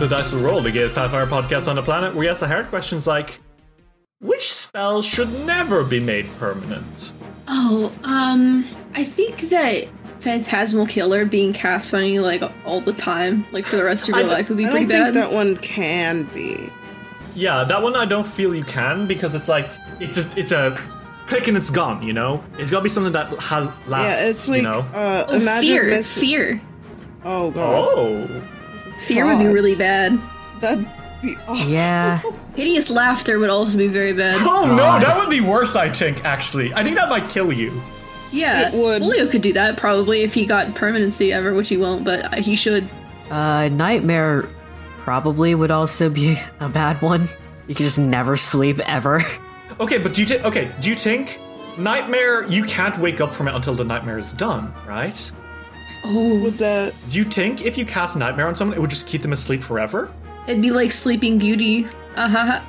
Welcome to Dice Will Roll, the gayest Pathfinder podcast on the planet, where we ask the hard questions like which spell should never be made permanent? Oh, um, I think that Phantasmal Killer being cast on you like all the time, like for the rest of your life, would be I pretty don't bad. think that one can be. Yeah, that one I don't feel you can because it's like it's a it's a click and it's gone. You know, it's got to be something that has lasts. yeah, it's like you know. uh, oh, fear, miss- fear, Oh god, oh, fear would be really bad. that'd be awful. Yeah. Hideous laughter would also be very bad. oh no, that would be worse. I think actually, I think that might kill you. Yeah, It would. Julio could do that probably if he got permanency ever, which he won't, but he should. Uh, Nightmare probably would also be a bad one. You could just never sleep ever. Okay, but do you think? Okay, do you think nightmare? You can't wake up from it until the nightmare is done, right? Oh, Would that? Do you think if you cast nightmare on someone, it would just keep them asleep forever? it'd be like Sleeping Beauty. Uh huh.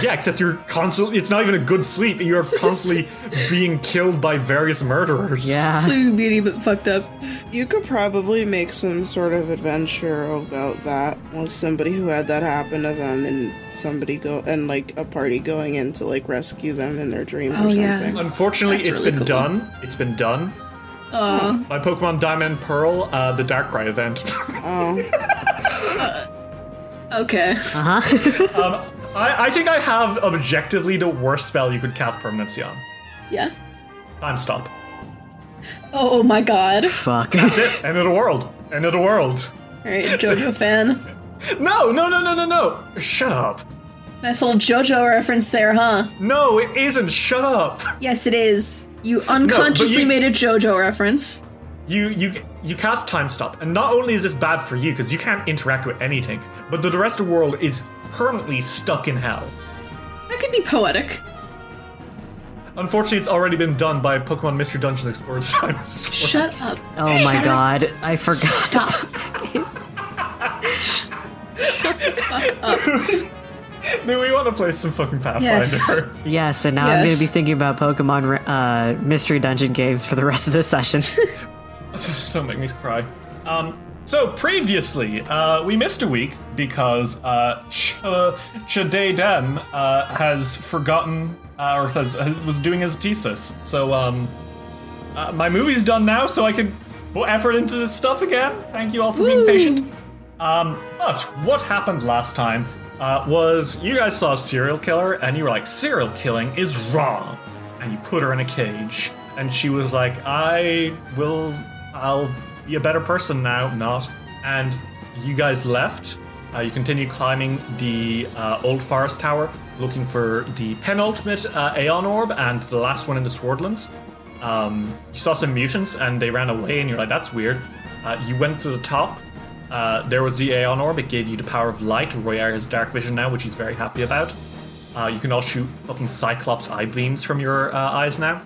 Yeah, except you're constantly. It's not even a good sleep. You are constantly being killed by various murderers. Yeah. Sleeping Beauty, but fucked up. You could probably make some sort of adventure about that with somebody who had that happen to them, and somebody go and like a party going in to like rescue them in their dreams Oh, or yeah. something. Unfortunately, That's it's really been cool. done. It's been done. Uh, By Pokemon Diamond Pearl, uh, the Darkrai event. Oh, okay. Uh huh. um, I, I think I have objectively the worst spell you could cast permanency on. Yeah. Time stop. Oh my god. Fuck. That's it. End of the world. End of the world. Alright, JoJo fan. No, no, no, no, no, no. Shut up. Nice little JoJo reference there, huh? No, it isn't. Shut up. Yes, it is. You unconsciously you- made a JoJo reference. You you you cast time stop, and not only is this bad for you because you can't interact with anything, but the, the rest of the world is permanently stuck in hell. That could be poetic. Unfortunately, it's already been done by Pokemon Mystery Dungeon Explorers Time. Shut up. Oh my god. I forgot. Stop. Do we want to play some fucking Pathfinder? Yes. Yes, and now I'm gonna be thinking about Pokemon uh, Mystery Dungeon games for the rest of the session. Don't make me cry. Um, so previously, uh, we missed a week because uh, Ch- uh, Dem uh, has forgotten uh, or has, has, was doing his thesis. So um, uh, my movie's done now, so I can put effort into this stuff again. Thank you all for being patient. Um, but what happened last time uh, was you guys saw a serial killer and you were like, serial killing is wrong. And you put her in a cage. And she was like, I will, I'll be a better person now, not. And you guys left. Uh, you continue climbing the uh, Old Forest Tower, looking for the penultimate uh, Aeon Orb and the last one in the Swordlands. Um, you saw some mutants and they ran away, and you're like, that's weird. Uh, you went to the top. Uh, there was the Aeon Orb. It gave you the power of light. Royar has dark vision now, which he's very happy about. Uh, you can all shoot fucking Cyclops eye beams from your uh, eyes now.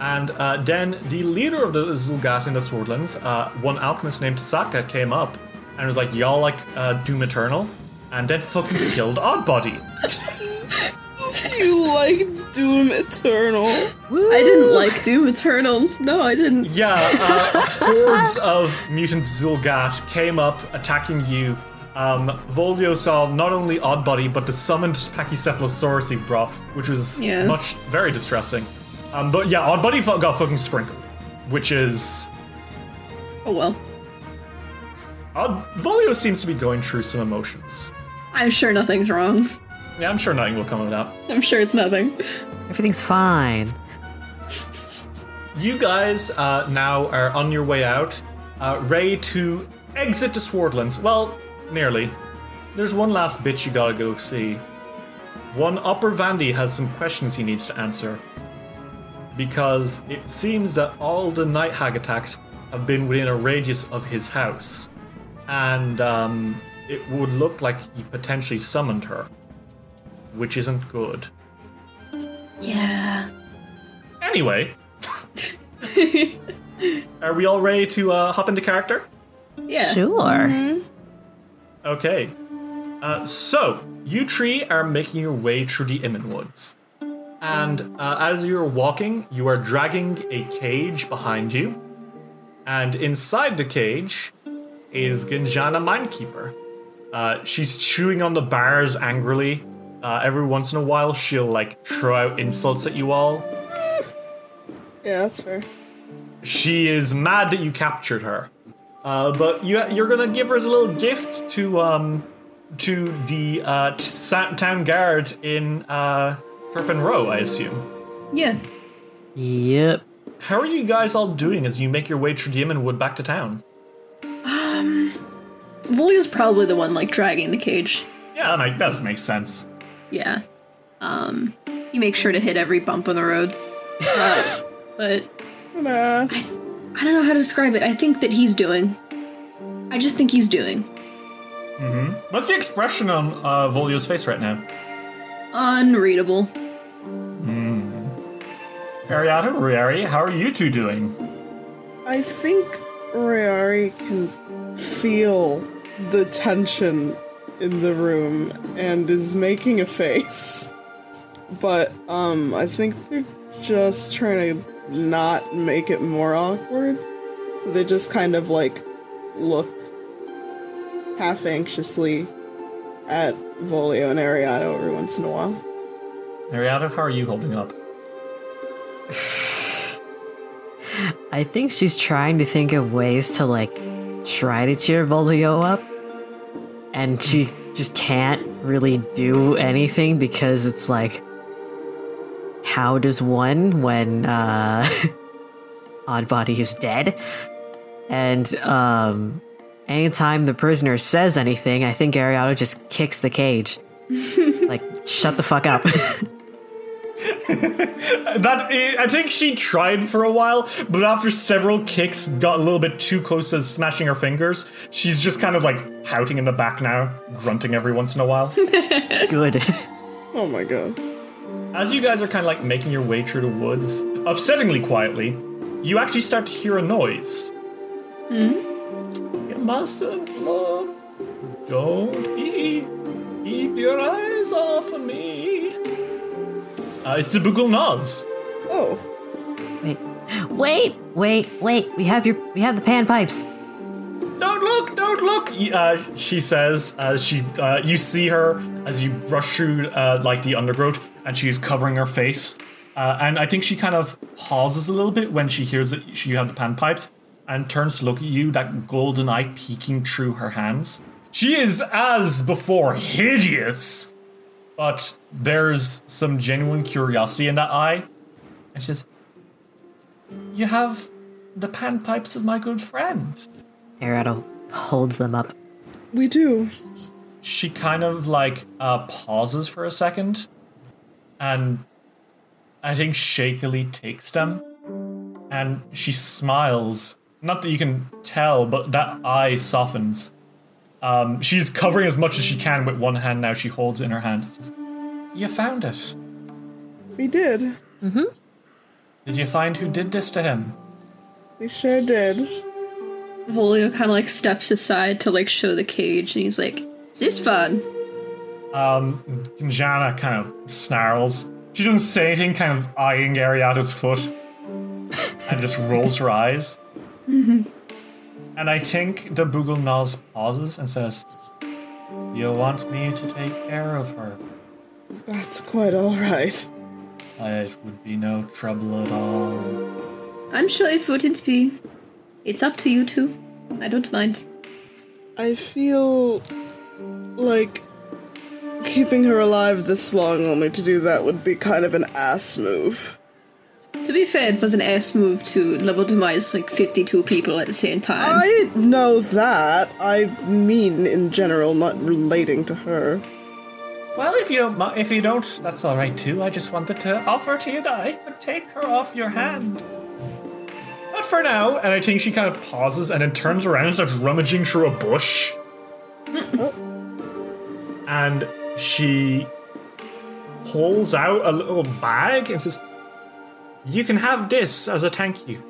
And uh, then the leader of the Xulgath in the Swordlands, uh, one alchemist named Tasaka, came up and was like, y'all like uh, Doom Eternal? And then fucking killed Oddbody. you liked Doom Eternal. I didn't like Doom Eternal. No, I didn't. Yeah, uh, hordes of mutant Xulgath came up attacking you. Um, Volio saw not only Oddbody, but the summoned Pachycephalosaurus he brought, which was Yeah. much very distressing. Um, but yeah, Oddbody got fucking sprinkled, which is Oh well. Odd. Volio seems to be going through some emotions. I'm sure nothing's wrong. Yeah, I'm sure nothing will come of that. I'm sure it's nothing. Everything's fine. You guys uh, now are on your way out, uh, ready to exit to Swordlands. Well, nearly. There's one last bit you gotta go see. One Upper Vandy has some questions he needs to answer. Because it seems that all the Night Hag attacks have been within a radius of his house. And um, it would look like he potentially summoned her. Which isn't good. Yeah. Anyway, are we all ready to uh, hop into character? Yeah. Sure. Okay. Uh, so, you three are making your way through the Iman Woods. And uh, as you're walking, you are dragging a cage behind you. And inside the cage is Ginjana Mindkeeper. Uh, she's chewing on the bars angrily. Uh, every once in a while, she'll like throw out insults at you all. Yeah, that's fair. She is mad that you captured her. Uh, but you, you're gonna give her as a little gift to um to the uh, t- sa- town guard in uh, Turpin Row, I assume. Yeah. Yep. How are you guys all doing as you make your way through the Wood back to town? Volio's probably the one like dragging the cage. Yeah, that, make, that does make sense. Yeah. Um, he makes sure to hit every bump on the road. Uh, but Mass. I don't know how to describe it. I think that he's doing. I just think he's doing. What's the expression on uh, Volio's face right now? Unreadable. Ariata, Riari, how are you two doing? I think Rayari can feel the tension in the room and is making a face. But um I think they're just trying to not make it more awkward. So they just kind of like look half anxiously at Volio and Ariado every once in a while. Ariata, how are you holding up? I think she's trying to think of ways to like try to cheer Volio up. And she just can't really do anything because it's like how does one when uh Oddbody is dead? And um anytime the prisoner says anything, I think Ariado just kicks the cage. like, shut the fuck up. That I think she tried for a while, but after several kicks, got a little bit too close to smashing her fingers. She's just kind of like pouting in the back now, grunting every once in a while. Good. Oh my god. As you guys are kind of like making your way through the woods, upsettingly quietly, you actually start to hear a noise. Hmm. You mustn't look. Don't be. Keep your eyes off of me. Uh, it's the Bugul Noz. Oh. wait, wait, wait, wait. We have your, we have the pan pipes. Don't look! Don't look! Uh, she says as she, uh, you see her as you brush through uh, like the undergrowth, and she's covering her face. Uh, and I think she kind of pauses a little bit when she hears that she- you have the panpipes, and turns to look at you, that golden eye peeking through her hands. She is, as before, hideous, but there's some genuine curiosity in that eye. And she says, "You have the panpipes of my good friend." Ariado holds them up. We do. she kind of like uh, pauses for a second and I think shakily takes them and she smiles. Not that you can tell, but that eye softens. Um, she's covering as much as she can with one hand now. She holds it in her hand. You found it. We did. Did you find who did this to him? We sure did. Volio kind of like steps aside to like show the cage, and he's like, "Is this fun?" Um, Jana kind of snarls. She doesn't say anything, kind of eyeing Ariada's foot, and just rolls her eyes. and I think the Bugul Noz pauses and says, You want me to take care of her? That's quite alright. It would be no trouble at all. I'm sure it wouldn't be. It's up to you two. I don't mind. I feel like keeping her alive this long only to do that would be kind of an ass move. To be fair, it was an ass move to lobotomize like 52 people at the same time. I know that. I mean, in general, not relating to her. Well, if you don't, if you don't, that's all right too. I just wanted to offer to you that I could take her off your hand. But for now, and I think she kind of pauses and then turns around and starts rummaging through a bush. and she pulls out a little bag and says, "You can have this as a thank you."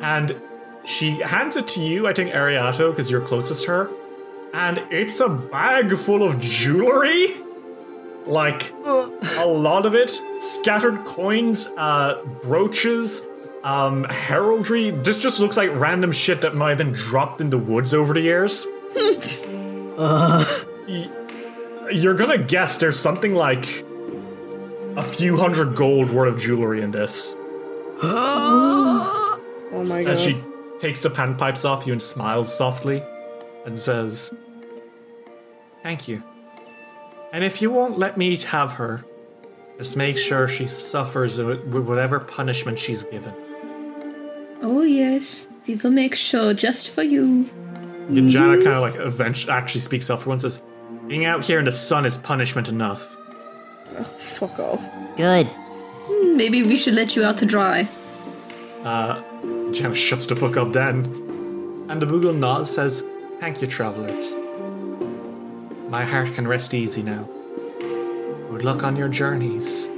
And she hands it to you, I think Ariato, because you're closest to her. And it's a bag full of jewelry. Like a lot of it. Scattered coins, uh, brooches, um, heraldry. This just looks like random shit that might have been dropped in the woods over the years. Y- You're gonna guess there's something like a few hundred gold worth of jewelry in this. Oh my god. And she takes the panpipes off you and smiles softly and says, Thank you. And if you won't let me have her, just make sure she suffers with whatever punishment she's given. Oh, yes. We will make sure just for you. And Jana kind of like eventually actually speaks up for once says, Being out here in the sun is punishment enough. Oh, fuck off. Good. Maybe we should let you out to dry. Uh, Jana shuts the fuck up then. And the Moogle nods says, Thank you, travelers. My heart can rest easy now. Good luck on your journeys.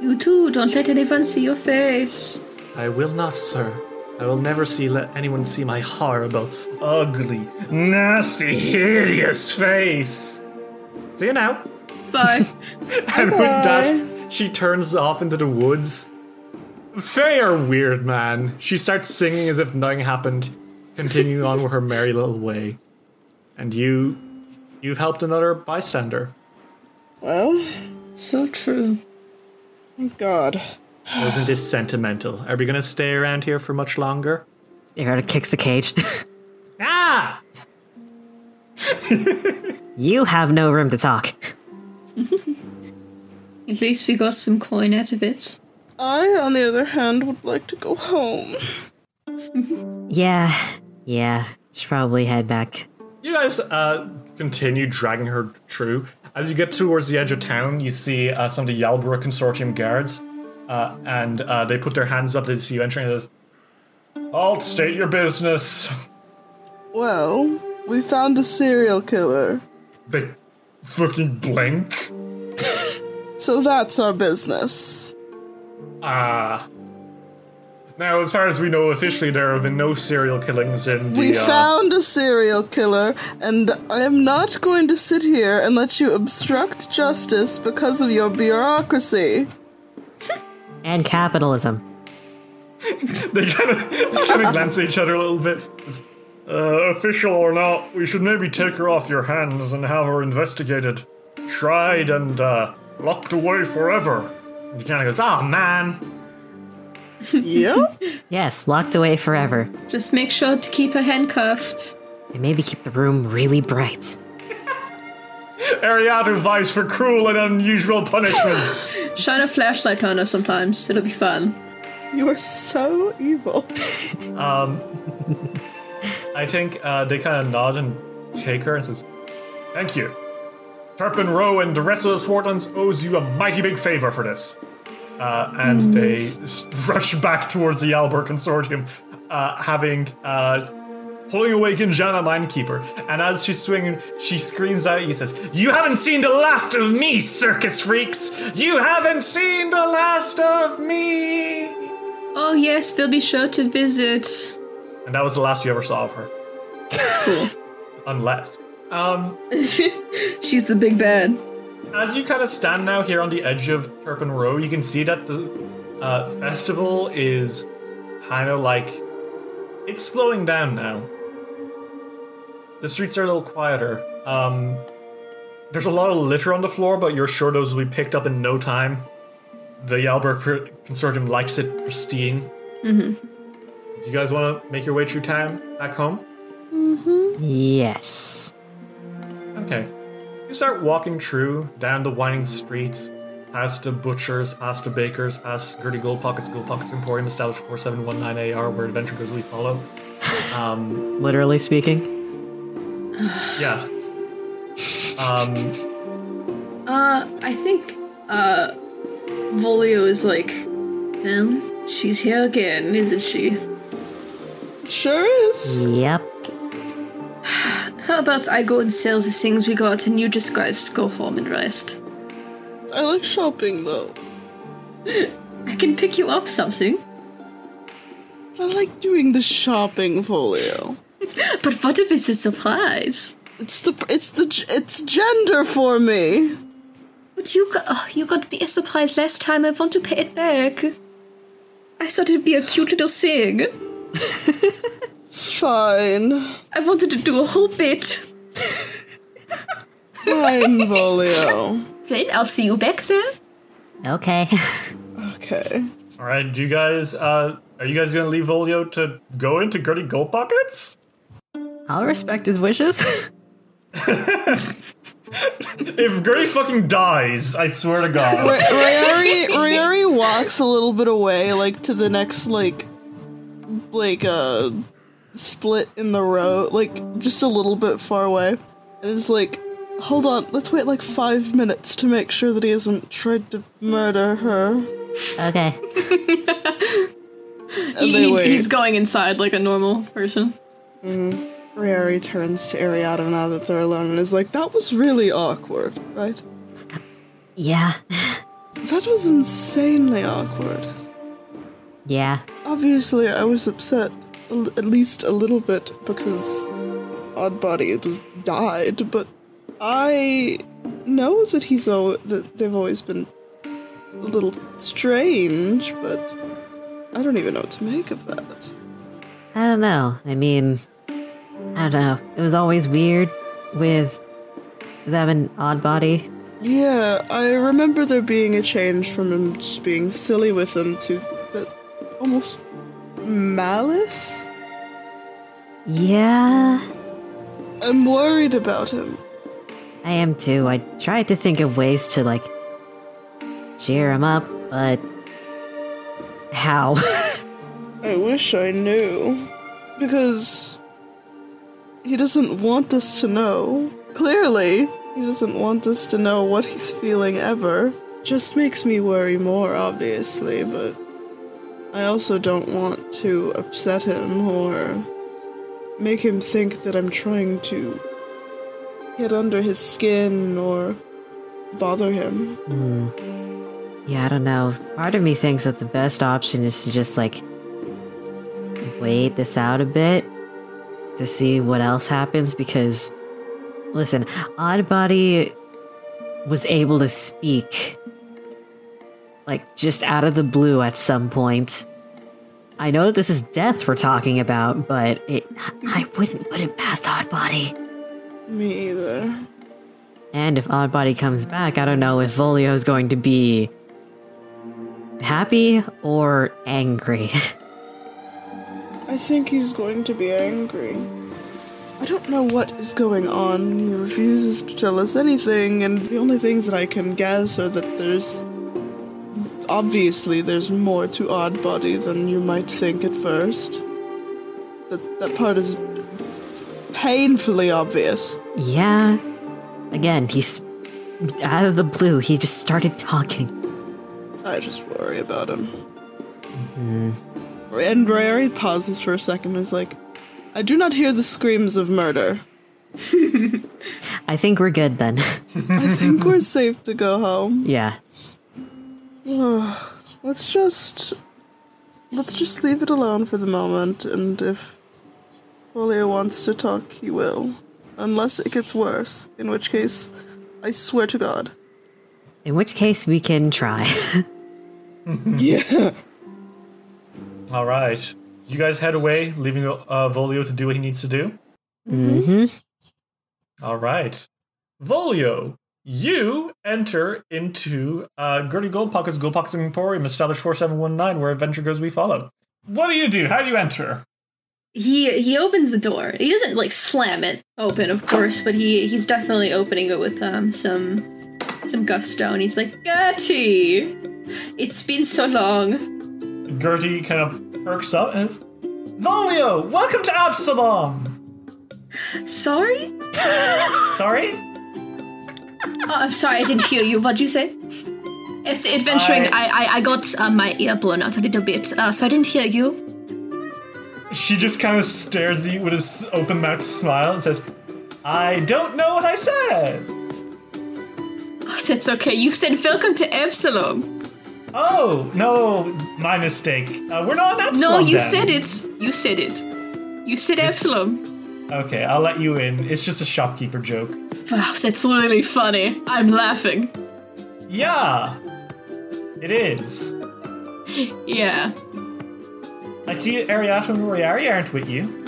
You too, don't let anyone see your face. I will not, sir. I will never see let anyone see my horrible, ugly, nasty, hideous face. See you now. Bye. And with that, she turns off into the woods. Fair weird man. She starts singing as if nothing happened, continuing on with her merry little way. And you, you've helped another bystander. Well, so true. thank God. Wasn't this sentimental? Are we gonna stay around here for much longer? Errata kicks the cage. Ah! you have no room to talk. At least we got some coin out of it. I, on the other hand, would like to go home. Yeah, yeah. Should probably head back. You guys uh, continue dragging her through. As you get towards the edge of town, you see uh, some of the Yalborough Consortium guards, uh, and uh, they put their hands up. They see you entering. And says, "Halt! State your business." Well, we found a serial killer. They fucking blink. So that's our business. Ah. now, as far as we know, officially there have been no serial killings in the. We uh, found a serial killer, and I am not going to sit here and let you obstruct justice because of your bureaucracy. And capitalism. they kind of kind of glance at each other a little bit. Uh, official or not, we should maybe take her off your hands and have her investigated, tried, and uh, locked away forever. And he kind of goes, "Ah, man." Yeah? Yes, locked away forever. Just make sure to keep her handcuffed. And maybe keep the room really bright. Ariado vies for cruel and unusual punishments. Shine a flashlight on her sometimes. It'll be fun. you are so evil. I think uh, they kind of nod and take her and says, "Thank you. Turpin Rowe and the rest of the Swordlands owes you a mighty big favor for this." Uh, and they rush back towards the Albert Consortium, uh, having uh, pulling away Ginjana Mindkeeper. And as she's swinging, she screams out. You says, "You haven't seen the last of me, circus freaks! You haven't seen the last of me!" Oh, yes, we'll be sure to visit. And that was the last you ever saw of her. Unless. Um, She's the big bad. as you kind of stand now here on the edge of Turpin Row, you can see that the uh, festival is kind of like. It's slowing down now. The streets are a little quieter. Um, there's a lot of litter on the floor, but you're sure those will be picked up in no time. the Yalberg Consortium likes it pristine. Mm-hmm. You guys want to make your way through town back home? Yes. Okay. You start walking through down the winding streets, past the butchers, past the bakers, past Gertie Gold Pockets, Gold Pockets Emporium, established 4719 AR, where adventure goes we follow. Um, Literally speaking. yeah. Um, Uh, I think, uh, Volio is like, well, she's here again, isn't she? Sure is. Yep. How about I go and sell the things we got and you just guys go home and rest? I like shopping though. I can pick you up something. I like doing the shopping Volio. But what if it's a surprise? It's the it's the it's gender for me. But you got, oh, you got me a surprise last time. I want to pay it back. I thought it'd be a cute little thing. Fine. I wanted to do a whole bit. Fine, Volio. Then I'll see you back there. Okay. Okay. all right, do you guys, uh, are you guys gonna leave Volio to go into Gertie Gold Pockets? I'll respect his wishes. If Gertie fucking dies, I swear to God. Ryori Ryori walks a little bit away, like to the next like like a split in the road, like just a little bit far away. And is like, hold on, let's wait like five minutes to make sure that he hasn't tried to murder her. okay. And He- they wait. he's going inside like a normal person. Mm-hmm. Ryori turns to Ariada now that they're alone and is like, that was really awkward, right? Yeah. That was insanely awkward. Yeah. Obviously, I was upset, at least a little bit, because Oddbody was died. But I know that he's al- that they've always been a little strange. But I don't even know what to make of that. I don't know. I mean, I don't know. It was always weird with them and Oddbody. Yeah, I remember there being a change from him just being silly with them to almost malice. Yeah. I'm worried about him. I am too. I tried to think of ways to, like, cheer him up, but. How? I wish I knew. Because he doesn't want us to know. Clearly, he doesn't want us to know what he's feeling ever. Just makes me worry more, obviously, but I also don't want to upset him or make him think that I'm trying to get under his skin or bother him. Hmm. yeah, I don't know. Part of me thinks that the best option is to just, like, wait this out a bit to see what else happens because, listen, Oddbody was able to speak, like, just out of the blue at some point. I know that this is death we're talking about, but it I wouldn't put it past Oddbody. Me either. And if Oddbody comes back, I don't know if Volio's going to be happy or angry. I think he's going to be angry. I don't know what is going on. He refuses to tell us anything, and the only things that I can guess are that there's. Obviously, there's more to Oddbody than you might think at first. That, that part is painfully obvious. yeah. Again, he's out of the blue. He just started talking. I just worry about him. Mm-hmm. And Rary pauses for a second and is like, I do not hear the screams of murder. I think we're good then. I think we're safe to go home. yeah. Let's just let's just leave it alone for the moment, and if Volio wants to talk, he will. Unless it gets worse, in which case, I swear to God. In which case, we can try. Yeah. All right. You guys head away, leaving uh, Volio to do what he needs to do. Mm-hmm. All right. Volio, you enter into uh, Gertie Goldpocket's Goldpocket's Emporium, established 4719, where adventure goes we follow. What do you do? How do you enter? He he opens the door. He doesn't like slam it open, of course, but he he's definitely opening it with um some some gusto, and he's like, Gertie, it's been so long. Gertie kind of perks up and says, Volio, welcome to Absalom! Sorry? Sorry? Oh, I'm sorry, I didn't hear you. What'd you say? After adventuring. I- I I, I got uh, my ear blown out a little bit, uh, so I didn't hear you. She just kind of stares at you with a s- open mouthed smile and says, I don't know what I said. Oh, it's okay. You said welcome to Absalom. Oh, no, my mistake. Uh, we're not in Absalom. No, you then. said it. You said it. You said Absalom. Okay, I'll let you in. It's just a shopkeeper joke. Wow, that's really funny. I'm laughing. Yeah, it is. Yeah. I see Ariata and Royari aren't with you.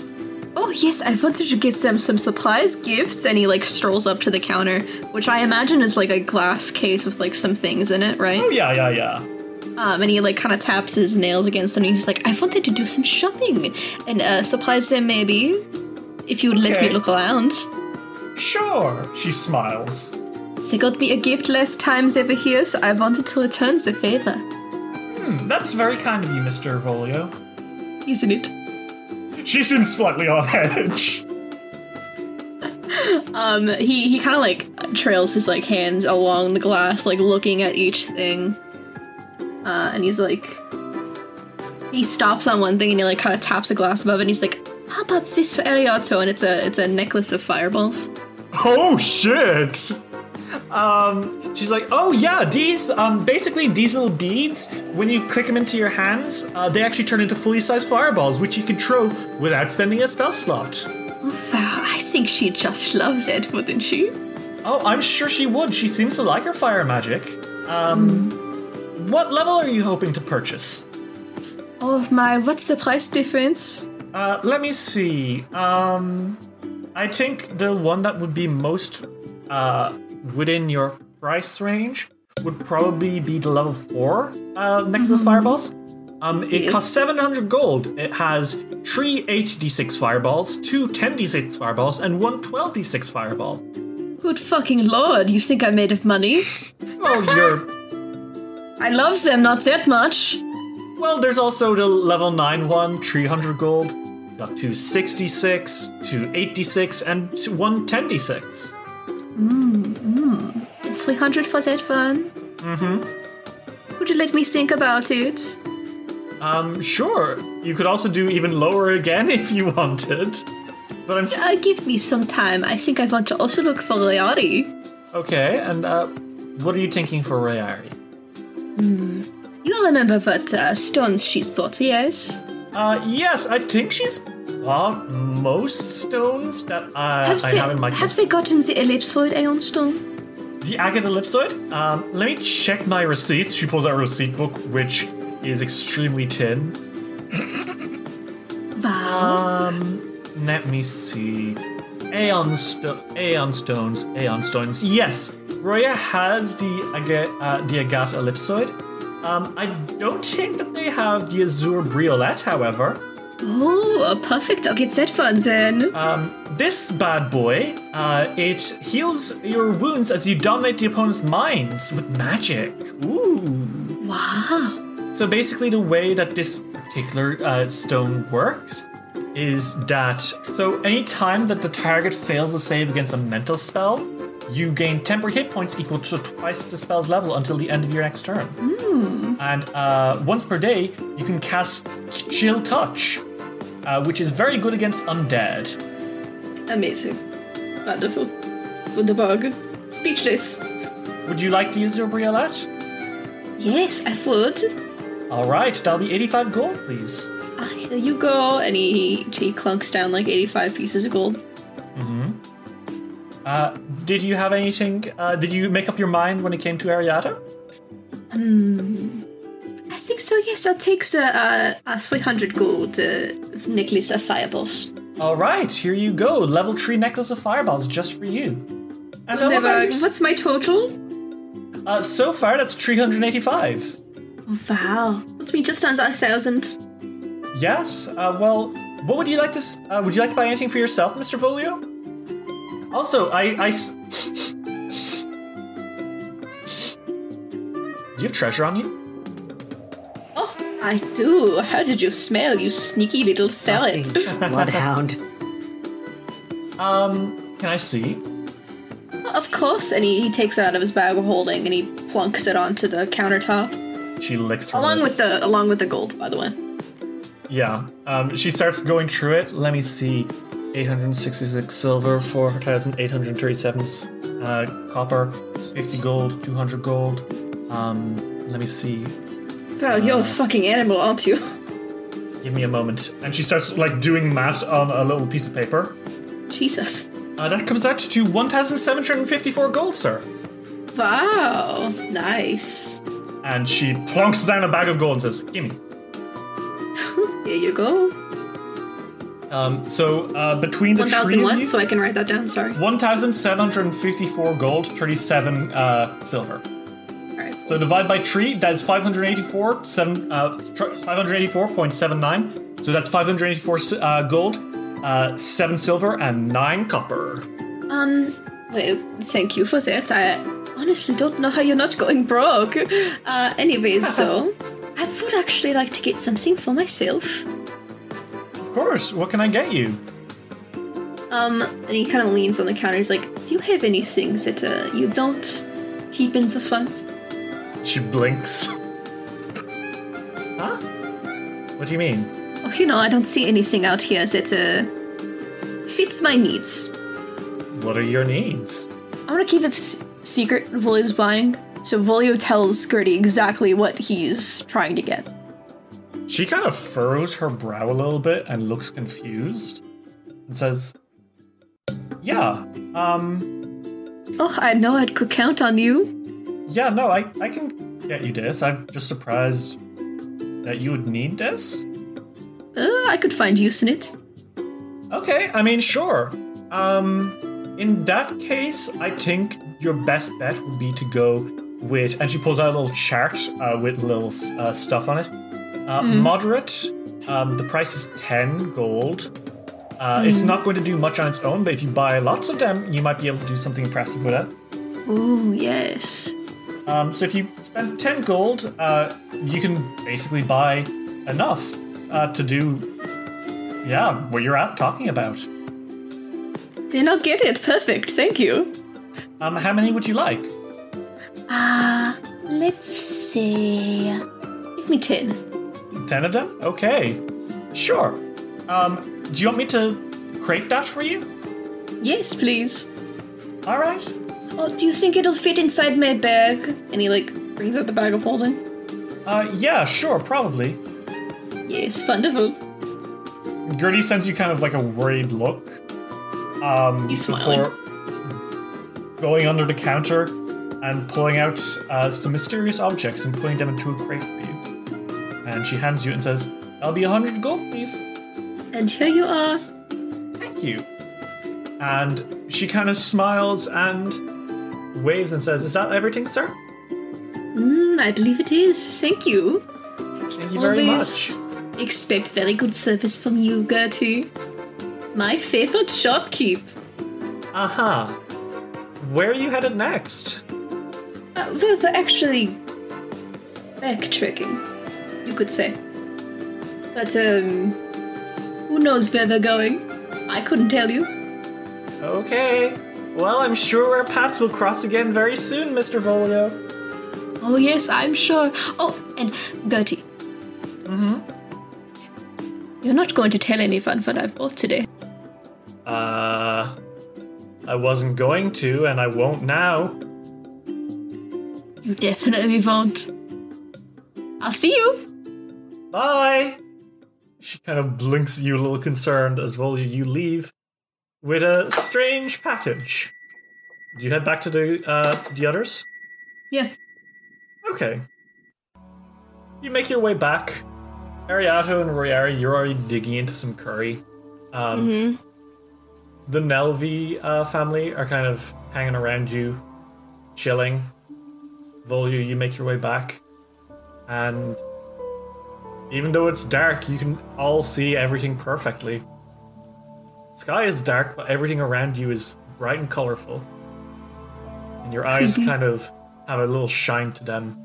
Oh yes, I wanted to get them some supplies, gifts, and he like strolls up to the counter, which I imagine is like a glass case with like some things in it, right? Oh, yeah, yeah, yeah. Um, and he like kind of taps his nails against them. And he's like, "I wanted to do some shopping and uh, surprise them, maybe, if you would let me look around." Sure, she smiles. They got me a gift last times over here, so I wanted to return the favor, Hmm, that's very kind of you, Mr. Volio. isn't it? She seems slightly on edge. Um, he he kind of like trails his like hands along the glass, like looking at each thing. Uh, and he's like, he stops on one thing and he like kind of taps a glass above it. and He's like, "How about this for Ariato?" And it's a it's a necklace of fireballs. Oh shit! Um, she's like, oh yeah, these, um, basically these little beads, when you click them into your hands, uh, they actually turn into fully sized fireballs, which you can throw without spending a spell slot. Oh wow, I think she just loves it, wouldn't she? Oh, I'm sure she would. She seems to like her fire magic. Um, what level are you hoping to purchase? Oh my, what's the price difference? Uh, let me see. Um, I think the one that would be most uh, within your price range would probably be the level four uh, next to the fireballs. Um, it costs 700 gold. It has three 8d6 fireballs, two 10d6 fireballs, and one 12d6 fireball. Good fucking lord, you think I'm made of money? Well, you're. I love them not that much. Well, there's also the level 9 one, 300 gold. Got two 66, two 8d6, and two- one 10d6. It's 300 for that one. Mm-hmm. Would you let me think about it? Um, sure. You could also do even lower again if you wanted. But I'm s- Uh, give me some time. I think I want to also look for Leari. okay. And uh, what are you thinking for Rayari? You remember what uh, stones she's bought, yes? Uh, yes, I think she's bought most stones that uh, Have I they, have in my have they gotten the ellipsoid aeon stone? the agate ellipsoid. Um, let me check my receipts. She pulls out a receipt book, which is extremely thin. Wow. Um, let me see. Aeon, sto- Aeon stones, Aeon stones. Yes, Roya has the agate, uh, the agate ellipsoid. Um, I don't think that they have the azure briolette, however. Oh, a perfect. I'll get one then. Um, this bad boy, uh, it heals your wounds as you dominate the opponent's minds with magic. Ooh. wow. So basically, the way that this particular uh, stone works is that so anytime that the target fails a save against a mental spell, you gain temporary hit points equal to twice the spell's level until the end of your next turn. And uh, once per day, you can cast Chill Touch, uh, which is very good against undead. Amazing. Wonderful. Wunderbar. Speechless. Would you like to use your Briolette? Yes, I would. All right, that'll be 85 gold, please. Ah, here you go. And he, he clunks down like 85 pieces of gold. Uh, did you have anything? Uh, did you make up your mind when it came to Ariata? I think so, yes. I'll take the uh, uh, 300 gold uh, necklace of fireballs. All right, here you go. Level 3 necklace of fireballs just for you. And Never. What's my total? Uh, so far, that's 385. Oh, wow. Puts me just under a thousand. Yes. Uh, well, what would you like to? Uh, would you like to buy anything for yourself, Mr. Volio? Also, I, I. s- Do you have treasure on you? I do. How did you smell, you sneaky little ferret? Bloodhound. Um, can I see? of course. And he, he takes it out of his bag of holding and he plunks it onto the countertop. She licks her Along lips. with the along with the gold, by the way. Yeah. Um, she starts going through it. Let me see. 866 silver, 4,837 uh, copper, 50 gold, 200 gold. Um, let me see. Wow, you're a fucking animal, aren't you? Give me a moment. And she starts like doing math on a little piece of paper. Jesus. Uh, that comes out to 1,754 gold, sir. Wow. Nice. And she plonks down a bag of gold and says, Gimme. Here you go. Um, so uh, between the One three thousand of what? you, So I can write that down. Sorry. 1,754 gold, 37 uh, silver. So divide by three, that's 584, seven, uh, 584.79. So that's 584 uh, gold, uh, seven silver, and nine copper. Um. Well, thank you for that. I honestly don't know how you're not going broke. Uh. Anyways, so I would actually like to get something for myself. Of course. What can I get you? Um. And he kind of leans on the counter. He's like, "Do you have any things that uh, you don't keep in the front?" She blinks. huh? What do you mean? Oh, you know, I don't see anything out here that uh fits my needs. What are your needs? I want to keep it s- secret. Volio's buying, so Volio tells Gertie exactly what he's trying to get. She kind of furrows her brow a little bit and looks confused and says, Yeah, um, Oh, I know I could count on you. Yeah, no, I, I can get you this. I'm just surprised that you would need this. Uh, I could find use in it. Okay, I mean, sure. Um, in that case, I think your best bet would be to go with, and she pulls out a little chart uh, with little uh, stuff on it. Uh, Moderate, um, the price is 10 gold. Uh, It's not going to do much on its own, but if you buy lots of them, you might be able to do something impressive with it. Ooh, yes. Um, so if you spend 10 gold, uh, you can basically buy enough uh, to do, yeah, what you're out talking about. Did not get it. Perfect. Thank you. Um, how many would you like? Ah, let's see. Give me ten. 10 of them? Okay. Sure. Um, do you want me to crate that for you? Yes, please. All right. Oh, do you think it'll fit inside my bag? And he like brings out the bag of holding. Uh, yeah, sure, probably. Yes, wonderful. Gertie sends you kind of like a worried look. Um, He's smiling. before going under the counter and pulling out uh, some mysterious objects and putting them into a crate for you. And she hands you and says, "That'll be a hundred gold, please." And here you are. Thank you. And she kind of smiles and waves and says, "Is that everything, sir?" Mm, I believe it is. Thank you. Thank you very Always much. expect very good service from you, Gertie. My favorite shopkeep. Uh huh. Where are you headed next? Uh, well, we're actually backtracking, you could say. But, um, who knows where we're going? I couldn't tell you. Okay. Well, I'm sure our paths will cross again very soon, Mr. Volio. Oh, yes, I'm sure. Oh, and Gertie. Mm-hmm. You're not going to tell anyone what I've bought today. Uh. I wasn't going to, and I won't now. You definitely won't. I'll see you. Bye! She kind of blinks at you a little concerned as well you leave with a strange package. Do you head back to the uh to the others? Yeah. Okay. You make your way back. Ariato and Royari, you're already digging into some curry. Um, the Nelvi uh, family are kind of hanging around you, chilling. Volio, you make your way back, and even though it's dark, you can all see everything perfectly. Sky is dark, but everything around you is bright and colorful. And your eyes kind of have a little shine to them.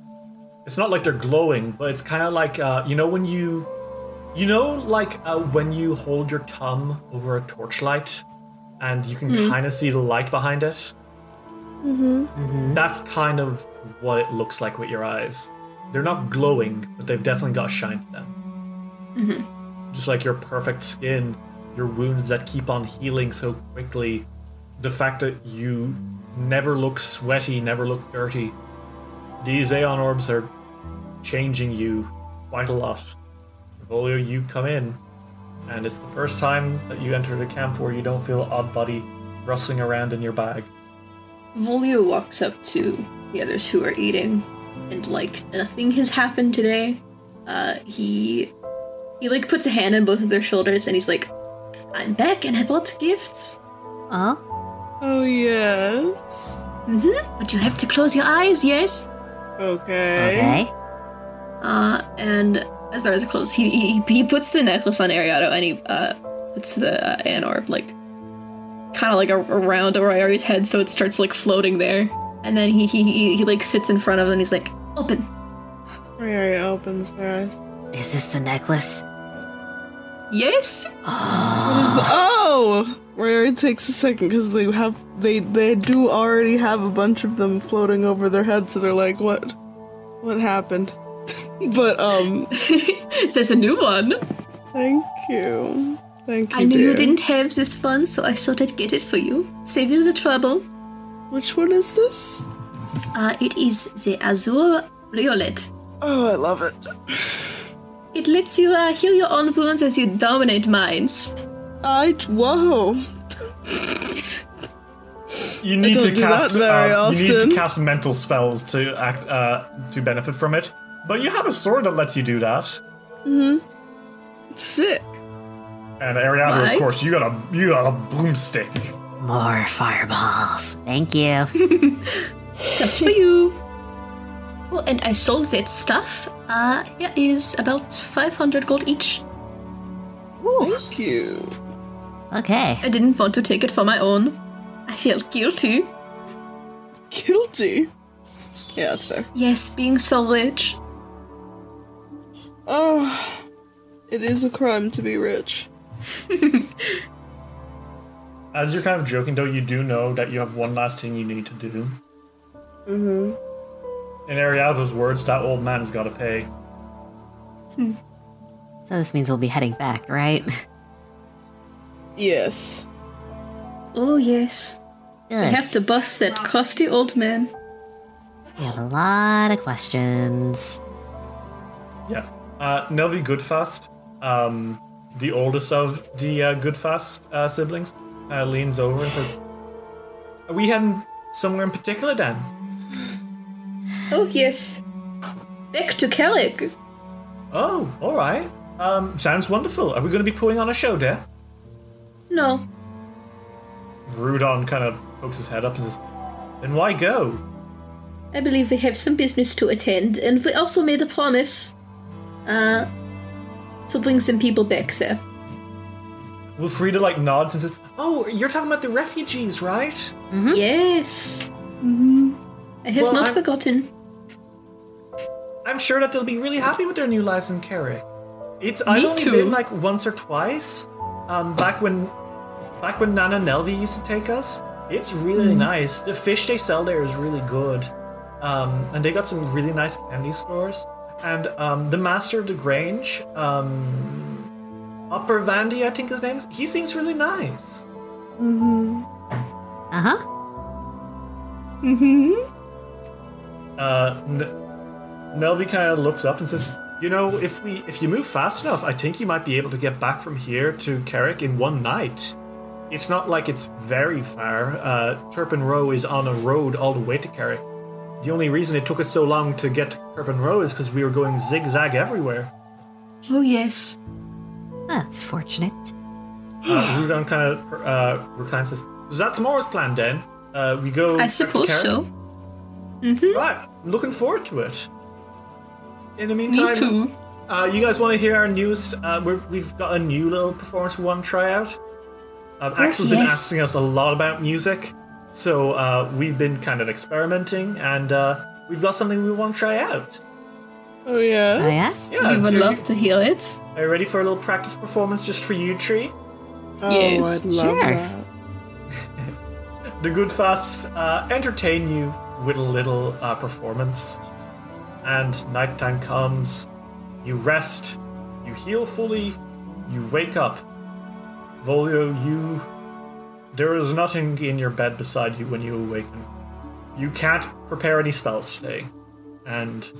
It's not like they're glowing, but it's kind of like uh, you know when you, you know, like uh, when you hold your thumb over a torchlight, and you can kind of see the light behind it. Mm-hmm. That's kind of what it looks like with your eyes. They're not glowing, but they've definitely got a shine to them. Just like your perfect skin, your wounds that keep on healing so quickly, the fact that you never look sweaty, never look dirty. These Aeon orbs are changing you quite a lot. Volio, you come in, and it's the first time that you enter the camp where you don't feel Oddbody rustling around in your bag. Volio walks up to the others who are eating, and like nothing has happened today. Uh, he he like puts a hand on both of their shoulders, and he's like, "I'm back, and I bought gifts." Huh? Oh, yes. Mm-hmm. But you have to close your eyes, yes. Okay. Okay. Uh, and as their eyes are closed, he, he he puts the necklace on Ariado, and he uh puts the uh, Anorb like kind of like a, around Ariari's head, so it starts like floating there. And then he he he, he like sits in front of them. and He's like, "Open." Rayari opens their eyes. Is this the necklace? Yes. Oh! where it takes a second because they have they they do already have a bunch of them floating over their heads, so they're like, what what happened? but um Says a new one. thank you. Thank you. I knew dear. you didn't have this fun, so I thought I'd get it for you. Save you the trouble. Which one is this? Uh, it is the Azure Violet. Oh, I love it. It lets you uh, heal your own wounds as you dominate minds. I whoa. You need don't to do that cast. very um, You need often. to cast mental spells to act uh, to benefit from it. But you have a sword that lets you do that. Mhm. Sick. And Ariana, Right. of course, you got a you got a broomstick. More fireballs. Thank you. Just for you. Oh, and I sold that stuff. Uh, yeah, is about 500 gold each. Thank you. Okay. I didn't want to take it for my own. I feel guilty. Guilty. Yeah, that's fair. Yes, being so rich. Oh, it is a crime to be rich. As you're kind of joking, though, you do know that you have one last thing you need to do. Mm-hmm. In Ariado's words, that old man's got to pay. So this means we'll be heading back, right? Yes. Oh, yes. Good. I have to bust that crusty old man. We have a lot of questions. Yeah. Uh, Nelvi Goodfast, um, the oldest of the uh, Goodfast uh, siblings, uh, leans over and says, Are we heading somewhere in particular, Dan? Oh, yes. Back to Kellic. Oh, all right. Um, sounds wonderful. Are we going to be putting on a show there? No. Rudon kind of pokes his head up and says, Then why go? I believe we have some business to attend, and we also made a promise. Uh, to bring some people back there. Wilfrida like nods and says, "Oh, you're talking about the refugees, right?" Yes. Mm-hmm. I have Well, not I'm- forgotten. I'm sure that they'll be really happy with their new lives in Carrick. It's I've only too. been like once or twice. Um, back when, back when Nana Nelvi used to take us. It's really Hmm. nice. The fish they sell there is really good. Um, and they got some really nice candy stores. And um, the master of the Grange, um, Upper Vandy, I think his name is. He seems really nice. Mhm. Uh huh. Uh, N- Nelvi kind of looks up and says, "You know, if we if you move fast enough, I think you might be able to get back from here to Carrick in one night. It's not like it's very far. Uh, Turpin Row is on a road all the way to Carrick. The only reason it took us so long to get to Turpin Row is because we were going zigzag everywhere. Oh, yes. That's fortunate. Uh, Rudon kind of uh, reclines says, "Is that tomorrow's plan, then? Uh, we go." I back to suppose Karen?" So. Right, I'm looking forward to it. In the meantime, Me too. Uh, you guys want to hear our news? Uh, we're, we've got a new little performance we want to try out. Um, Axel's been asking us a lot about music, so uh, we've been kind of experimenting, and uh, we've got something we want to try out. Oh yeah. Oh, yeah? Yeah, we would do- love to hear it. Are you ready for a little practice performance just for you, Tree? Oh, Yes. I'd love Sure. that. The Goodfasts uh, entertain you with a little uh, performance, and nighttime comes. You rest, you heal fully, you wake up. Volio, you. There is nothing in your bed beside you when you awaken. You can't prepare any spells today, and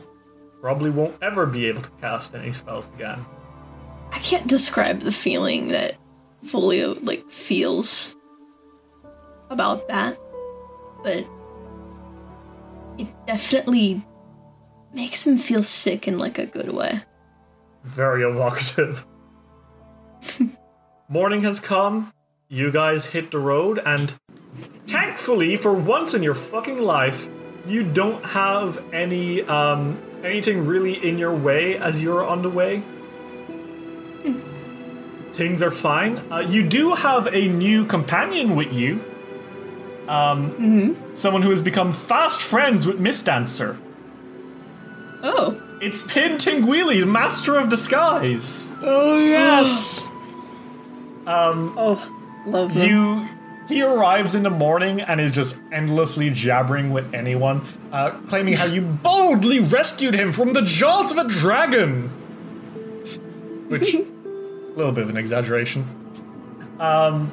probably won't ever be able to cast any spells again. I can't describe the feeling that Volio like feels about that, but it definitely makes him feel sick in like a good way. Very evocative. Morning has come. You guys hit the road, and thankfully, for once in your fucking life, you don't have any um anything really in your way as you're on the way. Things are fine. Uh, you do have a new companion with you. Um, someone who has become fast friends with Miss Dancer. Oh, It's Pin Tingwheely, the master of disguise. Oh yes. um, oh, love them. You he arrives in the morning and is just endlessly jabbering with anyone, uh, claiming how you boldly rescued him from the jaws of a dragon. Which, a little bit of an exaggeration. Um,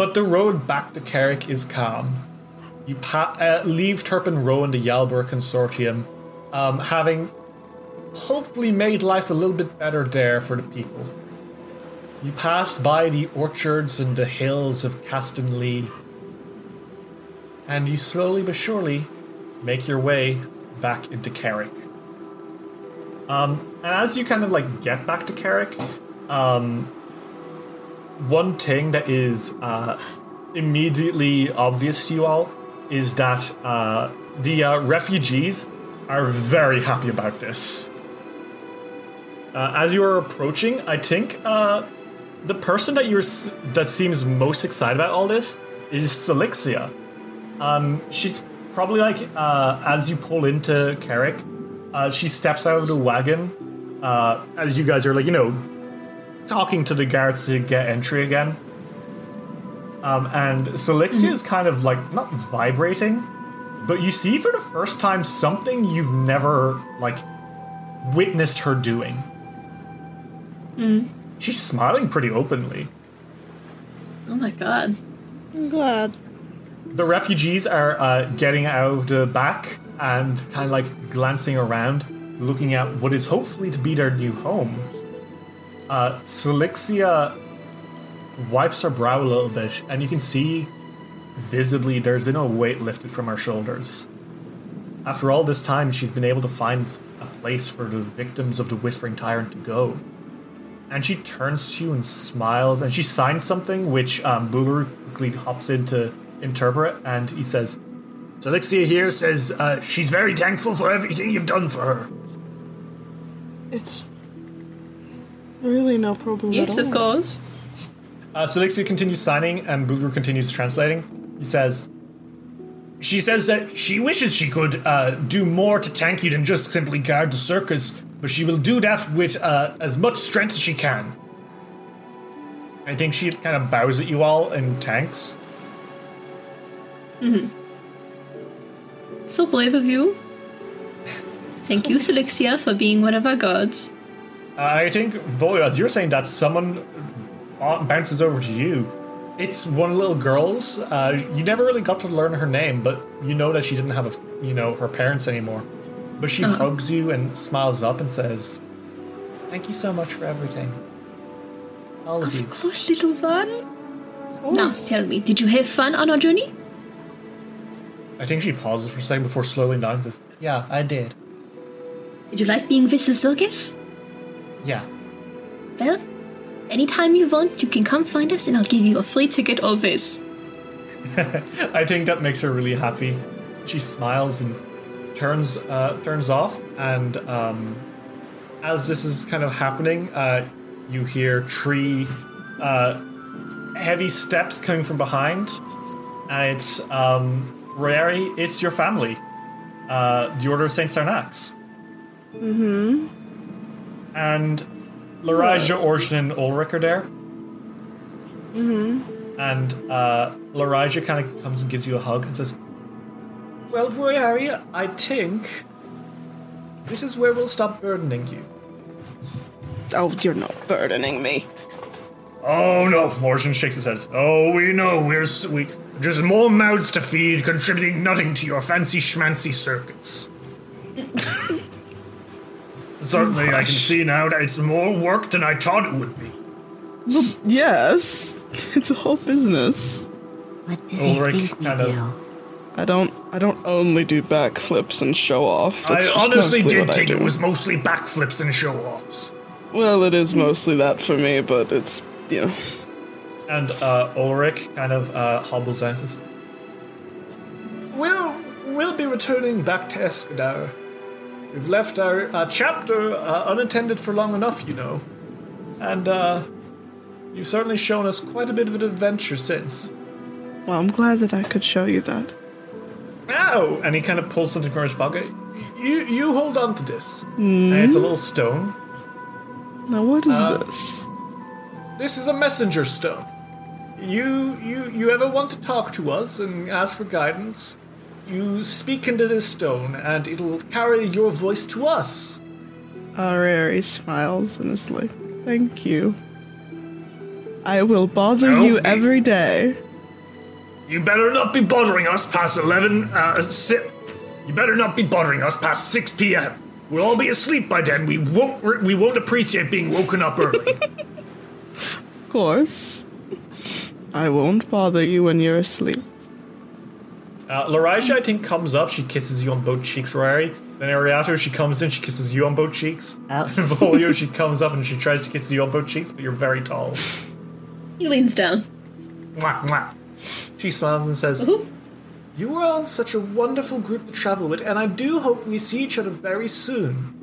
but the road back to Carrick is calm. You pa- uh, leave Turpin Row and the Yalbur Consortium, um, having hopefully made life a little bit better there for the people. You pass by the orchards and the hills of Castonlee, and you slowly but surely make your way back into Carrick. Um, and as you kind of like get back to Carrick, um, one thing that is uh, immediately obvious to you all is that uh, the uh, refugees are very happy about this. Uh, as you are approaching, I think uh, the person that you're that seems most excited about all this is Selixia. Um, she's probably like uh, as you pull into Carrick, she steps out of the wagon as you guys are like you know talking to the guards to get entry again. Um, and Selixia is kind of like not vibrating, but you see for the first time something you've never like witnessed her doing. She's smiling pretty openly. oh my god. I'm glad. The refugees are uh, getting out of the back and kind of like glancing around, looking at what is hopefully to be their new home. Uh, Selixia wipes her brow a little bit, and you can see visibly there's been a weight lifted from her shoulders. After all this time, she's been able to find a place for the victims of the Whispering Tyrant to go. And she turns to you and smiles, and she signs something, which um, Booler quickly hops in to interpret, and he says, Selixia here says uh, she's very thankful for everything you've done for her. It's really no problem Yes, at all. of course. Uh, Selixia continues signing, and Booler continues translating. He says, She says that she wishes she could uh, do more to thank you than just simply guard the circus, but she will do that with uh, as much strength as she can. I think she kind of bows at you all and tanks. So brave of you. Thank you, Selixia, for being one of our gods. I think, Volio, as you're saying that, someone uh, bounces over to you. It's one little girl's. Uh, you never really got to learn her name, but you know that she didn't have, a, you know, her parents anymore. But she hugs you and smiles up and says, "Thank you so much for everything, all of you." Of course, little one. Now, tell me, did you have fun on our journey? I think she pauses for a second before slowing down says, "Yeah, I did. Did you like being with the circus? Yeah, Well, anytime you want, you can come find us and I'll give you a free ticket always. I think that makes her really happy. She smiles and turns uh, turns off, and um, as this is kind of happening, uh, you hear tree uh, heavy steps coming from behind, and it's um, Royari, it's your family, uh, the Order of Saint Sarnax. Mm-hmm. And Larija, Orjan, and Ulrich are there. And uh, Larija kind of comes and gives you a hug and says, Well, Royari, I think this is where we'll stop burdening you. Oh, you're not burdening me. Oh no, Morrison shakes his head. Oh, we know we're we just more mouths to feed, contributing nothing to your fancy schmancy circuits. Certainly, I can see now that it's more work than I thought it would be. Yes, it's a whole business. What does Ulrich he think we do? I don't. I don't only do backflips and show off. That's I honestly did what I think it was mostly backflips and show offs. Well, it is mostly that for me, but it's you know. And uh, Ulrich kind of uh, hobbles out We'll, we'll be returning back to Escadar. We've left our uh, chapter uh, unattended for long enough, you know. And uh, you've certainly shown us quite a bit of an adventure since. Well, I'm glad that I could show you that. Ow! And he kind of pulls something from his pocket. You, you hold on to this. And it's a little stone. Now, what is Uh, this? This is a messenger stone. You you you ever want to talk to us and ask for guidance? You speak into this stone, and it'll carry your voice to us. Ariari smiles and is like, "Thank you. I will bother No, you be- every day." You better not be bothering us past eleven. Uh, si- you better not be bothering us past six p.m. We'll all be asleep by then. We won't re- we won't appreciate being woken up early. Of course. I won't bother you when you're asleep. Uh, Larija, I think, comes up. She kisses you on both cheeks, Rory. Then Ariato, she comes in, she kisses you on both cheeks. Oh. And Volio, she comes up and she tries to kiss you on both cheeks, but you're very tall. He leans down. Mwah, mwah. She smiles and says, Woohoo. You are all such a wonderful group to travel with, and I do hope we see each other very soon.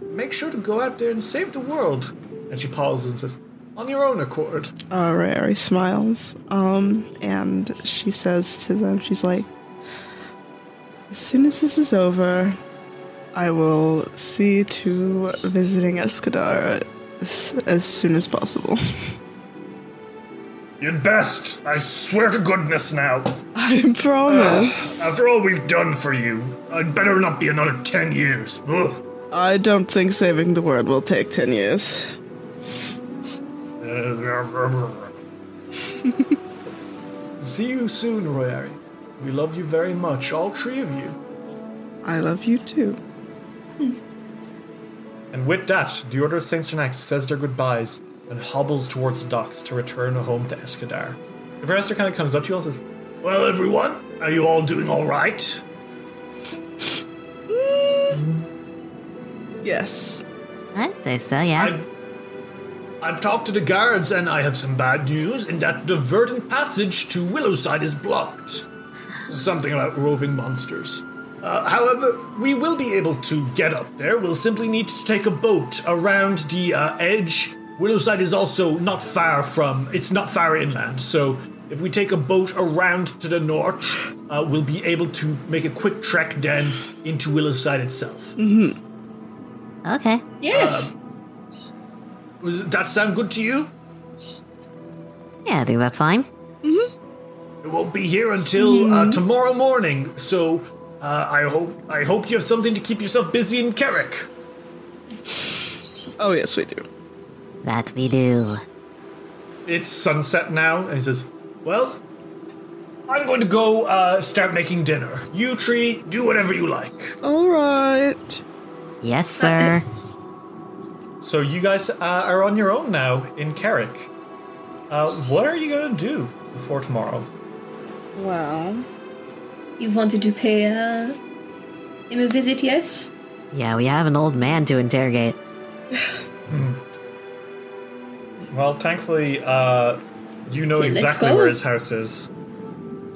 Make sure to go out there and save the world. And she pauses and says, On your own accord. Uh, Ariari smiles, um, and she says to them, she's like, As soon as this is over, I will see to visiting Escadar as, as soon as possible. You'd best. I swear to goodness now. I promise. After all we've done for you, I'd better not be another ten years. Ugh. I don't think saving the world will take 10 years. See you soon, Royari. We love you very much, all three of you. I love you too. Hmm. And with that, the Order of Saint Sernax says their goodbyes and hobbles towards the docks to return home to Escadar. The professor kind of comes up to you and says, Well, everyone, are you all doing all right? Yes. I'd say so, yeah. I've, I've talked to the guards and I have some bad news in that the verdant passage to Willowside is blocked. Something about roving monsters. Uh, however, we will be able to get up there. We'll simply need to take a boat around the uh, edge. Willowside is also not far from, it's not far inland, so if we take a boat around to the north, uh, we'll be able to make a quick trek then into Willowside itself. okay. Yes. Does that sound good to you? Yeah, I think that's fine. Mm-hmm. It won't be here until uh, tomorrow morning, so uh, I hope I hope you have something to keep yourself busy in Carrick. Oh, yes, we do. That we do. It's sunset now, and he says, "Well, I'm going to go uh, start making dinner. You tree, do whatever you like." All right. Yes, sir. So you guys uh, are on your own now in Carrick. Uh, what are you gonna do before tomorrow? Well, You wanted to pay uh, him a visit, yes? Yeah, we have an old man to interrogate. Well, thankfully, uh, you know Okay, exactly where his house is.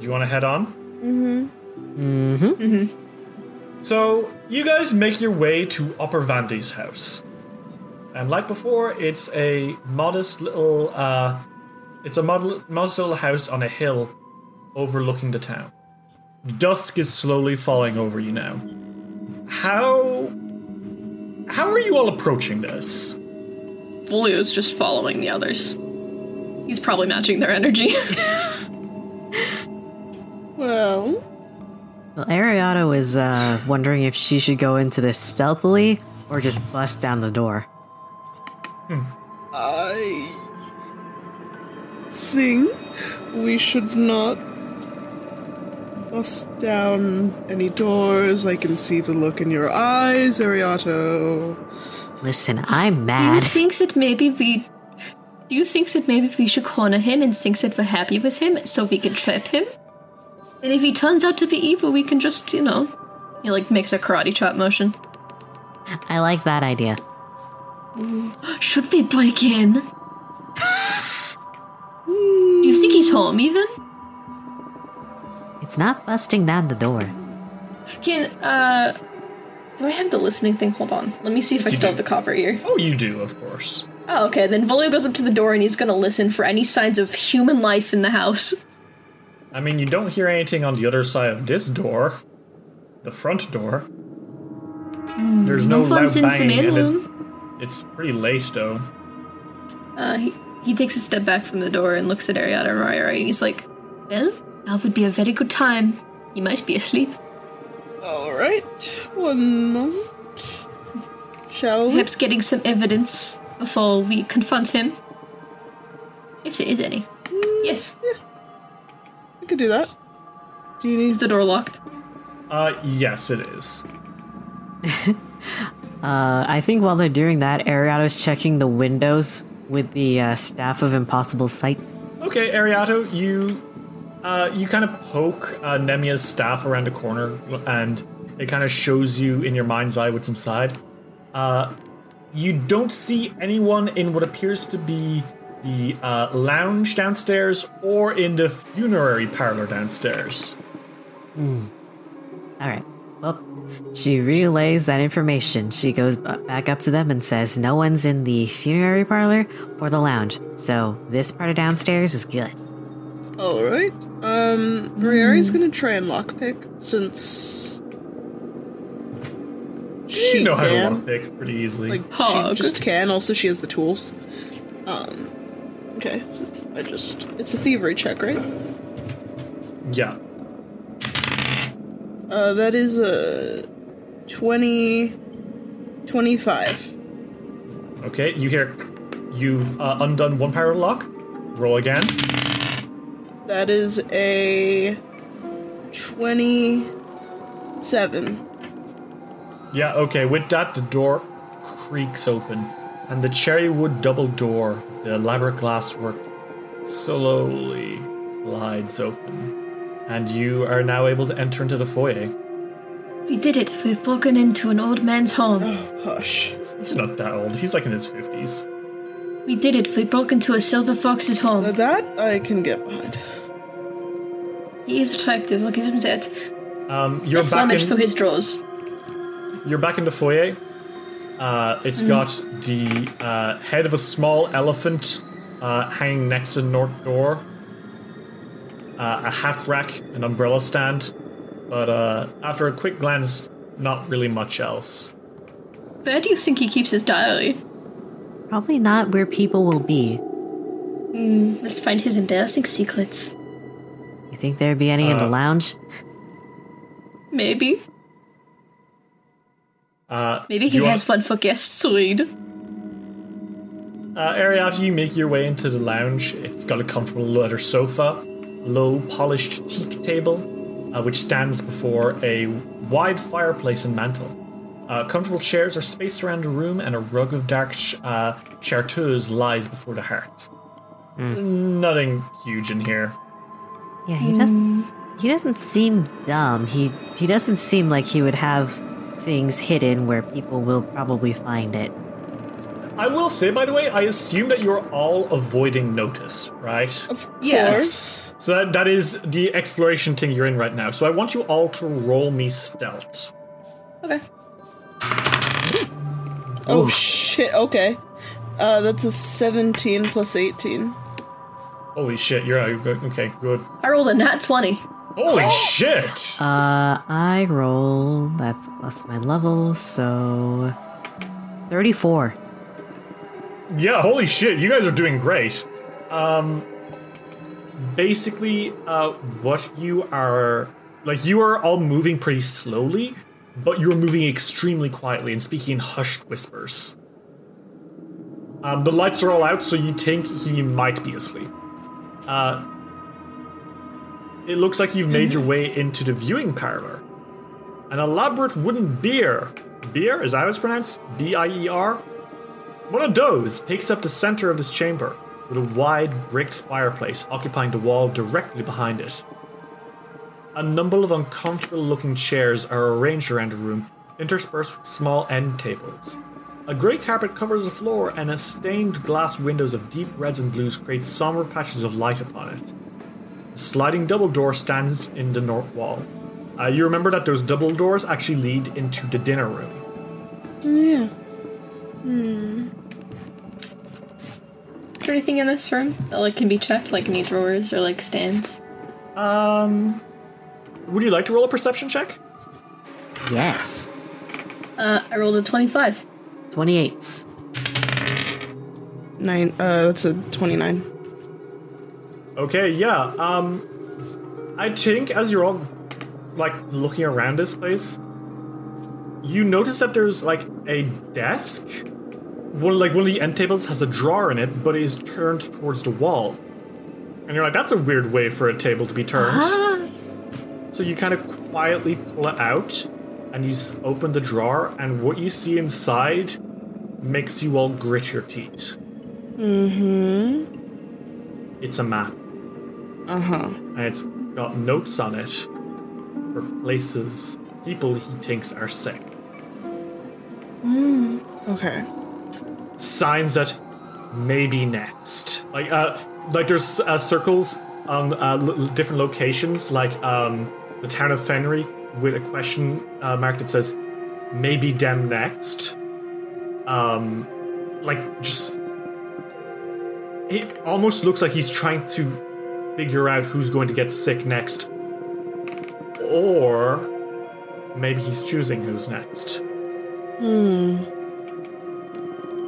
You want to head on? Mm-hmm. Mm-hmm. So, you guys make your way to Upper Vandy's house. And like before, it's a modest little, uh, it's a mod- modest little house on a hill overlooking the town. Dusk is slowly falling over you now. How, how are you all approaching this? Volio's just following the others. He's probably matching their energy. Well, Well, Ariana was uh, wondering if she should go into this stealthily or just bust down the door. I think we should not bust down any doors. I can see the look in your eyes, Ariato. Listen, I'm mad. Do you mad. think that maybe we do you think that maybe we should corner him and think that we're happy with him so we can trap him? And if he turns out to be evil, we can just, you know, he like makes a karate chop motion. I like that idea. Should we break in? do you think he's home even? It's not busting down the door. Can uh do I have the listening thing? Hold on. Let me see if I still do. have the copper ear. Oh, you do, of course. Oh, okay. Then Volio goes up to the door and he's gonna listen for any signs of human life in the house. I mean, you don't hear anything on the other side of this door, the front door. There's no, No fun loud since the banging, main and it- room. It's pretty late though. Uh, he, he takes a step back from the door and looks at Ariana and Raya, right? And he's like, Well, now would be a very good time. He might be asleep. Alright, one moment. Shall we? Perhaps getting some evidence before we confront him. If there is any. Yes. Yeah. We could do that. Do you Is need the door locked? Uh, yes, it is. Uh, I think while they're doing that, Ariana's checking the windows with the uh, staff of impossible sight. Okay, Ariato, you uh, you kind of poke uh, Nemia's staff around the corner, and it kind of shows you in your mind's eye what's inside. Uh, you don't see anyone in what appears to be the uh, lounge downstairs or in the funerary parlor downstairs. All right. Well, she relays that information. She goes back up to them and says, No one's in the funerary parlor or the lounge. So this part of downstairs is good. Alright. Um, Riari's gonna try and lockpick since. She you know how to lockpick pretty easily. Like, Hog. she just can. Also, she has the tools. Um, okay. So I just. It's a thievery check, right? yeah. Uh, that is a 20. 25. Okay, you hear you've uh, undone one power lock. Roll again. That is a 27. Yeah, okay, with that, the door creaks open, and the cherry wood double door, the elaborate glasswork, slowly slides open. And you are now able to enter into the foyer. We did it. We've broken into an old man's home. Hush. He's not that old, he's like in his 50s. We did it. We broke into a silver fox's Now home. that I can get behind. He is attractive. I'll give him that. Um, you're Let's back rummage through his drawers. you're back in the foyer. Uh, it's got the uh, head of a small elephant uh, hanging next to the north door, uh, a hat rack, an umbrella stand, but uh, after a quick glance, not really much else. Where do you think he keeps his diary? Probably not where people will be. Let's find his embarrassing secrets. You think there'd be any in the lounge? Maybe. Uh, Maybe he has want- one for guests to read. Uh, Ariata, you make your way into the lounge. It's got a comfortable leather sofa, low polished teak table, uh, which stands before a wide fireplace and mantel. Uh, comfortable chairs are spaced around the room, and a rug of dark sh- uh, chartreuse lies before the hearth. Nothing huge in here. Yeah, he doesn't. He doesn't seem dumb. He he doesn't seem like he would have things hidden where people will probably find it. I will say, by the way, I assume that you're all avoiding notice, right? Of Yes. course. So that, that is the exploration thing you're in right now. So I want you all to roll me stealth. Okay. Oh shit. Okay. Uh, that's a 17 plus 18. Holy shit, you're out. Good. Okay, good. I rolled a nat 20. Holy shit! Uh, I roll. That's plus my level, so. 34. Yeah, holy shit, you guys are doing great. Um basically uh what you are like you are all moving pretty slowly, but you're moving extremely quietly and speaking in hushed whispers. Um the lights are all out, so you think he might be asleep. Uh it looks like you've made your way into the viewing parlor. An elaborate wooden bier. Bier? Is that how it's pronounced? B I E R? One of those takes up the center of this chamber, with a wide bricked fireplace occupying the wall directly behind it. A number of uncomfortable looking chairs are arranged around the room, interspersed with small end tables. A grey carpet covers the floor, and a stained glass windows of deep reds and blues create somber patches of light upon it. A sliding double door stands in the north wall. Uh, you remember that those double doors actually lead into the dinner room. Yeah. Is there anything in this room that like can be checked, like any drawers or like stands? Um, would you like to roll a perception check? Yes. Uh, I rolled a 25. 28. Nine. Uh, that's a 29. Okay, yeah. Um, I think as you're all like looking around this place, you notice that there's like a desk. One like one of the end tables has a drawer in it, but is turned towards the wall. And you're like, that's a weird way for a table to be turned. Ah, So you kind of quietly pull it out, and you open the drawer, and what you see inside makes you all grit your teeth. Mm-hmm. It's a map. Uh huh. and it's got notes on it for places, people he thinks are sick. Mm. Okay. Signs that maybe next. Like, uh, like there's uh, circles on uh, l- different locations, like um, the town of Fenry, with a question uh, mark that says maybe them next. Um, like just. It almost looks like he's trying to figure out who's going to get sick next. Or maybe he's choosing who's next.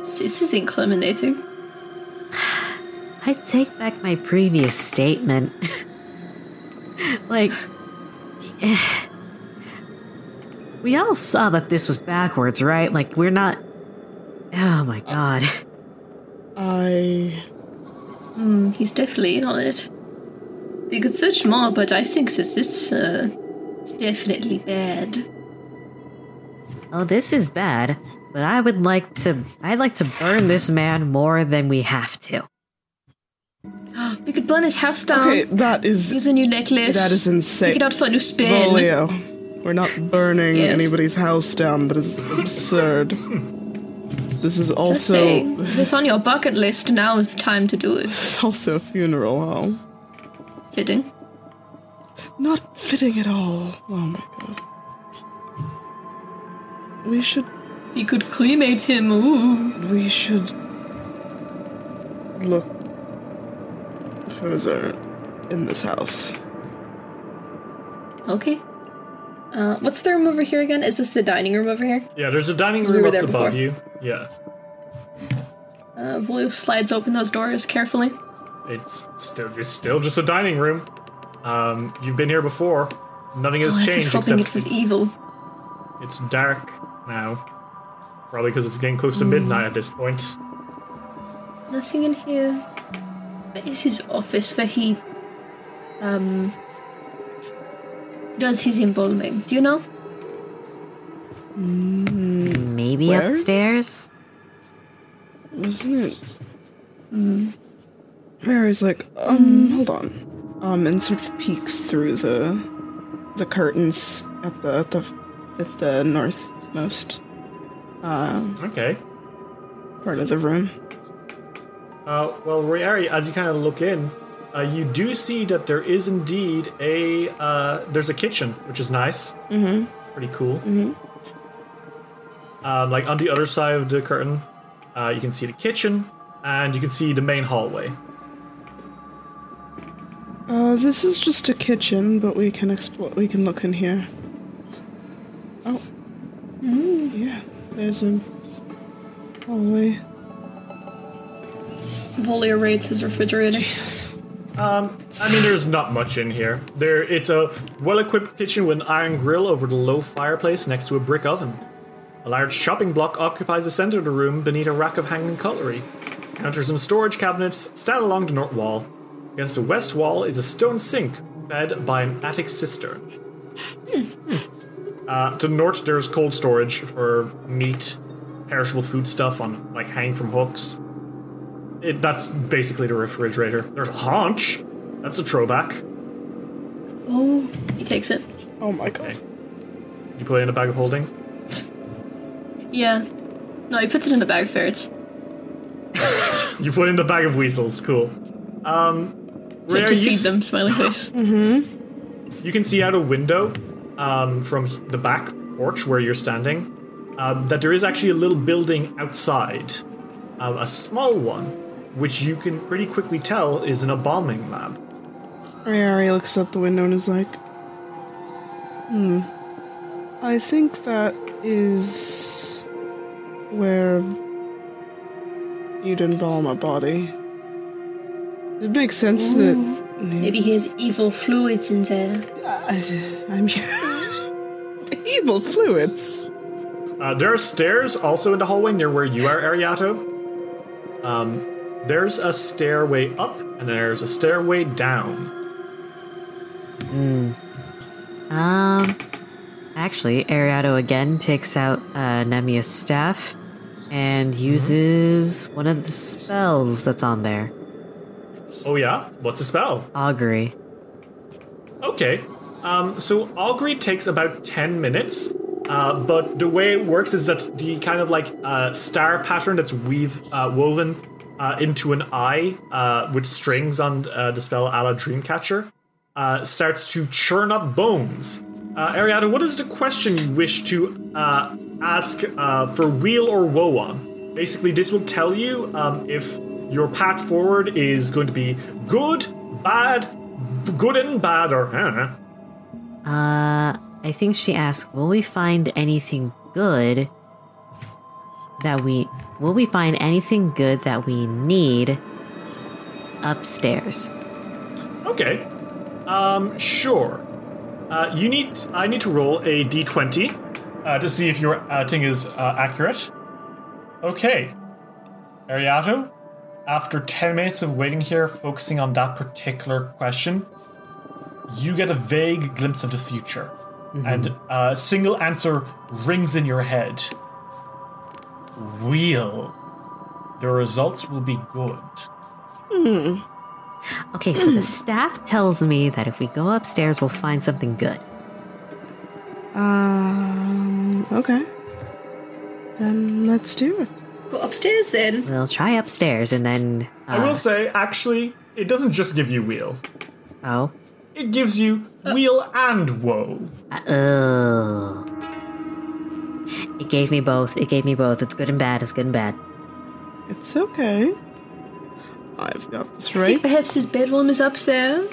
This is incriminating. I take back my previous statement. like, we all saw that this was backwards, right? Like, we're not. Oh my god. I. Hmm, he's definitely in on it. We could search more, but I think that this uh, is definitely bad. Oh, this is bad, but I would like to. I'd like to burn this man more than we have to. We could burn his house down. Okay, that is. Use a new necklace. That is insane. Take it out for a new spin. Volio, we're not burning Yes. anybody's house down. That is absurd. This is also saying, this if it's on your bucket list, now is the time to do it. it. is also a funeral home. Fitting. Not fitting at all. Oh my god. We should You could cremate him. Ooh. we should look further in this house. Okay. Uh, what's the room over here again? Is this the dining room over here? Yeah, there's a dining room were up there above before. you. Yeah. Uh, Volio slides open those doors carefully. It's still it's still just a dining room. Um, you've been here before. Nothing has Oh, I was changed hoping except it was evil. it's dark now. Probably because it's getting close to midnight at this point. Nothing in here. Where is his office where he um does his embalming? Do you know? Maybe Where? upstairs? Wasn't it? Mary's like, um, hold on. Um, and sort of peeks through the the curtains at the at the at the northmost. Um, Okay. part of the room. Uh, well, Royari, as you kind of look in, uh, you do see that there is indeed a uh, there's a kitchen, which is nice. Mm-hmm. It's pretty cool. Mm-hmm. Um, like on the other side of the curtain, uh, you can see the kitchen, and you can see the main hallway. Uh, this is just a kitchen, but we can explore. We can look in here. Oh, yeah. There's a hallway. Volio raids his refrigerator. Jesus. Um, I mean, there's not much in here. There, it's a well-equipped kitchen with an iron grill over the low fireplace next to a brick oven. A large chopping block occupies the center of the room beneath a rack of hanging cutlery. Counters and storage cabinets stand along the north wall. Against the west wall is a stone sink fed by an attic cistern. Uh, to the north, there's cold storage for meat, perishable food stuff on like hanging from hooks. It, that's basically the refrigerator. There's a haunch. That's a throwback. Oh, he takes it. Oh my god. You put it in a bag of holding. Yeah. No, he puts it in the bag of ferrets. You put it in the bag of weasels. Cool. Um, To, Rhea, to feed s- them, smiley face. mm-hmm. you can see out a window um, from the back porch where you're standing um, that there is actually a little building outside, um, a small one, which you can pretty quickly tell is an embalming lab. Ari looks out the window and is like, hmm. I think that is where you'd embalm a body. It makes sense that Maybe he has evil fluids in there. I, I'm evil fluids. Uh, there are stairs also in the hallway near where you are, Ariato. Um, there's a stairway up and there's a stairway down. Um, actually, Ariato again takes out uh, Nemia's staff and uses one of the spells that's on there. Oh yeah, what's the spell? Augury. Okay. Um, so Augury takes about 10 minutes, uh, but the way it works is that the kind of like uh, star pattern that's weave uh, woven uh, into an eye uh, with strings on uh, the spell a la Dreamcatcher uh, starts to churn up bones. Uh, Ariada, what is the question you wish to uh, ask uh, for weal or woe on? Basically, this will tell you um, if your path forward is going to be good, bad, good and bad, or uh, Uh, I think she asked, "Will we find anything good that we will we find anything good that we need upstairs?" Okay. Um, sure. Uh, you need. I need to roll a d20 uh, to see if your uh, thing is uh, accurate. Okay. Ariato, after 10 minutes of waiting here, focusing on that particular question, you get a vague glimpse of the future. Mm-hmm. And a single answer rings in your head. Weal. The results will be good. Hmm. Okay, so the hmm. staff tells me that if we go upstairs, we'll find something good. Um, okay. Then let's do it. Go upstairs then. We'll try upstairs and then. I Uh, will say, actually, it doesn't just give you weal. oh, It gives you weal and woe. Uh, ugh. It gave me both. It gave me both. It's good and bad. It's good and bad. It's okay. I've got this See, right. perhaps his bedroom is upstairs.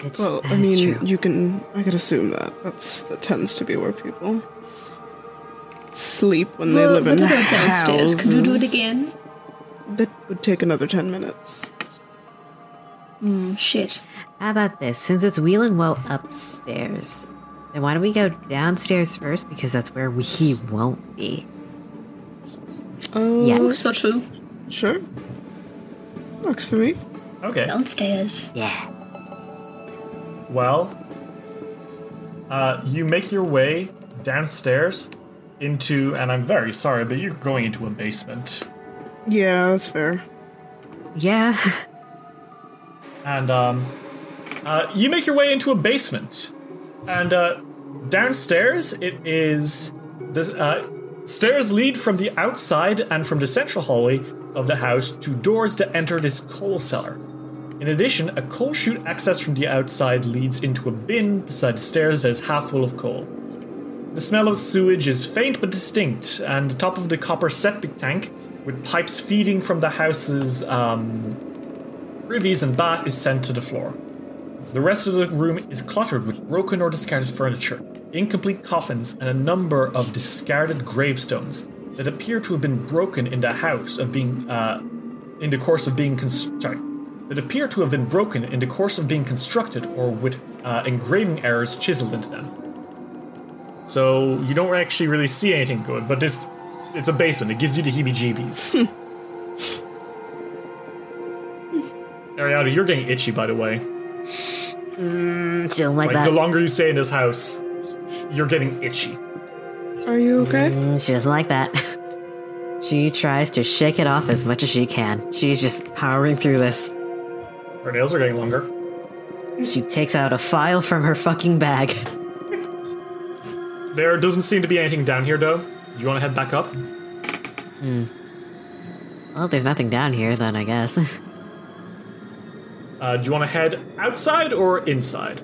It's Well, I mean, true. you can. I could assume that. That's that tends to be where people sleep when they Well, live in what about downstairs? Could you do it again? That would take another ten minutes. Mm, shit. How about this? Since it's weal and woe upstairs, then why don't we go downstairs first? Because that's where we won't be. Oh, Yeah. Oh, so true. sure. Works for me. Okay. Downstairs. Yeah. Well, uh, you make your way downstairs into, and I'm very sorry, but you're going into a basement. Yeah, that's fair. Yeah. And um, uh, you make your way into a basement. And uh, downstairs, it is the uh, Stairs lead from the outside and from the central hallway of the house to doors that enter this coal cellar. In addition, a coal chute access from the outside leads into a bin beside the stairs that is half full of coal. The smell of sewage is faint but distinct, and the top of the copper septic tank, with pipes feeding from the house's um, privies and bath, is sent to the floor. The rest of the room is cluttered with broken or discarded furniture, incomplete coffins, and a number of discarded gravestones that appear to have been broken in the house of being uh, in the course of being const- sorry, that appear to have been broken in the course of being constructed or with uh, engraving errors chiseled into them. So you don't actually really see anything good, but this it's a basement. It gives you the heebie-jeebies. Ariana, you're getting itchy, by the way. She like, Like that. the longer you stay in this house, you're getting itchy. Are you okay? Mm, she doesn't like that. She tries to shake it off as much as she can. She's just powering through this. Her nails are getting longer. She takes out a file from her fucking bag. There doesn't seem to be anything down here, though. You want to head back up? Hmm. Well, if there's nothing down here, then I guess. Uh, do you want to head outside or inside?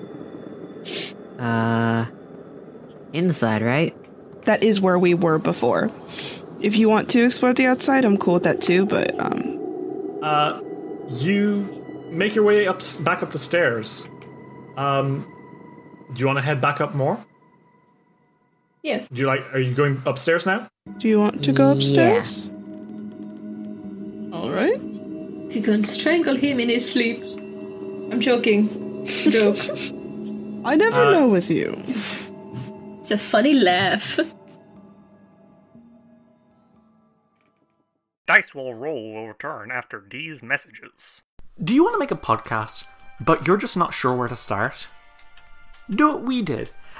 Uh, inside, right? That is where we were before. If you want to explore the outside, I'm cool with that too, but um Uh, you make your way up, back up the stairs. Um, do you want to head back up more? Yeah. Do you like? Are you going upstairs now? do you want to go Yeah. upstairs? Alright. If you can strangle him in his sleep. I'm joking. Joke. I never Uh, know with you. it's a funny laugh. Dice will roll will return after these messages. Do you want to make a podcast, but you're just not sure where to start? Do what we did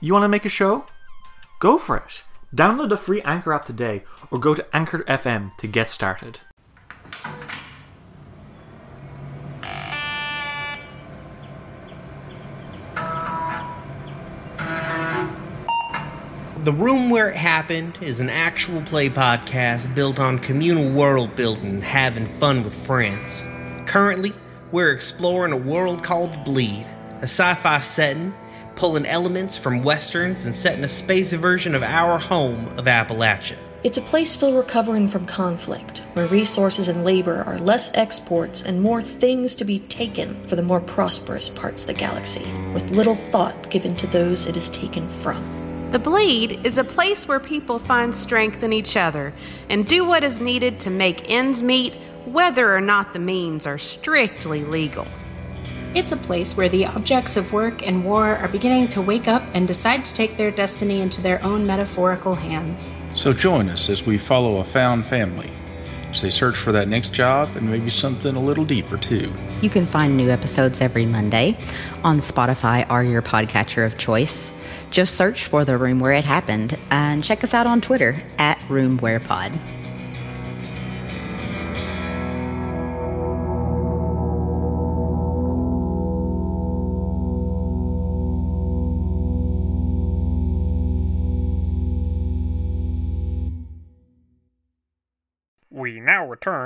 you want to make a show? Go for it. Download the free Anchor app today or go to Anchor FM to get started. The Room Where It Happened is an actual play podcast built on communal world building and having fun with friends. Currently, we're exploring a world called The Bleed, a sci fi setting, pulling elements from westerns and setting a space version of our home of Appalachia. It's a place still recovering from conflict, where resources and labor are less exports and more things to be taken for the more prosperous parts of the galaxy, with little thought given to those it is taken from. The Bleed is a place where people find strength in each other and do what is needed to make ends meet, whether or not the means are strictly legal. It's a place where the objects of work and war are beginning to wake up and decide to take their destiny into their own metaphorical hands. So join us as we follow a found family as they search for that next job and maybe something a little deeper too. You can find new episodes every Monday on Spotify or your podcatcher of choice. Just search for The Room Where It Happened and check us out on Twitter at RoomWherePod. We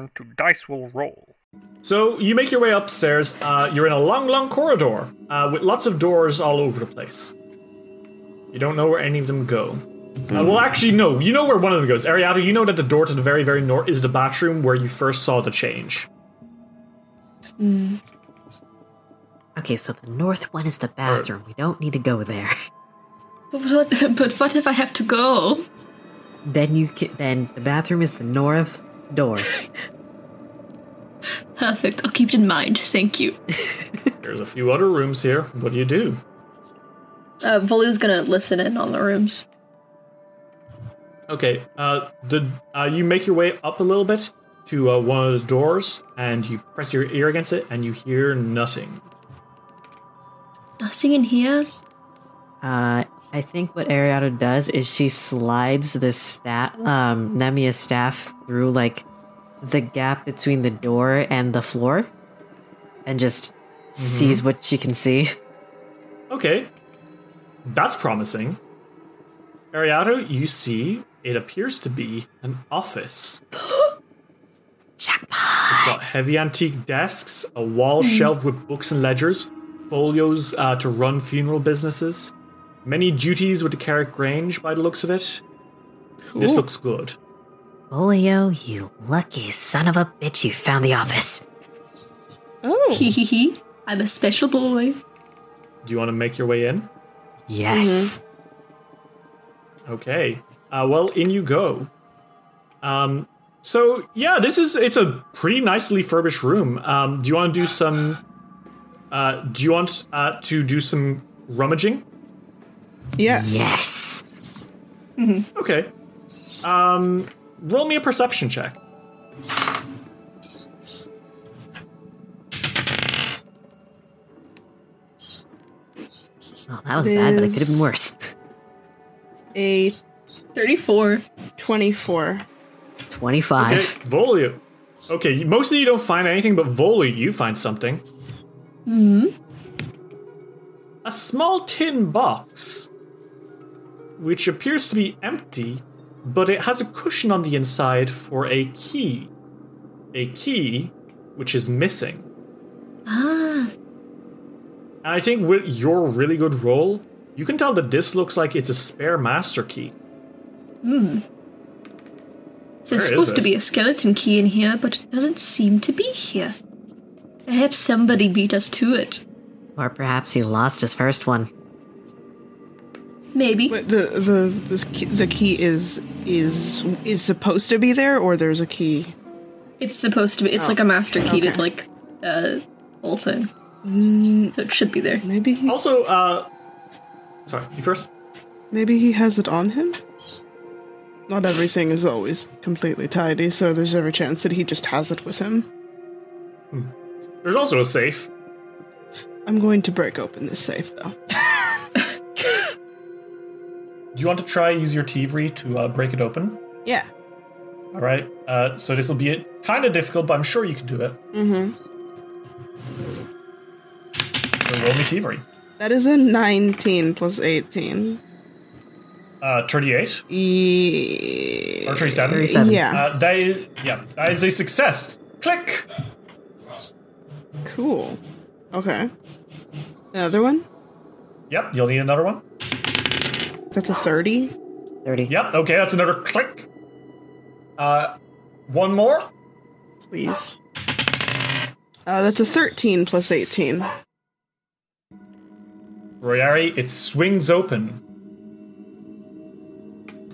now return to Dice will roll. So you make your way upstairs. Uh, you're in a long, long corridor uh, with lots of doors all over the place. You don't know where any of them go. Uh, well, actually, no. You know where one of them goes. Ariado, you know that the door to the very, very north is the bathroom where you first saw the change. Okay, so the north one is the bathroom. We don't need to go there. But what, but what if I have to go? Then you can, then the bathroom is the north door. Perfect. I'll keep it in mind. Thank you. There's a few other rooms here. What do you do? Uh, Volu's gonna listen in on the rooms. Okay, uh, the uh, you make your way up a little bit to uh, one of the doors, and you press your ear against it, and you hear nothing. Nothing in here. Uh, I think what Ariado does is she slides the staff, um, Nemia's staff through like the gap between the door and the floor, and just sees what she can see. Okay, that's promising. Ariado, you see, it appears to be an office. Jackpot! It's got heavy antique desks, a wall shelved with books and ledgers, folios uh, to run funeral businesses, many duties with the Carrick Grange by the looks of it. This looks good. Folio, you lucky son of a bitch, you found the office. Oh. Hee hee hee. I'm a special boy. Do you want to make your way in? Yes. Okay. Uh, well, in you go. Um, so yeah, this is it's a pretty nicely furbished room. Um, do you want to do some? Uh, do you want uh, to do some rummaging? Yes. Yes. Okay. Um, roll me a perception check. Oh, that was bad, but it could have been worse. A 34. 24. 25. Okay, Volio. Okay, most of you don't find anything, but Volio, you find something. Hmm. A small tin box, which appears to be empty, but it has a cushion on the inside for a key. A key which is missing. Ah. And I think with your really good roll, you can tell that this looks like it's a spare master key. Hmm. So there's is supposed to be a skeleton key in here, but it doesn't seem to be here. Perhaps somebody beat us to it. Or perhaps he lost his first one. Maybe. Wait, the the this key, the key is is is supposed to be there, or there's a key. It's supposed to be. It's Oh, like a master key okay. to like uh whole thing. So it should be there. Maybe he. Also, uh, sorry, you first. Maybe he has it on him. Not everything is always completely tidy, so there's every chance that he just has it with him. There's also a safe. I'm going to break open this safe, though. Do you want to try use your Thievery to uh, break it open? Yeah. All right. Uh, so this will be kind of difficult, but I'm sure you can do it. Mm-hmm. So roll me Thievery. That is a 19 plus 18. Uh, 38 E- or 37. 37. Yeah. Uh, that is, yeah, that is a success. Click. Cool. Okay. Another one? Yep. You'll need another one. That's a 30. 30. Yep. Okay, that's another click. Uh, one more. Please. Uh, that's a 13 plus 18. Royari, it swings open.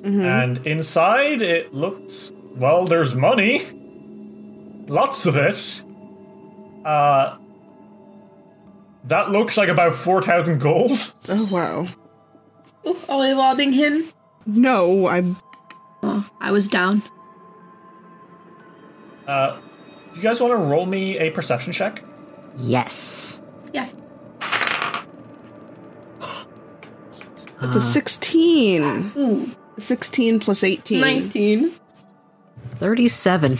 Mhm. And inside it looks well, there's money. Lots of it. Uh that looks like about 4,000 gold. Oh, wow. Ooh, are we robbing him? No, I'm. Oh, I was down. Uh you guys want to roll me a perception check? Yes. Yeah. That's a 16. Ooh. 16 plus 18. 19. 37.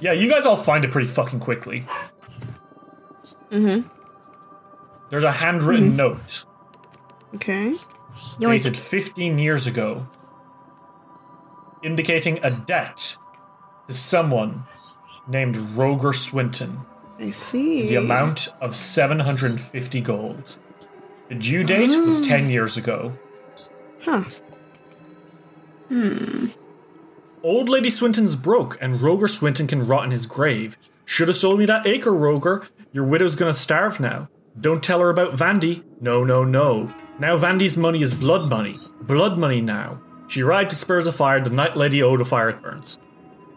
Yeah, you guys all find it pretty fucking quickly. Mm-hmm. There's a handwritten note Okay. dated 15 years ago indicating a debt to someone named Roger Swinton. I see. the amount of 750 gold. The due date was 10 years ago. Huh. Hmm. Old Lady Swinton's broke, and Roger Swinton can rot in his grave. Should have sold me that acre, Roger. Your widow's gonna starve now. Don't tell her about Vandy. No, no, no. Now Vandy's money is blood money. Blood money now. She ride to spurs of fire the night Lady owed a fire it burns.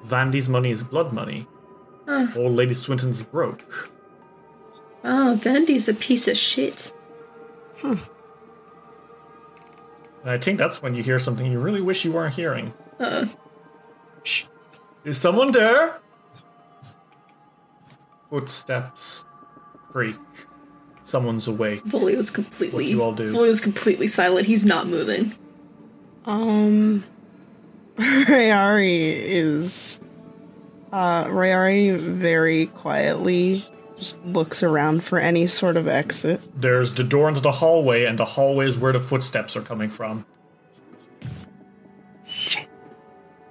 Vandy's money is blood money. Huh. Old Lady Swinton's broke. Oh, Vandy's a piece of shit. And I think that's when you hear something you really wish you weren't hearing. Uh. Shh. Is someone there? Footsteps creak. Someone's awake. Bully was completely. What do you all do? Bully was completely silent. He's not moving. Um, Rayari is. Uh, Rayari very quietly just looks around for any sort of exit. There's the door into the hallway, and the hallway is where the footsteps are coming from. Shit.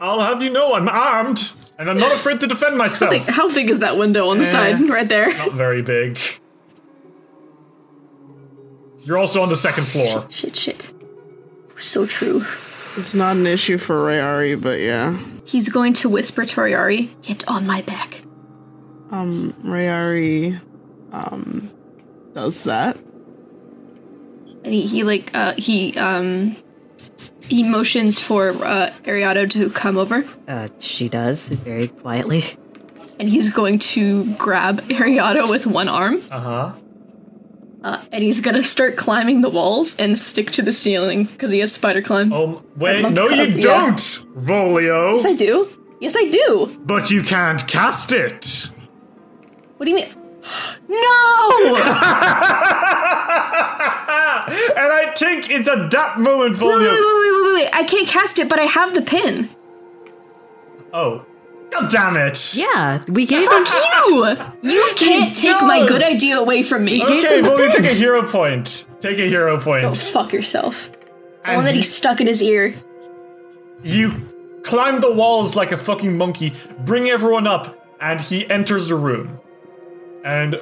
I'll have you know I'm armed, and I'm not afraid to defend How myself. big, how big is that window on the Eh. side right there? Not very big. You're also on the second floor. Shit, shit. So true. It's not an issue for Rayari, but yeah. He's going to whisper to Rayari, "Get on my back." Um, Rayari, um, does that. And he, he like uh he um he motions for uh Ariado to come over, Uh, she does, very quietly. and he's going to grab Ariado with one arm, Uh huh. Uh, and he's gonna start climbing the walls and stick to the ceiling because he has spider climb. Oh wait, no, you yeah. don't, Volio. Yes, I do. Yes, I do. But you can't cast it. What do you mean? No! and I think it's a that moment, wait, wait, wait, Volio. wait, wait, wait, wait! I can't cast it, but I have the pin. Oh, god damn it! Yeah, we gave Fuck him. you! You can't take my good idea away from me. Okay, Volio, take a hero point. Take a hero point. Go fuck yourself. The And one that you- he stuck in his ear. You climb the walls like a fucking monkey, bring everyone up, and he enters the room. And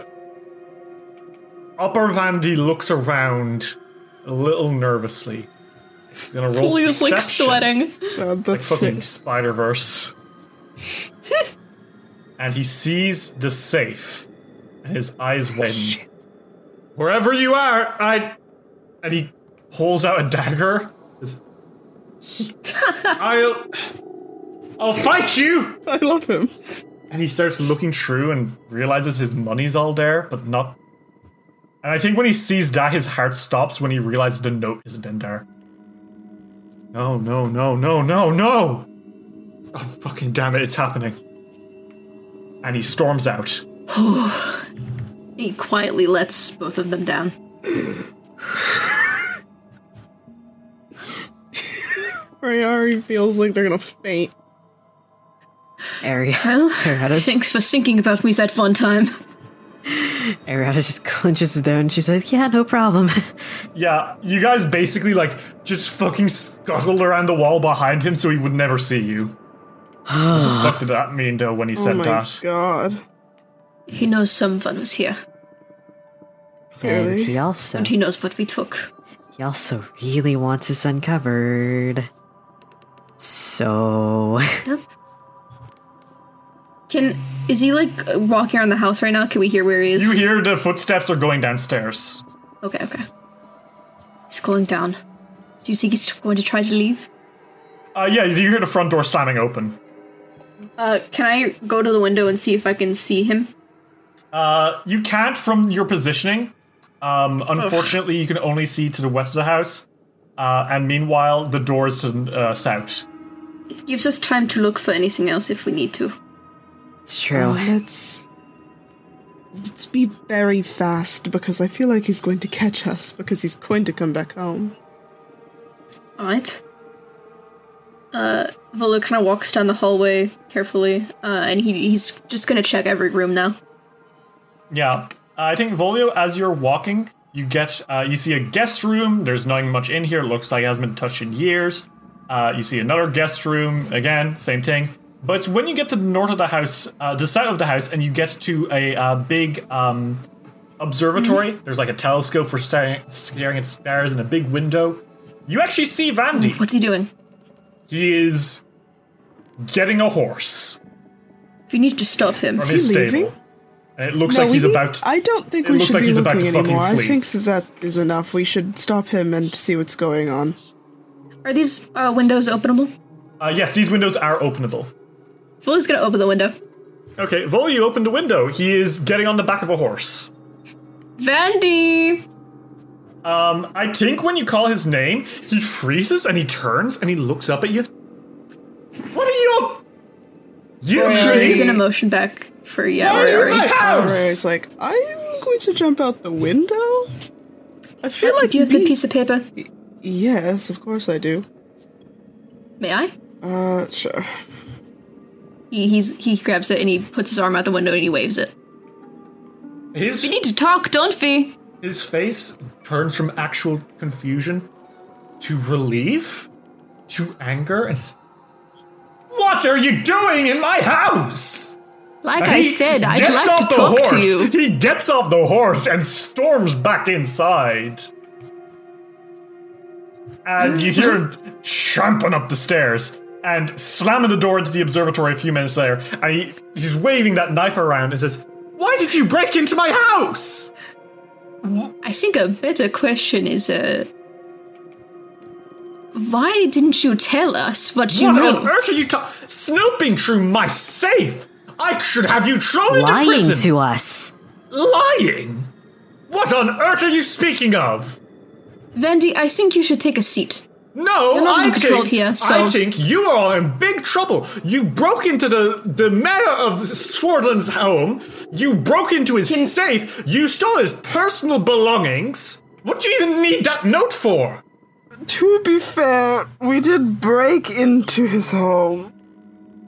Upper Vandy looks around a little nervously. He's gonna roll Fully was like perception. sweating. God, Like that's fucking. Spider Verse. and he sees the safe, and his eyes oh, widen. Wherever you are, I. And he pulls out a dagger. I'll. I'll fight you! I love him. And he starts looking through and realizes his money's all there, but not. And I think when he sees that, his heart stops when he realizes the note isn't in there. No, no, no, no, no, no! Oh, fucking damn it, it's happening. And he storms out. He quietly lets both of them down. Rayari feels like they're gonna faint. Area. Well, Ariana just, thanks for thinking about me that fun time. Ariana just clenches it down. she says, "Yeah, no problem." Yeah, you guys basically, like, just fucking scuttled around the wall behind him so he would never see you. What the fuck did that mean, though, when he said that? Oh my that? god. He knows someone was here, and he also and he knows what we took. he also really wants us uncovered. So Yep. Can is he like walking around the house right now? Can we hear where he is? You hear the footsteps are going downstairs. Okay, okay. He's going down. Do you think he's going to try to leave? Uh, yeah, you hear the front door slamming open. Uh, can I go to the window and see if I can see him? Uh, you can't from your positioning. Um, unfortunately, you can only see to the west of the house. Uh, and meanwhile, the doors to the uh, south. It gives us time to look for anything else if we need to. it's true. Oh, let's let's be very fast because I feel like he's going to catch us because he's going to come back home. Alright. Uh, Volo kind of walks down the hallway carefully, uh, and he, he's just gonna check every room now. Yeah, I think Volio, as you're walking, you get uh, you see a guest room. There's nothing much in here. It looks like it hasn't been touched in years. Uh, you see another guest room. Again, same thing. But when you get to the north of the house, uh, the south of the house, and you get to a uh, big um, observatory, there's like a telescope for staring, staring at stars and a big window. You actually see Vandy. What's he doing? He is getting a horse If you need to stop him. from he his stable. leaving? And it looks No, like he's need- about. I don't think we should like be he's about looking to fucking anymore. I think that that is enough. We should stop him and see what's going on. Are these uh, windows openable? Uh, yes, these windows are openable. Volo's gonna open the window. Okay, Vol, you open the window. He is getting on the back of a horse. Vandy! Um, I think when you call his name, he freezes and he turns and he looks up at you. What are you? You He's tree? gonna motion back for yeah. Why are you in Rory. my house? Rory's like, I'm going to jump out the window. I feel like Uh, Do you have the piece of paper? Yes, of course I do. May I? Uh, sure. He he's, he grabs it and he puts his arm out the window and he waves it. His We need to talk, don't we? His face turns from actual confusion to relief to anger and. What are you doing in my house? Like And I said, I'd like to the talk to horse. you. He gets off the horse and storms back inside. And you hear him tramping up the stairs and slamming the door into the observatory a few minutes later. And he, he's waving that knife around and says, Why did you break into my house? I think a better question is uh why didn't you tell us what you what knew? on earth are you talking? Snooping through my safe? I should have you thrown into Lying prison. to us. Lying? What on earth are you speaking of? Vandy, I think you should take a seat. No, You're not I think, here, so I think you are in big trouble. You broke into the the mayor of Swordland's home. You broke into his safe. You stole his personal belongings. What do you even need that note for? To be fair, we did break into his home.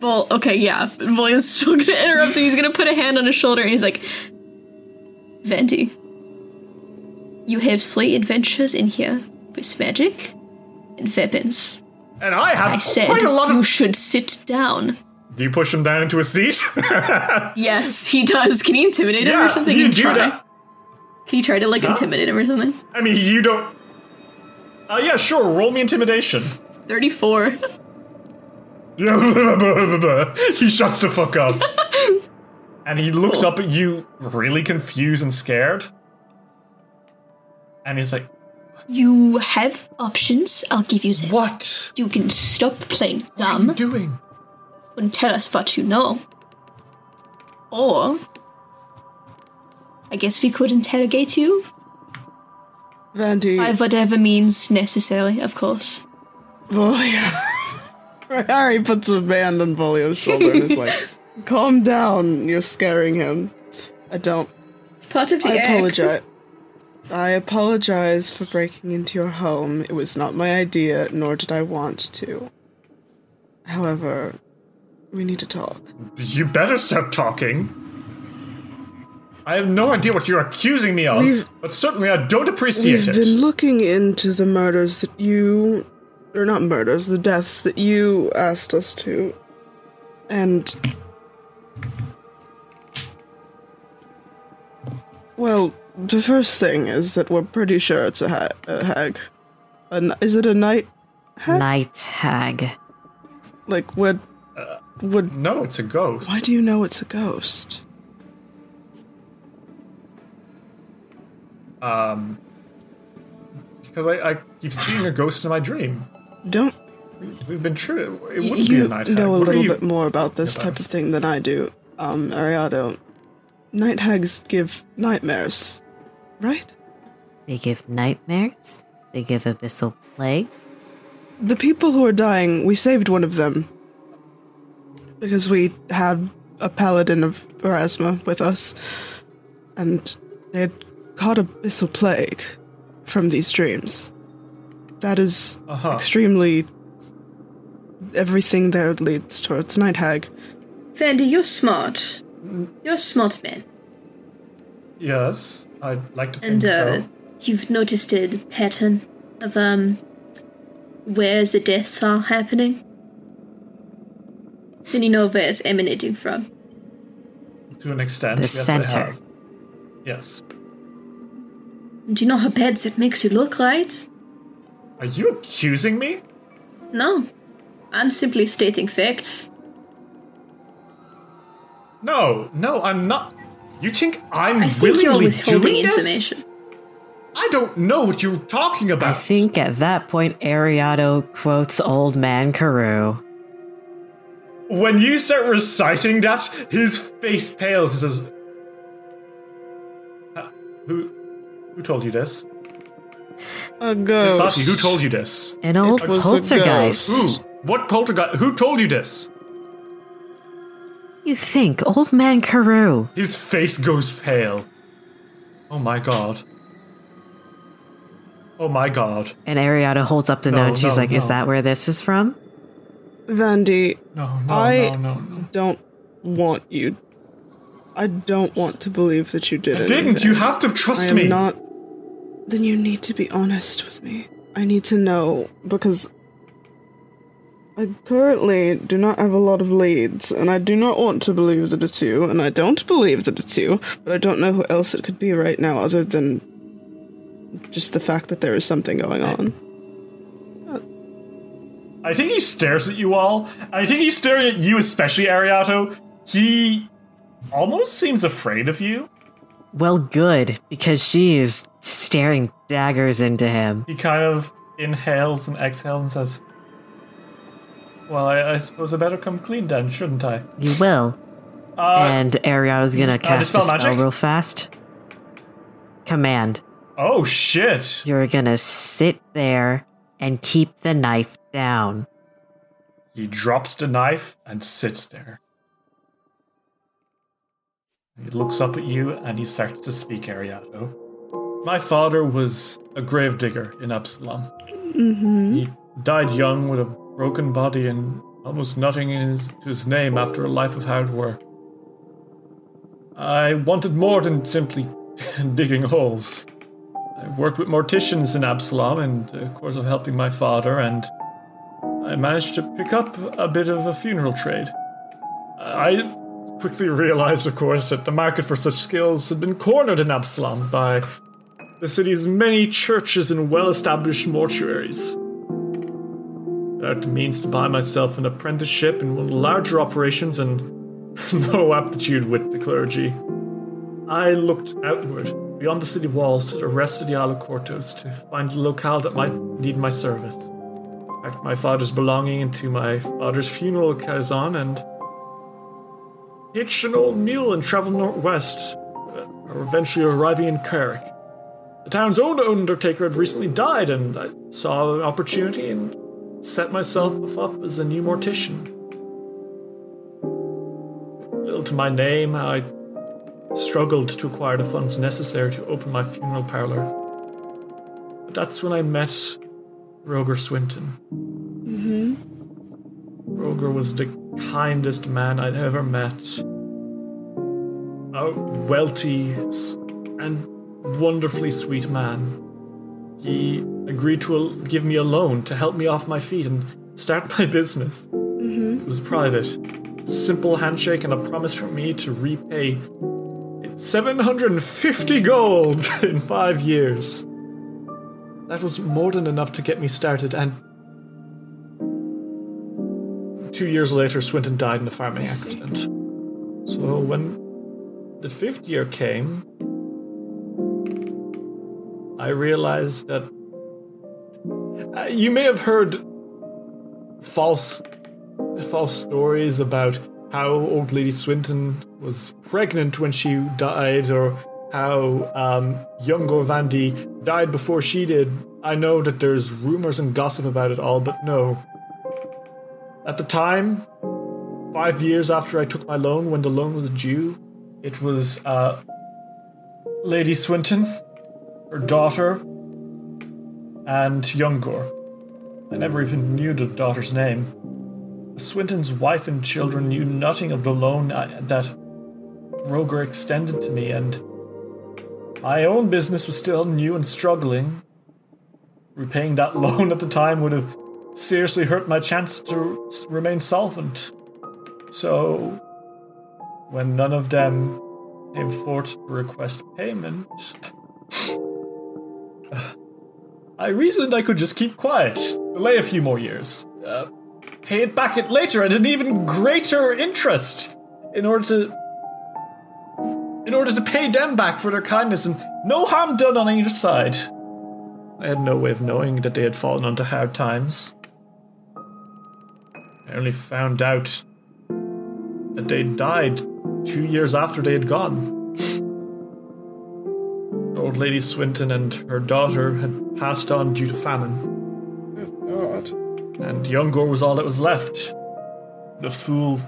Well, okay, yeah. William's still gonna interrupt him. He's gonna put a hand on his shoulder and he's like, Vandy, you have slight adventures in here with magic and. And I have I said quite a lot of. you should sit down. Do you push him down into a seat? Yes, he does. Can you intimidate him Yeah, or something? you Can do try? that. Can you try to like Huh? intimidate him or something? I mean, you don't. Uh, yeah, sure. Roll me intimidation. 34. he shuts the fuck up. and he looks Cool. up at you, really confused and scared. And he's like, You have options. I'll give you that. What? You can stop playing dumb. What are you doing? And tell us what you know. Or. I guess we could interrogate you Vandy. by whatever means necessary, of course. Volio. Harry puts a hand on Volio's shoulder and is like, calm down, you're scaring him. I don't. It's part of the I act. apologize. I apologize for breaking into your home. It was not my idea, nor did I want to. However, we need to talk. You better stop talking. I have no idea what you're accusing me of, We've- but certainly I don't appreciate it. We've been looking into the murders that you. Or not murders, the deaths that you asked us to. And. Well, the first thing is that we're pretty sure it's a, ha- a hag. A n- is it a night? Hag? Night hag. Like, would. would. No, it's a ghost. Why do you know it's a ghost? Um, because I, I keep seeing a ghost in my dream. Don't. We've been true. It wouldn't be a night hag. You know a What little you- bit more about this type of thing than I do, um, Ariado. Night hags give nightmares, right? They give nightmares. They give abyssal plague. The people who are dying, we saved one of them. Because we had a paladin of Pharasma with us. And they had caught abyssal plague from these dreams. That is Uh-huh. extremely. Everything there leads towards Night Hag. Vandy, you're smart. You're a smart man. Yes, I'd like to think And uh, so. you've noticed a pattern of um where the deaths are happening. Then you know where it's emanating from. To an extent, The yes, I center. have. Yes. Do you know how bad that makes you look, right? Are you accusing me? No. I'm simply stating facts. No, no, I'm not. You think I'm I think you're willingly withholding doing this? information. I don't know what you're talking about. I think at that point, Ariado quotes Old Man Carew. When you start reciting that, his face pales and says, "Uh, "Who, who told you this?" A Miss ghost. Buffy, who told you this? An old It was a poltergeist. ghost. Who? What poltergeist? Who told you this? You think, old man Carew? His face goes pale. Oh my god. Oh my god. And Ariana holds up the No, note. and She's no, like, "Is that where this is from?" Vandy, No, no, I no, no, no. don't want you. I don't want to believe that you did it. didn't. You have to trust I am me. not. Then you need to be honest with me. I need to know because I currently do not have a lot of leads, and I do not want to believe that it's you, and I don't believe that it's you, but I don't know who else it could be right now other than just the fact that there is something going on. I think he stares at you all. I think he's staring at you, especially Ariado. He almost seems afraid of you. Well, good because she is staring daggers into him. He kind of inhales and exhales and says, Well, I, I suppose I better come clean then, shouldn't I? You will. Uh, and Ariana's gonna cast a spell magic? real fast. Command. Oh, shit. You're gonna sit there and keep the knife down. He drops the knife and sits there. He looks up at you and he starts to speak, Ariado. My father was a gravedigger in Absalom. Mm-hmm. He died young with a broken body and almost nothing in his, to his name after a life of hard work. I wanted more than simply digging holes. I worked with morticians in Absalom in the course of helping my father, and I managed to pick up a bit of a funeral trade. I quickly realized, of course, that the market for such skills had been cornered in Absalom by the city's many churches and well established mortuaries. The means to buy myself an apprenticeship in one of the larger operations and no aptitude with the clergy. I looked outward, beyond the city walls, to the rest of the Isle of Kortos to find a locale that might need my service. Packed my father's belonging into my father's funeral caisson and hitched an old mule and traveled northwest, uh, eventually arriving in Carrick. The town's own undertaker had recently died, and I saw an opportunity and set myself up as a new mortician. Little to my name, I struggled to acquire the funds necessary to open my funeral parlor. But that's when I met Roger Swinton. Mm-hmm. Roger was the kindest man I'd ever met. A wealthy and wonderfully sweet man. He agreed to a- give me a loan to help me off my feet and start my business. Mm-hmm. It was private. Simple handshake and a promise from me to repay 750 gold in five years. That was more than enough to get me started, and two years later, Swinton died in a farming accident. So when the fifth year came, I realized that uh, you may have heard false false stories about how old lady Swinton was pregnant when she died or how um, young Gorvandi died before she did. I know that there's rumors and gossip about it all, but no. At the time, five years after I took my loan, when the loan was due, it was uh, Lady Swinton, her daughter, and Youngor. I never even knew the daughter's name. Swinton's wife and children knew nothing of the loan I, that Roger extended to me, and my own business was still new and struggling. Repaying that loan at the time would have seriously hurt my chance to remain solvent. So, when none of them came forth to request payment, I reasoned I could just keep quiet, delay a few more years, uh, pay it back at later at an even greater interest, in order to in order to pay them back for their kindness and no harm done on either side. I had no way of knowing that they had fallen onto hard times. I only found out that they died two years after they had gone. Old Lady Swinton and her daughter had passed on due to famine, God. and Youngor was all that was left. The fool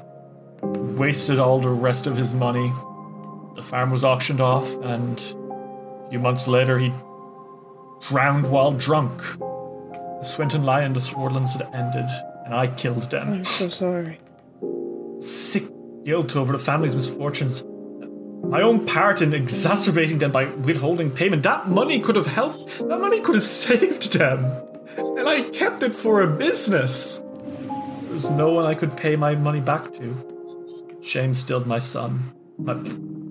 wasted all the rest of his money. The farm was auctioned off, and a few months later he drowned while drunk. The Swinton lie and the Swordlands had ended, and I killed them. I'm so sorry. Sick guilt over the family's misfortunes. My own part in exacerbating them by withholding payment. That money could have helped. That money could have saved them. And I kept it for a business. There was no one I could pay my money back to. Shame stilled my son. My,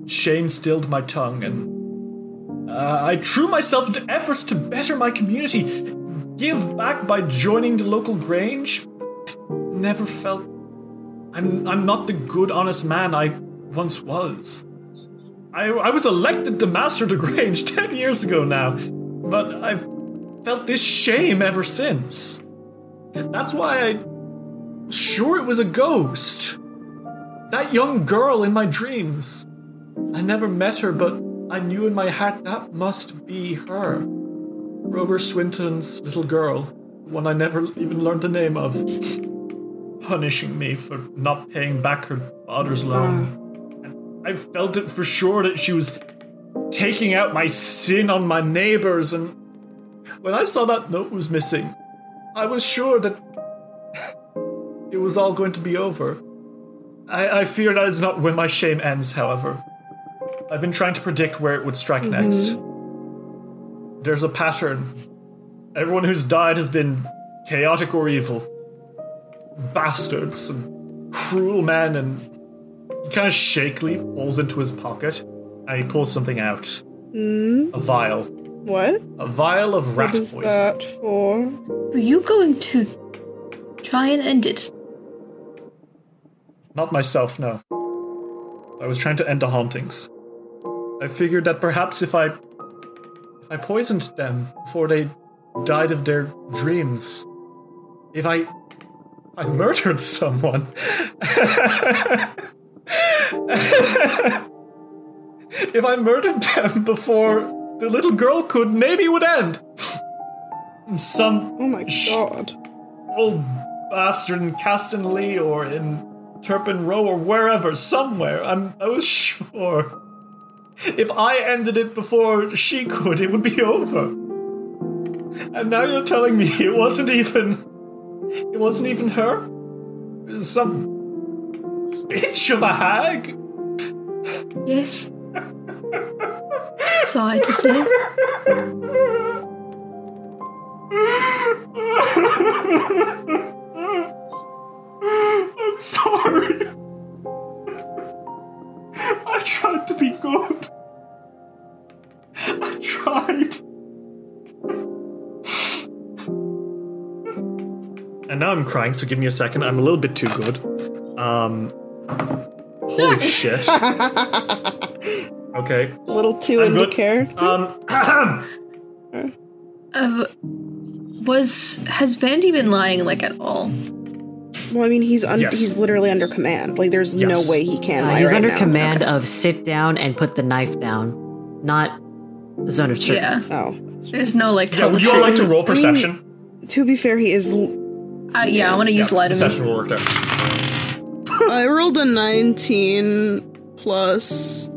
shame stilled my tongue, and uh, I threw myself into efforts to better my community, give back by joining the local grange. Never felt I'm I'm not the good, honest man I once was. I I was elected to master the Grange ten years ago now, but I've felt this shame ever since. That's why I sure it was a ghost. That young girl in my dreams. I never met her, but I knew in my heart that must be her. Robert Swinton's little girl, one I never even learned the name of punishing me for not paying back her father's loan. I felt it for sure that she was taking out my sin on my neighbors, and when I saw that note was missing, I was sure that it was all going to be over. I, I fear that is not where my shame ends, however. I've been trying to predict where it would strike mm-hmm. next. There's a pattern. Everyone who's died has been chaotic or evil bastards and cruel men and kind of shakily pulls into his pocket and he pulls something out. Hmm? A vial. What? A vial of rat What is poison. that for? Were you going to try and end it? Not myself, no. I was trying to end the hauntings. I figured that perhaps if I if I poisoned them before they died of their dreams, if I I murdered someone. if I murdered them before the little girl could, maybe it would end. Some oh my god old bastard in Caston Lee or in Turpin Row or wherever, somewhere. I'm I was sure. If I ended it before she could, it would be over. And now you're telling me it wasn't even it wasn't even her? Some bitch of a hag? Yes. Sorry to say. I'm sorry. I tried to be good. I tried. And now I'm crying, so give me a second. I'm a little bit too good. Um. Holy shit. Okay. A little too I'm into good. character. Um. Uh, was has Vandy been lying like at all? Well, I mean, he's un- Yes. he's literally under command. Like, there's Yes. no way he can Uh, lie he's right under now. command of sit down and put the knife down, not zone of truth. Yeah. Oh. There's no like. Yeah, would you all like to truth. roll I mean, perception? To be fair, he is. l- Uh, yeah, I want to use light of Perception will work out. I rolled a 19 plus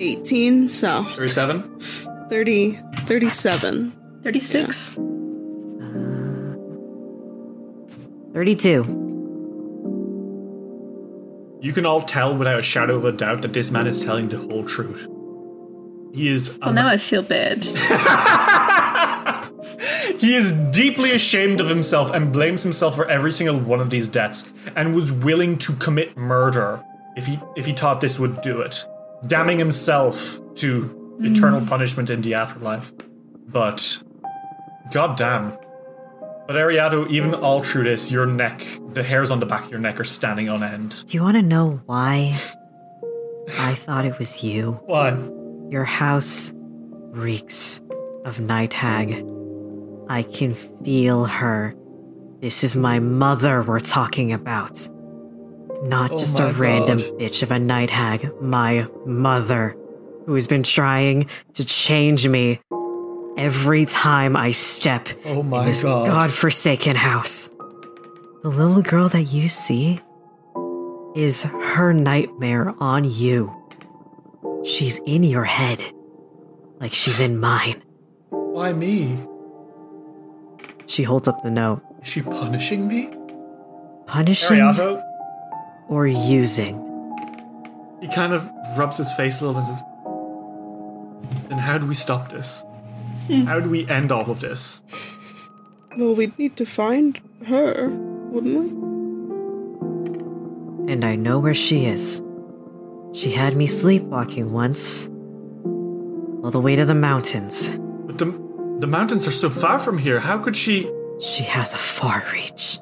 18, so 37? 30, 37. 36. Uh, 32. You can all tell without a shadow of a doubt that this man is telling the whole truth. He is. Well, now I feel bad. He is deeply ashamed of himself and blames himself for every single one of these deaths, and was willing to commit murder if he if he thought this would do it, damning himself to eternal mm. punishment in the afterlife. But, goddamn. But Ariado, even all through this, your neck, the hairs on the back of your neck are standing on end. Do you want to know why I thought it was you? Why? Your house reeks of night hag. I can feel her. This is my mother we're talking about. Not Oh just a random God. bitch of a night hag. My mother. who has been trying to change me every time I step Oh my in this God. godforsaken house. The little girl that you see is her nightmare on you. She's in your head, like she's in mine. Why me? She holds up the note. Is she punishing me? Punishing Ariado, or using? he kind of rubs his face a little and says, Then how do we stop this? Hmm. How do we end all of this? Well, we'd need to find her, wouldn't we? And I know where she is. She had me sleepwalking once. All the way to the mountains. But the, the mountains are so far from here. How could she? She has a far reach.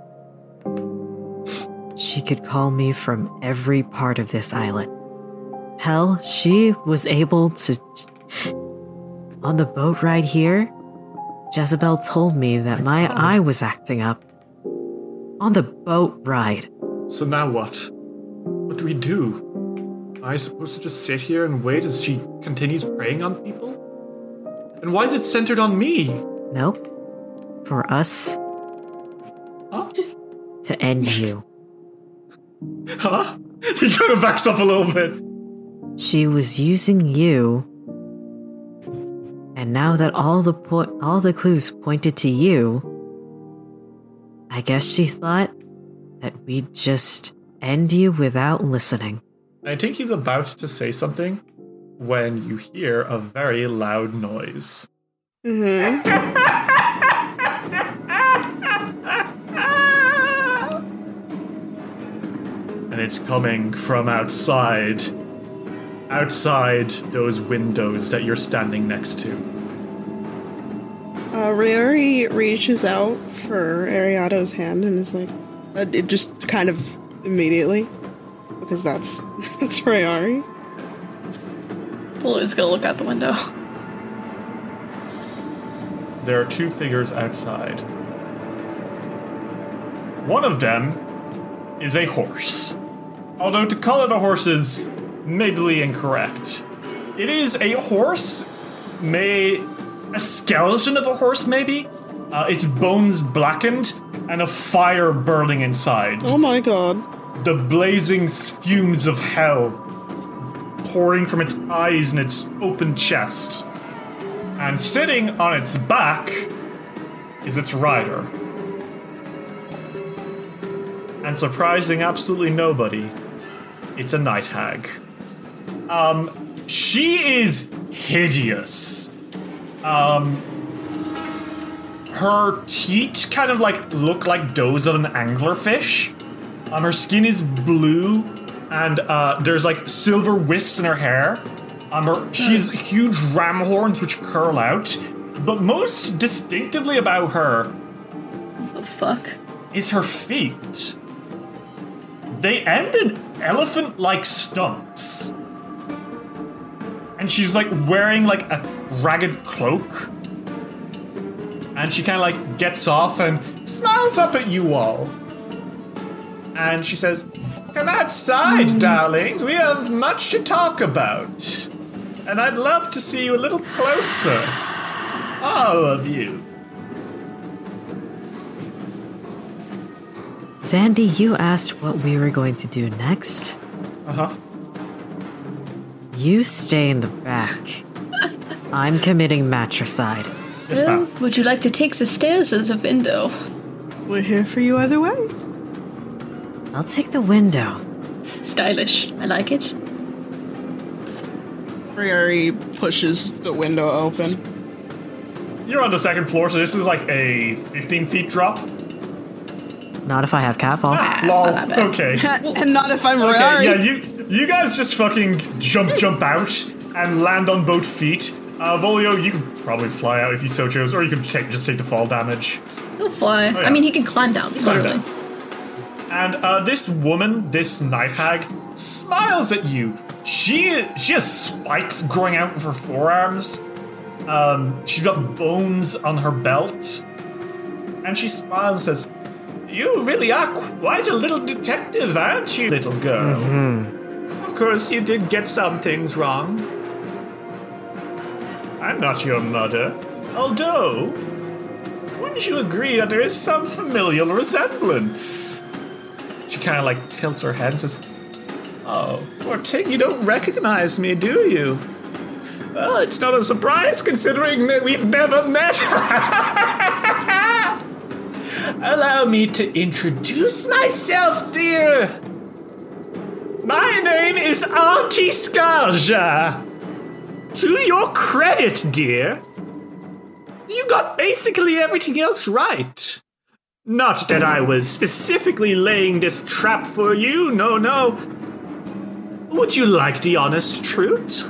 She could call me from every part of this island. Hell, she was able to. On the boat ride here, Jezebel told me that my eye was acting up. On the boat ride. So now what? What do we do? Am I supposed to just sit here and wait as she continues preying on people? And why is it centered on me? Nope. For us to end you. Huh? He kind of backs up a little bit. She was using you. And now that all the po- all the clues pointed to you, I guess she thought that we'd just end you without listening. I think he's about to say something when you hear a very loud noise. Mm-hmm. and it's coming from outside. Outside those windows that you're standing next to. Uh, Ryori reaches out for Ariado's hand and is like, uh, it just kind of immediately, because that's that's Ryori. Chloe's gonna look out the window. There are two figures outside. One of them is a horse. Although to call it a horse is maybe incorrect. It is a horse, may a skeleton of a horse, maybe. Uh, its bones blackened and a fire burning inside. Oh my god! The blazing fumes of hell pouring from its eyes and its open chest. And sitting on its back is its rider. And surprising absolutely nobody, it's a night hag. Um, she is hideous. Um, her teeth kind of like look like those of an anglerfish. Um, her skin is blue, and uh, there's like silver wisps in her hair. Um, her, she has huge ram horns which curl out. But most distinctively about her, the fuck, is her feet. They end in elephant-like stumps, and she's like wearing like a ragged cloak. And she kind of like gets off and smiles up at you all. And she says, Come outside, darlings. We have much to talk about. And I'd love to see you a little closer. All of you. Vandy, you asked what we were going to do next. Uh huh. You stay in the back. I'm committing matricide. Yes, Well, would you like to take the stairs or the window? We're here for you either way. I'll take the window. Stylish. I like it. Ryori pushes the window open. You're on the second floor, so this is like a 15 feet drop. Not if I have catfall. Lol. Okay. and not if I'm Okay, Ryori. yeah, you you guys just fucking jump jump out and land on both feet. Uh, Volio, you could probably fly out if you so chose, or you could take, just take the fall damage. He'll fly. Oh, yeah. I mean, he can climb down, Climb literally. And uh, this woman, this night hag, smiles at you. She she has spikes growing out of her forearms. Um, she's got bones on her belt, and she smiles and says, "You really are quite a little detective, aren't you, little girl? Of course, you did get some things wrong, I'm not your mother. Although, wouldn't you agree that there is some familial resemblance? She kind of like tilts her head and says, Oh, poor thing, you don't recognize me, do you? Well, it's not a surprise considering that we've never met. Allow me to introduce myself, dear. My name is Auntie Scarja. To your credit, dear, you got basically everything else right. Not that I was specifically laying this trap for you, no, no. Would you like the honest truth?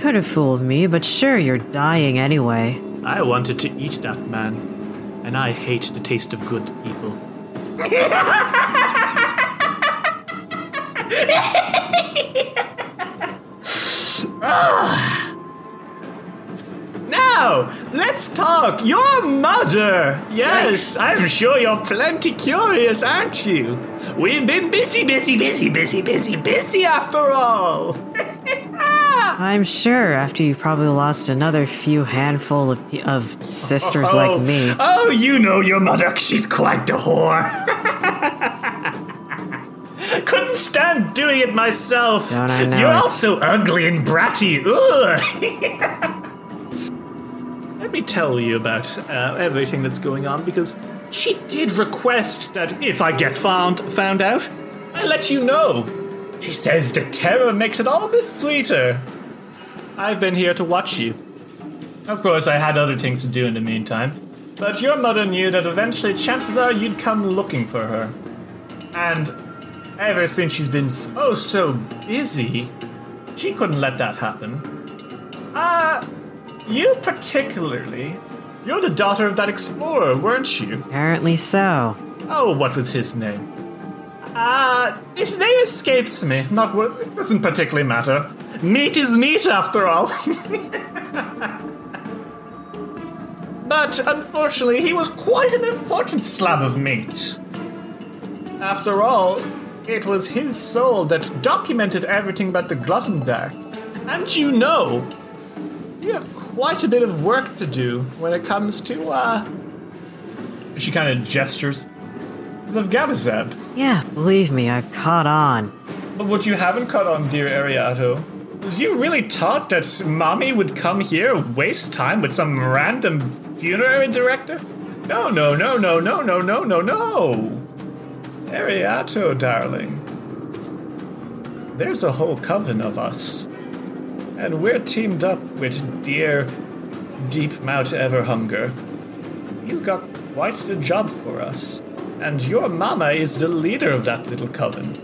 Could have fooled me, but sure, you're dying anyway. I wanted to eat that man, and I hate the taste of good people. Ah. Now, let's talk. Your mother. Yes, I'm sure you're plenty curious, aren't you? We've been busy, busy, busy, busy, busy, busy after all. I'm sure after you probably lost another few handful of, of sisters like oh, me. Oh, you know your mother. She's quite the whore. Couldn't stand doing it myself. Don't I know You're it? all so ugly and bratty. Ugh. Let me tell you about uh, everything that's going on because she did request that if I get found found out, I let you know. She says the terror makes it all the sweeter. I've been here to watch you. Of course, I had other things to do in the meantime, but your mother knew that eventually chances are you'd come looking for her. And ever since she's been so, so busy, she couldn't let that happen. Ah, you particularly. You're the daughter of that explorer, weren't you? Apparently so. Oh, what was his name? Ah, his name escapes me. Not what. It doesn't particularly matter. Meat is meat, after all. but unfortunately, he was quite an important slab of meat. After all, it was his soul that documented everything about the Gluttondark. And you know, you have quite a bit of work to do when it comes to, uh. She kind of gestures. Of Gavazeb. Yeah, believe me, I've caught on. But what you haven't caught on, dear Ariado, is you really thought that mommy would come here, waste time with some random funerary director? No, no, no, no, no, no, no, no, no. Ariado, darling. There's a whole coven of us. And we're teamed up with dear Deep Mouth Everhunger. He's got quite the job for us. And your mama is the leader of that little coven.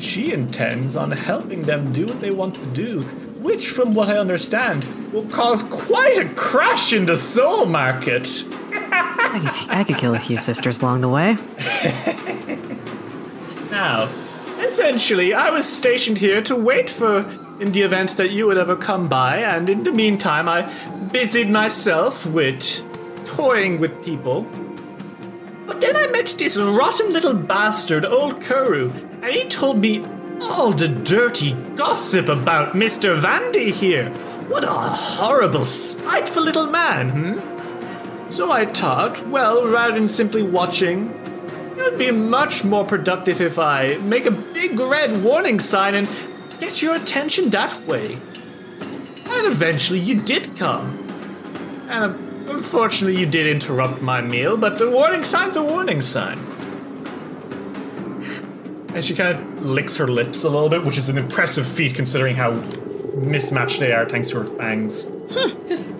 She intends on helping them do what they want to do, which, from what I understand, will cause quite a crash in the soul market. I could, I could kill a few sisters along the way. Now, essentially, I was stationed here to wait for in the event that you would ever come by, and in the meantime, I busied myself with toying with people. But then I met this rotten little bastard, old Kuru, and he told me all the dirty gossip about Mr. Vandy here. What a horrible, spiteful little man, hmm? So I thought, well, rather than simply watching, it would be much more productive if I make a big red warning sign and get your attention that way. And eventually you did come. And um, unfortunately you did interrupt my meal, but the warning sign's a warning sign. And she kind of licks her lips a little bit, which is an impressive feat considering how mismatched they are thanks to her fangs.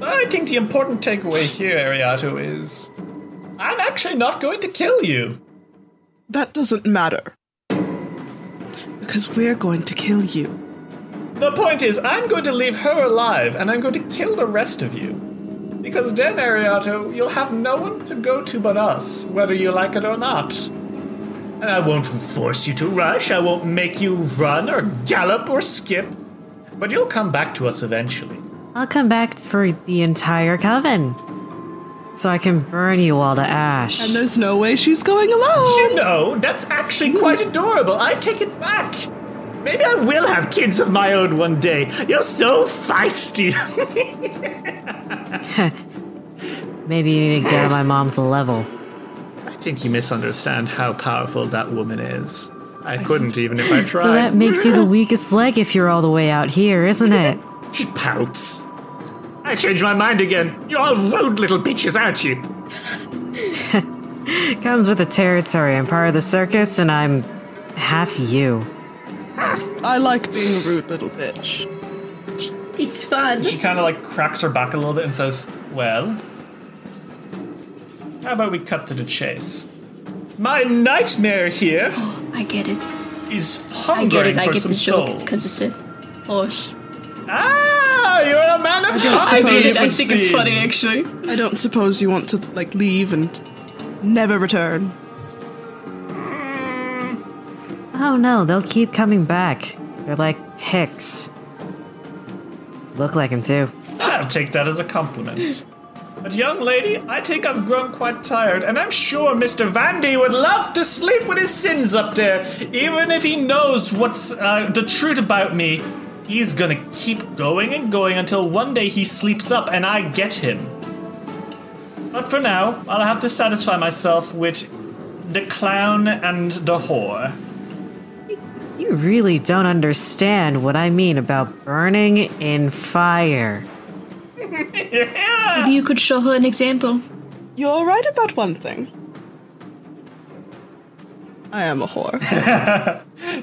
I think the important takeaway here, Ariado, is I'm actually not going to kill you. That doesn't matter. Because we're going to kill you. The point is, I'm going to leave her alive, and I'm going to kill the rest of you. Because then, Ariado, you'll have no one to go to but us, whether you like it or not. And I won't force you to rush, I won't make you run or gallop or skip, but you'll come back to us eventually. I'll come back for the entire coven. So I can burn you all to ash. And there's no way she's going alone. You know, that's actually quite hmm. adorable. I take it back. Maybe I will have kids of my own one day. You're so feisty. Maybe you need to get on my mom's level. I think you misunderstand how powerful that woman is. I couldn't even if I tried. So that makes you the weakest leg if you're all the way out here, isn't it? She pouts. I changed my mind again. You're all rude little bitches, aren't you? Comes with the territory. I'm part of the circus and I'm half you. I like being a rude little bitch. It's fun. She kind of like cracks her back a little bit and says, Well, how about we cut to the chase? My nightmare here I get it. is I get it. I for get some the joke. souls. It's because it's a horse. Ah, you're a man of I don't I get it. I think it's funny actually. I don't suppose you want to like leave and never return. Oh no, they'll keep coming back. They're like ticks. Look like him too. I'll take that as a compliment. But young lady, I think I've grown quite tired, and I'm sure Mr. Vandy would love to sleep with his sins up there. Even if he knows what's uh, the truth about me, he's gonna keep going and going until one day he sleeps up and I get him. But for now, I'll have to satisfy myself with the clown and the whore. You really don't understand what I mean about burning in fire. yeah. Maybe you could show her an example. You're right about one thing. I am a whore.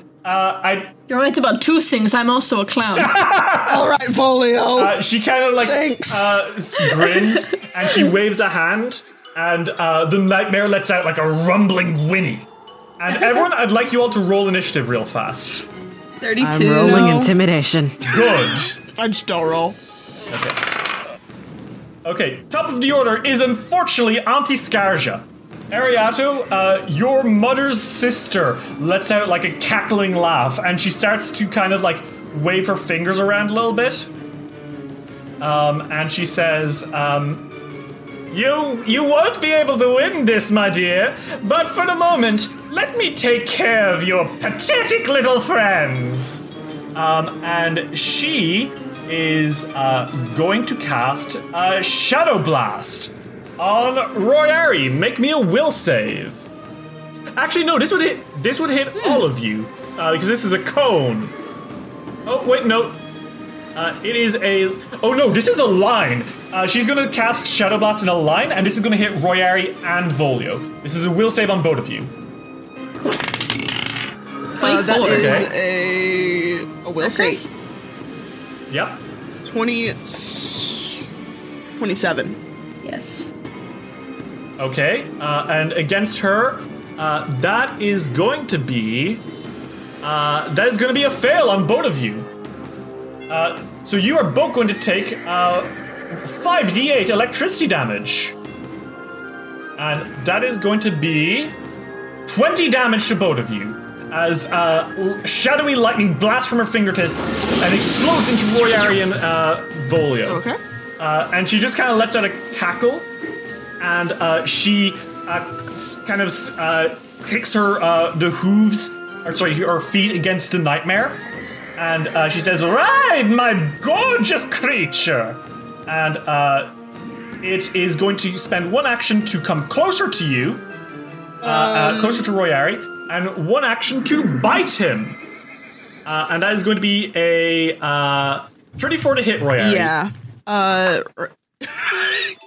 Uh, I. You're right about two things. I'm also a clown. All right, Volio. Uh, she kind of like Thanks. uh, grins and she waves a hand, and uh, the nightmare lets out like a rumbling whinny. And everyone, I'd like you all to roll initiative real fast. 32. I'm rolling No. intimidation. Good. I just don't roll. Okay, top of the order is unfortunately Auntie Scarja. Ariado, uh, your mother's sister lets out like a cackling laugh, and she starts to kind of like wave her fingers around a little bit. Um, and she says, um, "You you won't be able to win this, my dear. But for the moment, let me take care of your pathetic little friends." Um, and she is uh, going to cast a Shadow Blast on Royari. Make me a will save. Actually, no. This would hit. This would hit all of you uh, because this is a cone. Oh wait, no. Uh, it is a. Oh no, this is a line. Uh, she's going to cast Shadow Blast in a line, and this is going to hit Royari and Volio. This is a will save on both of you. Uh, that 24. is Okay. a, a will save. Yep. 20, 27. Yes. Okay, uh, and against her, uh, that is going to be uh, that is going to be a fail on both of you. Uh, so you are both going to take uh, five d8 electricity damage, and that is going to be twenty damage to both of you. As uh, shadowy lightning blasts from her fingertips and explodes into Royari and uh, Volio. Okay. Uh, and she just kind of lets out a cackle, and uh, she uh, kind of uh, kicks her uh, the hooves, or sorry, her feet against the nightmare, and uh, she says, "Ride, my gorgeous creature!" And uh, it is going to spend one action to come closer to you, uh, uh, closer to Royari, and one action to bite him. Uh, and that is going to be a uh, 34 to hit Royari. Yeah. Uh,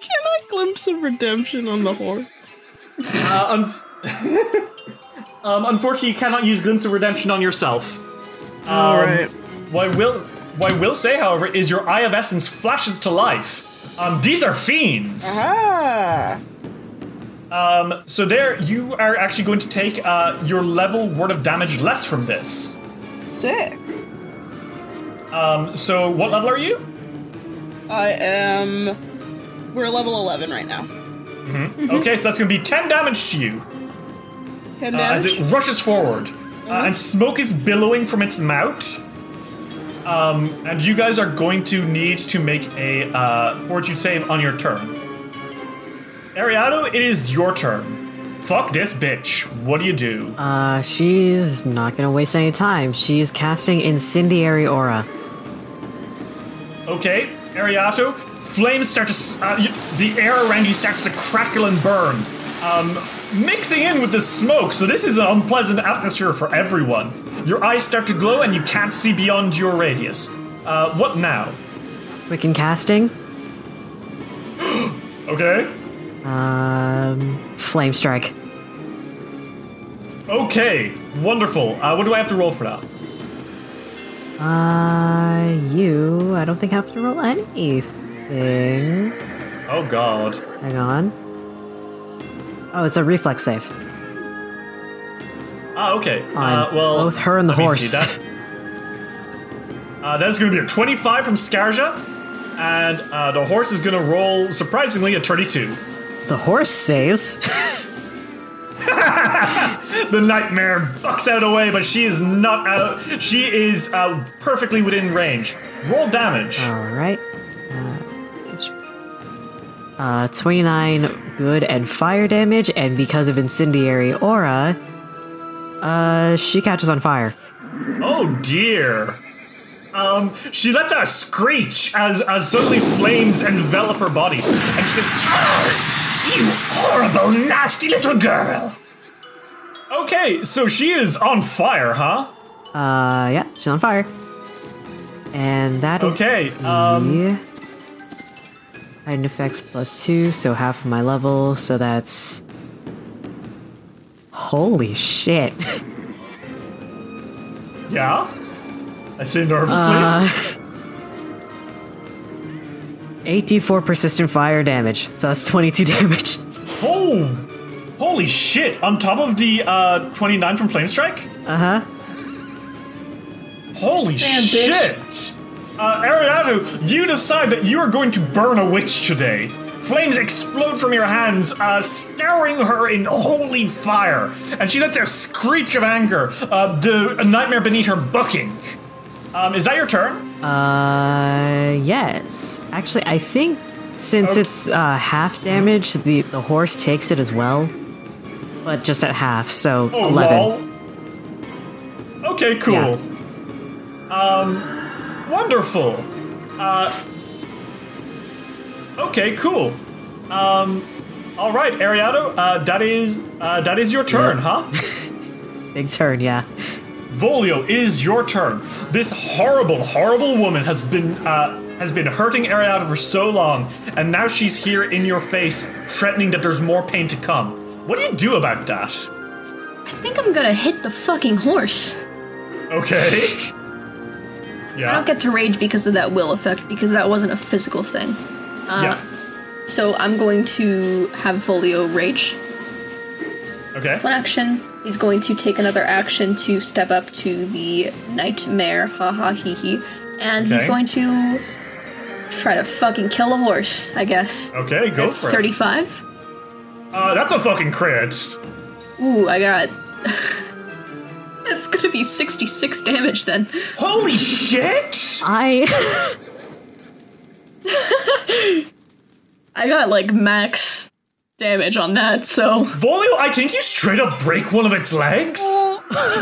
can I glimpse of redemption on the horse? Uh, un- um, unfortunately, you cannot use Glimpse of Redemption on yourself. Um, All right. What I will, what will say, however, is your Eye of Essence flashes to life. Um, these are fiends. Ah. Um, so there, you are actually going to take uh, your level word of damage less from this. Sick. Um, so what level are you? I am. We're level 11 right now. Mhm. Okay, so that's going to be 10 damage to you. 10 uh, as it rushes forward, uh, and smoke is billowing from its mouth. Um, and you guys are going to need to make a uh, fortitude save on your turn. Ariado, it is your turn. Fuck this bitch. What do you do? Uh, she's not gonna waste any time. She's casting Incendiary Aura. Okay, Ariado, flames start to. Uh, the air around you starts to crackle and burn, um, mixing in with the smoke. So this is an unpleasant atmosphere for everyone. Your eyes start to glow, and you can't see beyond your radius. Uh, what now? Quicken casting. Okay. Um, Flame Strike. Okay. Wonderful. Uh, what do I have to roll for that? Uh, you. I don't think I have to roll anything. Oh God. Hang on. Oh, it's a reflex save. Ah, okay. Uh, well, both her and the horse. see that. Uh, that's going to be a 25 from Scarja, and uh, the horse is going to roll surprisingly a 32. The horse saves. the nightmare bucks out away, but she is not out. She is uh, perfectly within range. Roll damage. All right. Uh, uh, 29 good and fire damage, and because of incendiary aura, uh, she catches on fire. Oh dear. Um, she lets out a screech as as suddenly flames envelop her body, and she says, "Ah, "You horrible, nasty little girl." Okay, so she is on fire, huh? Uh, yeah, she's on fire. And that Okay, um-. Heightened effects plus two, so half of my level, so that's. Holy shit. Yeah. I say nervously. Uh, 8d4 persistent fire damage, so that's 22 damage. Oh, holy shit! On top of the uh, 29 from Flame Strike. Uh huh. Holy Damn, bitch. Uh, Ariado, you decide that you are going to burn a witch today. Flames explode from your hands, uh, scouring her in holy fire, and she lets out a screech of anger. Uh, the nightmare beneath her bucking. Um, is that your turn? Uh, yes. Actually, I think since it's uh, half damage, the, the horse takes it as well. But just at half, so Oh, 11. lol. Okay, cool. Um, wonderful. Uh, okay, cool. Um, all right, Ariado, uh, that is uh, that is your turn, huh? Big turn, yeah. Volio, is your turn. This horrible, horrible woman has been uh, has been hurting Ariado for so long, and now she's here in your face, threatening that there's more pain to come. What do you do about that? I think I'm gonna hit the fucking horse. Okay. I don't get to rage because of that will effect because that wasn't a physical thing. Uh, Yeah. So I'm going to have Volio rage. Okay. One action. He's going to take another action to step up to the nightmare, ha ha hee hee, and he's going to try to fucking kill a horse. I guess. Okay, go That's for it. Thirty-five. Uh, that's a fucking crit. Ooh, I got. It's gonna be sixty-six damage then. Holy shit! I. I got like max damage on that, so. Volio, I think you straight up break one of its legs.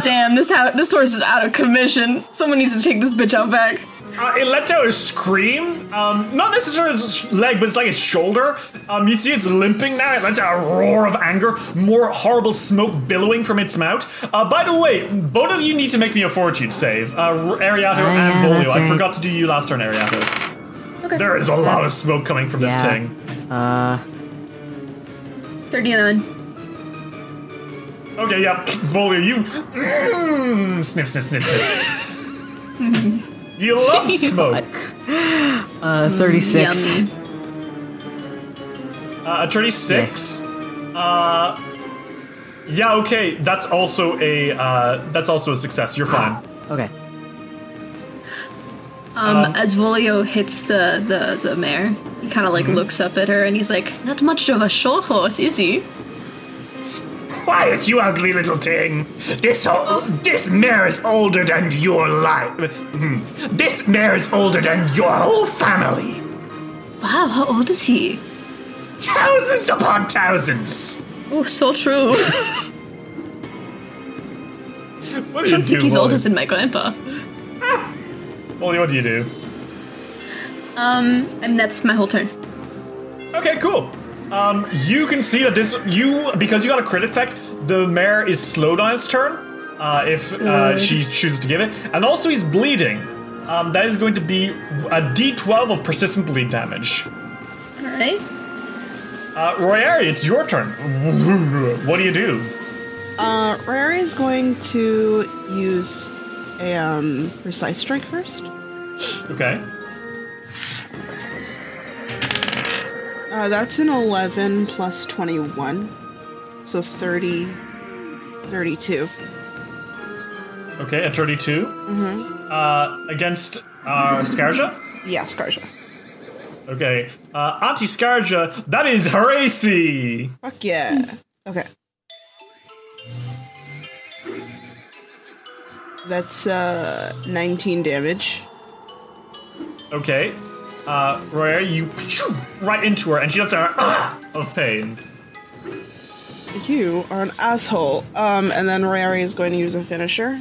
Damn, this how this horse is out of commission. Someone needs to take this bitch out back. Uh, it lets out a scream. Um, not necessarily its leg, but it's like its shoulder. Um, you see it's limping now. It lets out a roar of anger, more horrible smoke billowing from its mouth. Uh, by the way, both of you need to make me a fortitude save. Uh, Ariado Oh, and Volio. that's I forgot to do you last turn, Ariado. Okay. There is a lot of smoke coming from this thing. Uh, 39. Okay, yeah, Volio, you mm, sniff, sniff, sniff, sniff. you love smoke. uh, 36. Yummy. Uh, a 36. Uh, yeah, okay. That's also a uh, that's also a success. You're fine. Okay. Um, as Volio hits the, the, the mare, he kind of like Mhm. looks up at her and he's like, Not much of a show horse, is he? Quiet, you ugly little thing. This o- this mare is older than your life. Mhm. This mare is older than your whole family. Wow, how old is he? Thousands upon thousands. Oh, so true. What do you do, He's Molly? older than my grandpa. Molly, what do you do? Um, and that's my whole turn. Okay, cool. Um, you can see that this you because you got a crit effect. The mare is slowed on its turn. Uh, if uh, she chooses to give it, and also he's bleeding. Um, that is going to be a D12 of persistent bleed damage. All right. Uh, Royari, it's your turn. What do you do? Uh, Rary is going to use a um, precise strike first. Okay. Uh, that's an 11 plus 21. So 30, 32. Okay, at 32. Mm-hmm. Uh, against uh, Scarja? Yeah, Scarja. Okay. Uh, Auntie Scarja, that is Horacy! Fuck yeah. Okay. That's uh 19 damage. Okay. Uh, Royer, you right into her, and she does a ah of pain. You are an asshole. Um, and then Rary is going to use a finisher.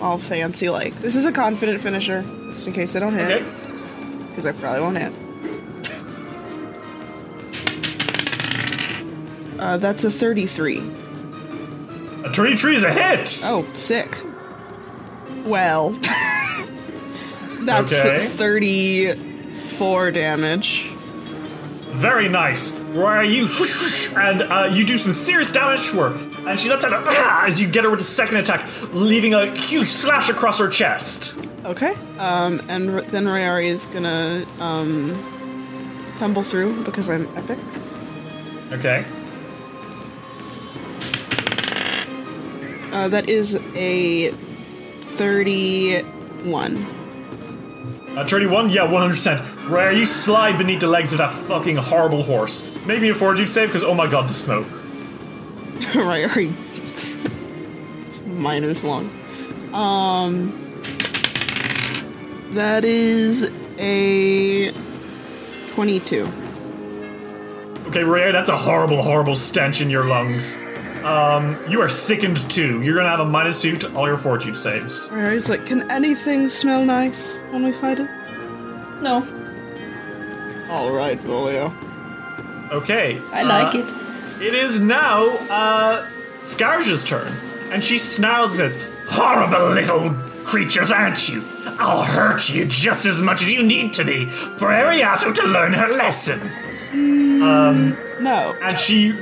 All fancy like. This is a confident finisher, just in case I don't hit. Because I probably won't hit. Uh, that's a 33. A 33 is a hit! Oh, sick. Well, that's Okay. 34 damage. Very nice. Royer, you and uh, you do some serious damage to her, and she lets out a ah as you get her with the second attack, leaving a huge slash across her chest. Okay. Um, and r- then Rayari is gonna um, tumble through because I'm epic. Okay. Uh, that is a 31. Uh, 31? Yeah, 100%. Royer, you slide beneath the legs of that fucking horrible horse. Make me a fortitude save, because oh my god, the smoke. Rayari. it's minus long. Um, that is a 22. Okay, Royer, that's a horrible, horrible stench in your lungs. Um, you are sickened too. You're gonna have a minus two to all your fortitude saves. Rayari's like, can anything smell nice when we fight it? No. Alright, Volio. Okay. I like uh, it. It is now uh Scarja's turn, and she snarls and says, "Horrible little creatures, aren't you? I'll hurt you just as much as you need to be for Ariado to learn her lesson." Um, no. And she,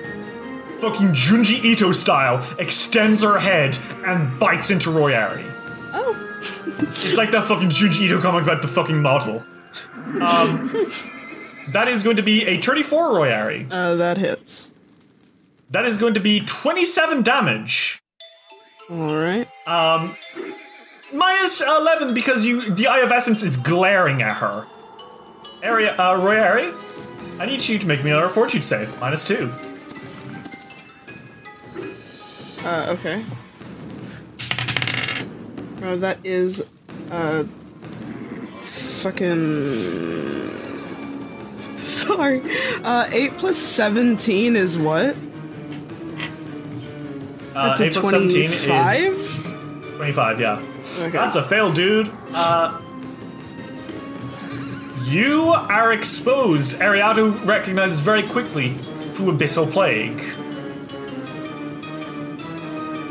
fucking Junji Ito style, extends her head and bites into Royari. Oh. It's like that fucking Junji Ito comic about the fucking model. Um, that is going to be a 34 Royari. Uh, that hits. That is going to be 27 damage. Alright. Um, minus 11 because you the Eye of Essence is glaring at her. Area, uh, Royari, I need you to make me another fortitude save. Minus 2. Uh, okay. Uh, that is, uh, fucking. Sorry. Uh, 8 plus 17 is what? Uh, That's a 8 plus 17 is 25? 25, yeah. Okay. That's a fail, dude. Uh, you are exposed. Ariado recognizes very quickly to Abyssal Plague.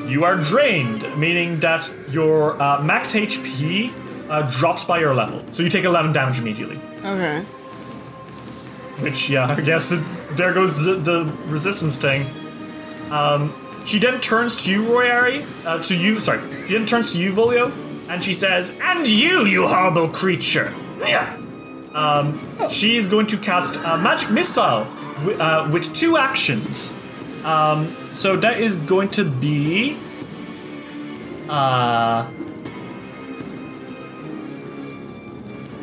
You are drained, meaning that your uh, max HP uh, drops by your level. So you take 11 damage immediately. Okay. Which, yeah, I guess it, there goes the, the resistance thing. Um, she then turns to you, Royari, uh, to you, sorry, she then turns to you, Volio, and she says, And you, you horrible creature! Yeah. Um, she is going to cast a magic missile wi- uh, with two actions. Um, so that is going to be. Uh.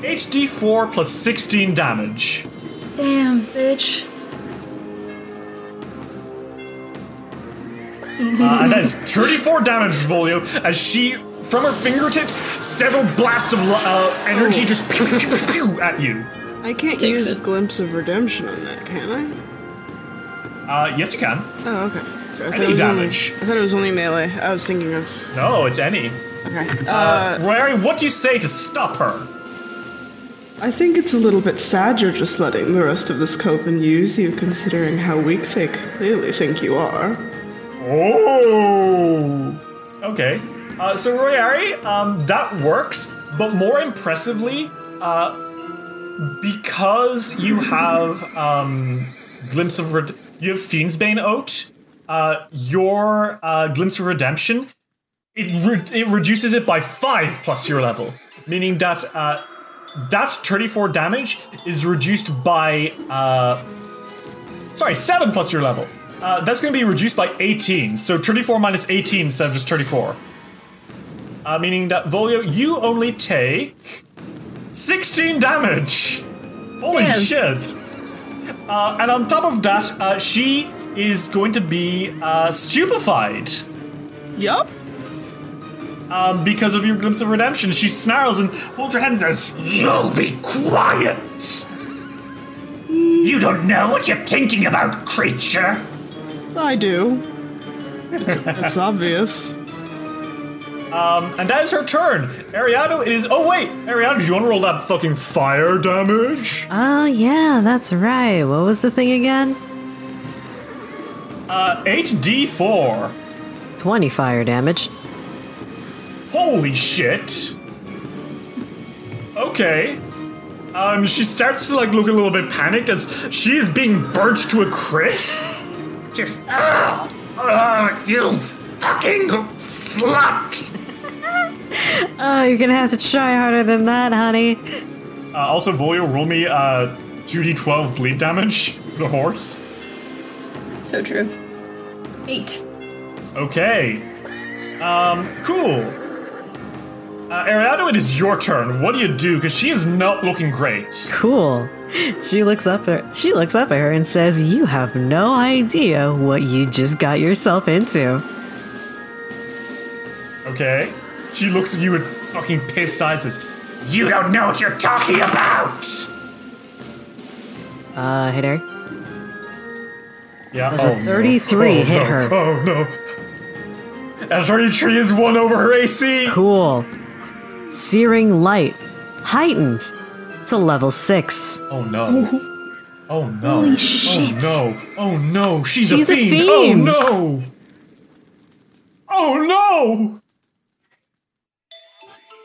HD4 plus 16 damage. Damn, bitch. Uh, and that is 34 damage, Volio, as she, from her fingertips, several blasts of uh, energy just pew, pew, pew, pew at you. I can't Takes use it. Glimpse of Redemption on that, can I? Uh, yes, you can. Oh, okay. So I thought Any it was damage. Only, I thought it was only melee. I was thinking of. No, it's any. Okay. Uh, Uh, Royari, what do you say to stop her? I think it's a little bit sad you're just letting the rest of this coven use you, considering how weak they clearly think you are. Oh. Okay. Uh, so Royari, um, that works, but more impressively, uh, because you have um, glimpse of red- you have Fiendsbane Oath, uh, your uh, glimpse of redemption, it re- it reduces it by five plus your level, meaning that uh, that 34 damage is reduced by uh, sorry seven plus your level. Uh, that's going to be reduced by 18, so 34 minus 18 instead of just 34. Uh, meaning that Volio, you only take 16 damage. Holy Damn. shit! Uh, and on top of that, uh, she is going to be uh, stupefied. Yup. Um, because of your glimpse of redemption, she snarls and holds her hand and says, "You be quiet. You don't know what you're thinking about, creature." I do. It's, it's obvious. Um, and that is her turn. Ariado, it is. Oh wait, Ariado, do you want to roll that fucking fire damage? Oh, yeah, that's right. What was the thing again? Uh, HD4. 20 fire damage. Holy shit. Okay. Um, she starts to like look a little bit panicked as she is being burnt to a crisp. Just, ah, ah, you fucking slut. Oh, you're gonna have to try harder than that, honey. Uh, also, Volio, roll me uh 2d12 bleed damage the horse. So true. Eight. Okay. Um, cool. Uh, Ariado, it is your turn. What do you do? Because she is not looking great. Cool. She looks up at she looks up at her and says, "You have no idea what you just got yourself into." Okay. She looks at you with fucking pissed eyes and says, You don't know what you're talking about! Uh, hey, her. Yeah, Does a oh, no. 33 Oh, hit no. her? Oh no. A 33 is one over her AC! Cool. Searing light, heightened to level six. Oh no. Oh no. Holy oh, shit. Oh no. Oh no. She's, She's a a fiend. fiend. Oh no. Oh no.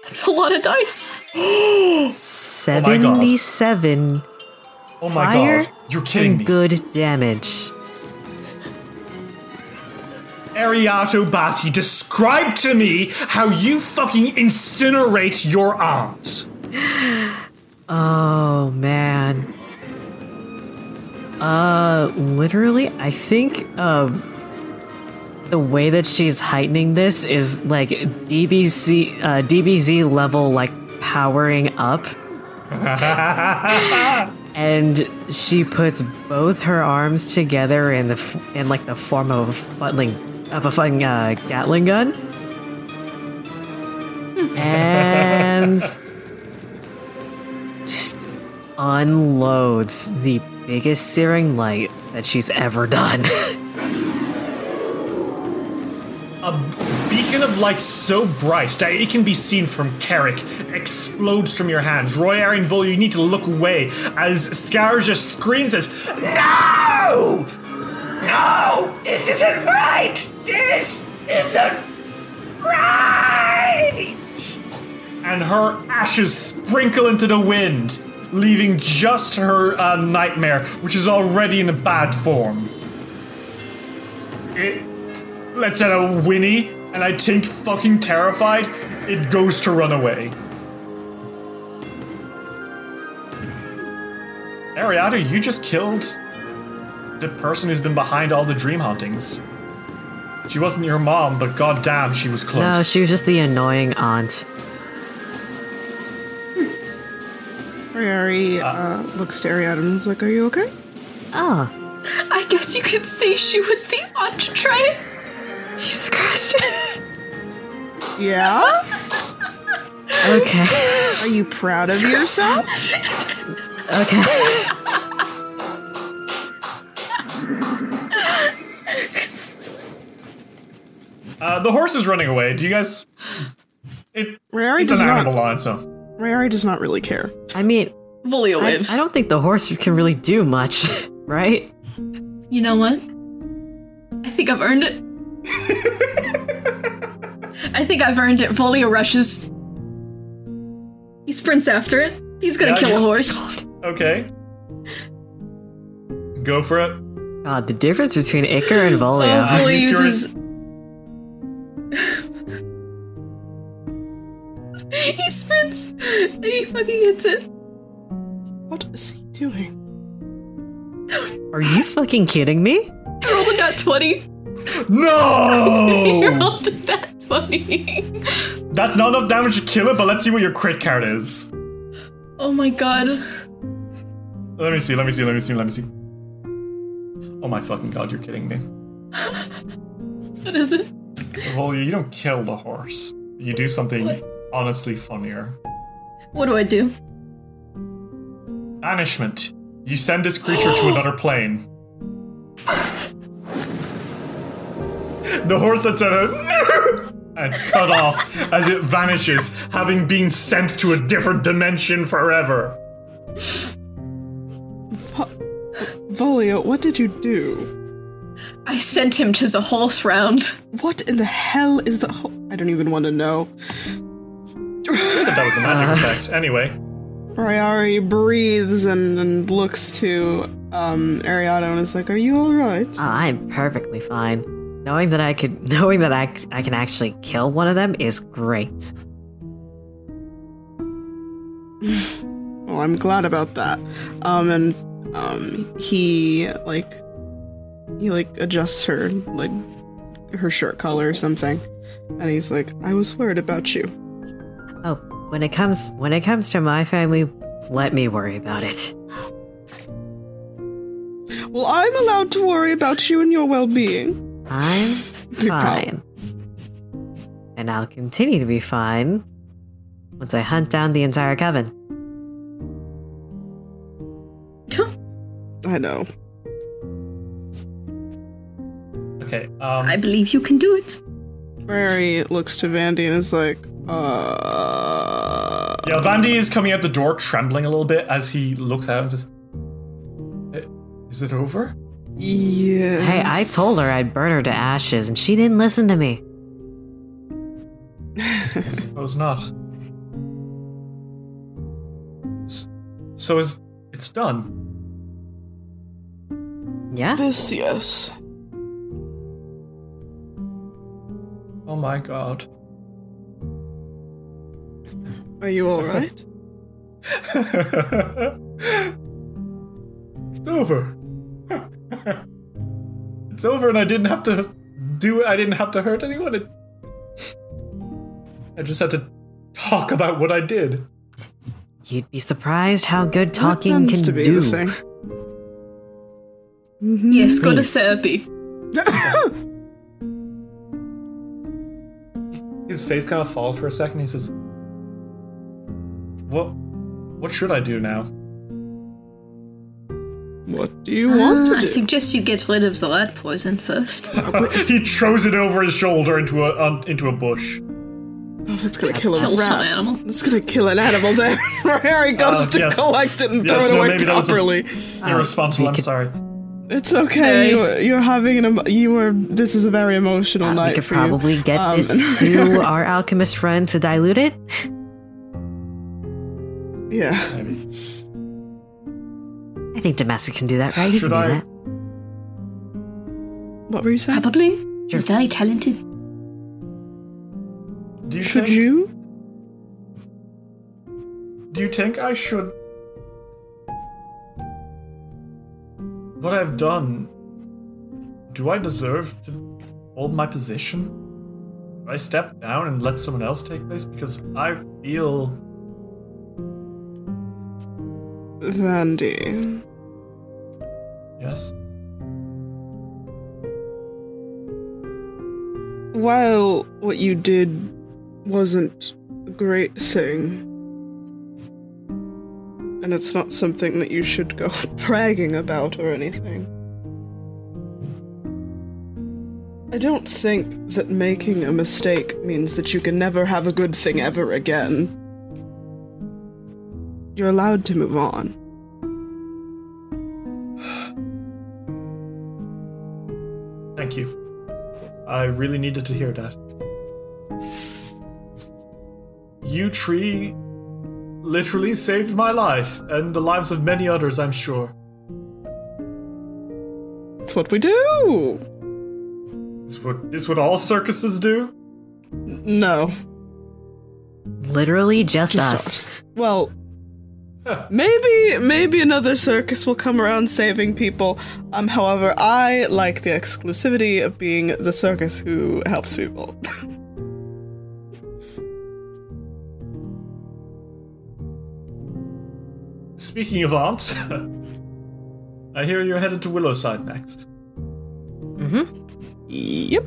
That's a lot of dice. 77. Oh my fire god. You're kidding and me. good damage. Ariado Bati, describe to me how you fucking incinerate your aunt. Oh man. Uh, literally, I think um, the way that she's heightening this is like DBZ, uh, DBZ level, like powering up, and she puts both her arms together in the f- in like the form of a fucking of a fucking uh, Gatling gun, and just unloads the biggest searing light that she's ever done. A beacon of light so bright that it can be seen from Carrick explodes from your hands. Roy Aaron Vol, you need to look away as Scarja screams as No! No! This isn't right! This isn't right! And her ashes sprinkle into the wind, leaving just her uh, nightmare, which is already in a bad form. It lets out a whinny, and I think fucking terrified, it goes to run away. Ariado, you just killed the person who's been behind all the dream hauntings. She wasn't your mom, but goddamn, she was close. no, she was just the annoying aunt. Ariari uh, looks to Ariadne and is like, Are you okay? Oh. I guess you could say she was the entree. Jesus Christ. Yeah? Okay. Are you proud of yourself? Okay. Uh, the horse is running away. Do you guys? It, Rayari it's an does not- animal line, so Rayari does not really care. I mean, Volio I, waves. I don't think the horse can really do much, right? You know what? I think I've earned it. I think I've earned it. Volio rushes. He sprints after it. He's gonna Yeah, kill a you- horse. okay. Go for it. God, the difference between Icar and Volio. Oh, Volio Use your- uses. He sprints and he fucking hits it. What is he doing? Are you fucking kidding me? I rolled a nat 20. No! you rolled a nat 20. That's not enough damage to kill it, but let's see what your crit card is. oh my god. Let me see, let me see, let me see, let me see. Oh my fucking god, you're kidding me. What is it? Well, you don't kill the horse. You do something honestly funnier. What do I do? Banishment. You send this creature to another plane. The horse lets out a and it's cut off as it vanishes, having been sent to a different dimension forever. Volio, what did you do? I sent him to the horse round. What in the hell is the? Ho- I don't even want to know. But that was a magic effect. Anyway, Rayari breathes and, and looks to um Ariado and is like, "Are you all right?" I'm perfectly fine. Knowing that I could, knowing that I, I can actually kill one of them is great. Well, I'm glad about that. Um, and um, he like he like adjusts her like her shirt collar or something, and he's like, "I was worried about you." Oh, when it comes when it comes to my family, let me worry about it. Well, I'm allowed to worry about you and your well-being. I'm fine. And I'll continue to be fine once I hunt down the entire coven. I know. Okay. Um, I believe you can do it. Rary looks to Vandy and is like, "Uh." yeah, Vandy is coming out the door, trembling a little bit as he looks out and says, "Eh, "Is it over?" Yes. Hey, I told her I'd burn her to ashes, and she didn't listen to me. I suppose not. So is it's done? Yeah? This, yes. Oh my god. Are you all right? It's over. it's over, and I didn't have to do it. I didn't have to hurt anyone. It, I just had to talk about what I did. You'd be surprised how good talking tends can to be do. the thing. Yes, go to Please. therapy. His face kind of falls for a second. He says, "What? What should I do now?" What do you want Uh, to I suggest you get rid of the rat poison first. he throws it over his shoulder into a um, into a bush. Oh, that's gonna kill a Kill some rat. animal. That's gonna kill an animal. Then Harry goes Uh, to yes. collect it and Yes, throw it no, away maybe that was a- properly. Irresponsible. we I'm could- sorry. It's okay. Hey. You're, you're having an. You were. This is a very emotional Uh, night we could for you. probably get Um, this to our alchemist friend to dilute it. yeah. Maybe. I think Damascus can do that, right? He Should can do I- that. What were you saying? Probably. He's very talented. Do you Should think, you? Do you think I should? What I've done. Do I deserve to hold my position? Do I step down and let someone else take place? Because I feel Vandy. yes. While what you did wasn't a great thing, and it's not something that you should go bragging about or anything. I don't think that making a mistake means that you can never have a good thing ever again. You're allowed to move on. Thank you. I really needed to hear that. You tree literally saved my life and the lives of many others, I'm sure. That's what we do. Is what is what all circuses do? No. Literally just, Just us. us. Well, maybe maybe another circus will come around saving people. Um, however, I like the exclusivity of being the circus who helps people. Speaking of aunts, I hear you're headed to Willowside next. Mm-hmm. Yep.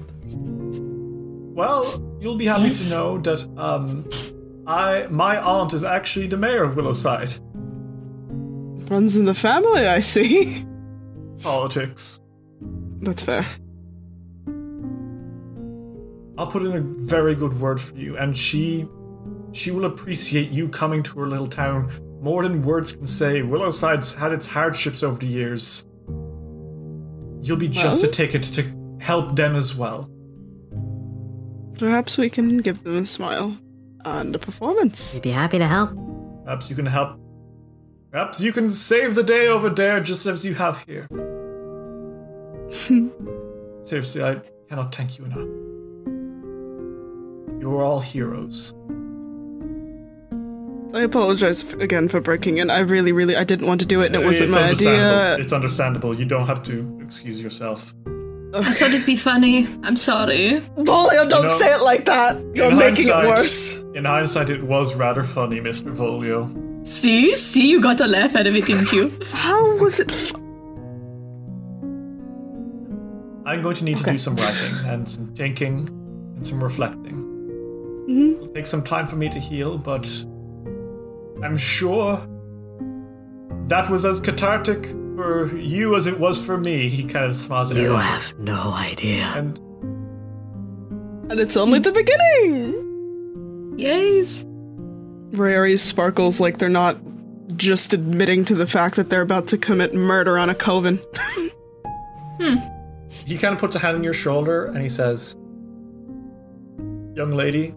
Well, you'll be happy Yes. to know that um I my aunt is actually the mayor of Willowside. Runs in the family, I see. Politics. That's fair. I'll put in a very good word for you, and she she will appreciate you coming to her little town more than words can say. Willowside's had its hardships over the years. You'll be just a ticket to help them as well. Perhaps we can give them a smile and a performance. We'd be happy to help. Perhaps you can help. Perhaps you can save the day over there just as you have here. Seriously, I cannot thank you enough. You're all heroes. I apologize again for breaking in. I really, really, I didn't want to do it, and it wasn't it's my idea. It's understandable. You don't have to excuse yourself. I thought it'd be funny. I'm sorry. Volio, don't You know, say it like that. You're making it worse. In hindsight, it was rather funny, Mr. Volio. See? See, you got a laugh out of it, didn't you? How was it? I'm going to need to do some writing and some thinking and some reflecting. Mm-hmm. It'll take some time for me to heal, but I'm sure that was as cathartic for you as it was for me. He kind of smiles at You her. have no idea. And and it's only the beginning. Yes. Rayari sparkles like they're not just admitting to the fact that they're about to commit murder on a coven. Hmm. he kind of puts a hand on your shoulder and he says, Young lady,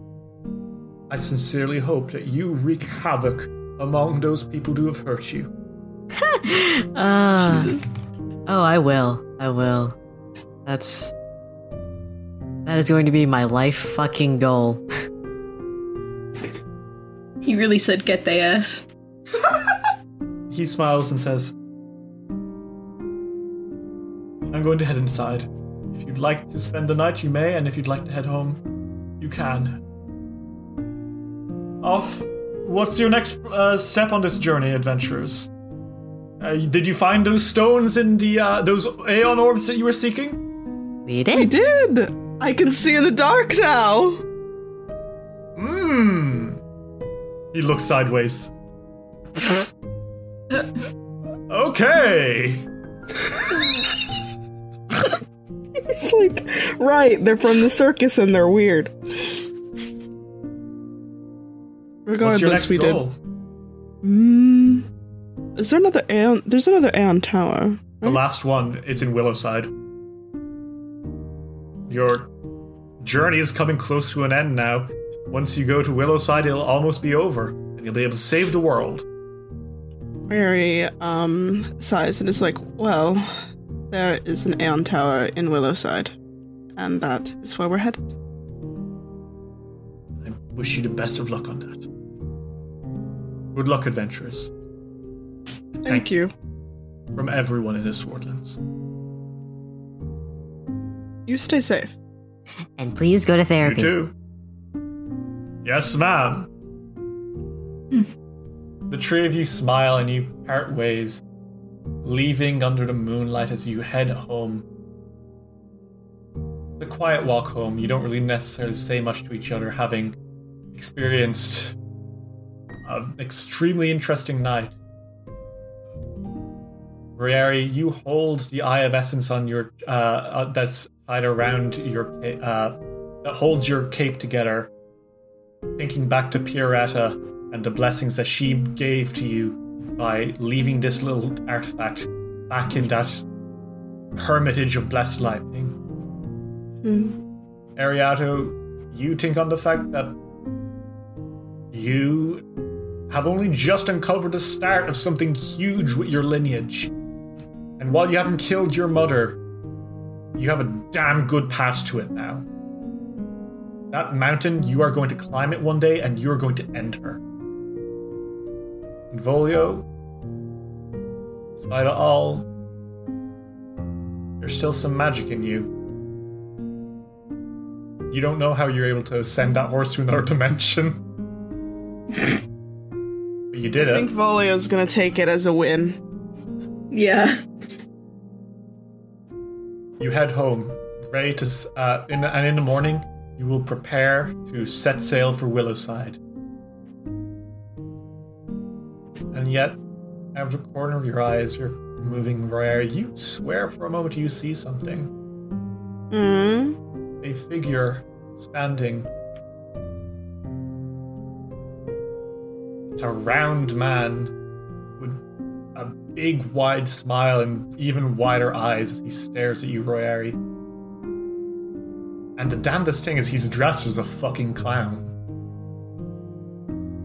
I sincerely hope that you wreak havoc among those people who have hurt you. Ah. oh, I will. I will. That's. That is going to be my life fucking goal. He really said get the ass. He smiles and says, I'm going to head inside. If you'd like to spend the night, you may, and if you'd like to head home, you can. Off. What's your next uh, step on this journey, adventurers? Uh, did you find those stones in the uh, those Aeon orbs that you were seeking? We did. We did. I can see in the dark now. Hmm. He looks sideways. okay. It's like, right, they're from the circus and they're weird. What's Regardless, your next we goal? did. Mm, is there another Aeon? There's another Aeon Tower. The last one, it's in Willowside. Your journey is coming close to an end now. Once you go to Willowside, it'll almost be over, and you'll be able to save the world. Mary um sighs and is like, well, there is an Aeon Tower in Willowside, and that is where we're headed. I wish you the best of luck on that. Good luck, adventurers. And Thank you. From everyone in the Swordlands. You stay safe. And please go to therapy. You too. Yes, ma'am. Hmm. The three of you smile and you part ways, leaving under the moonlight as you head home. The quiet walk home, you don't really necessarily say much to each other, having experienced an extremely interesting night. Rayari, you hold the Eye of Essence on your uh, uh, that's tied around your uh, that holds your cape together, thinking back to Pierretta and the blessings that she gave to you by leaving this little artifact back in that hermitage of blessed lightning. Hmm. Ariado, you think on the fact that you have only just uncovered the start of something huge with your lineage. And while you haven't killed your mother, you have a damn good path to it now. That mountain, you are going to climb it one day and you're going to end her. And Volio, despite it all, there's still some magic in you. You don't know how you're able to send that horse to another dimension. but you did I it. think Volio's gonna take it as a win. Yeah. You head home, ready to, uh, in, and in the morning, you will prepare to set sail for Willowside. And yet, out of the corner of your eyes, you're moving rare. You swear for a moment you see something. Hmm. A figure standing. It's a round man with a big, wide smile and even wider eyes as he stares at you, Rayari. And the damnedest thing is he's dressed as a fucking clown.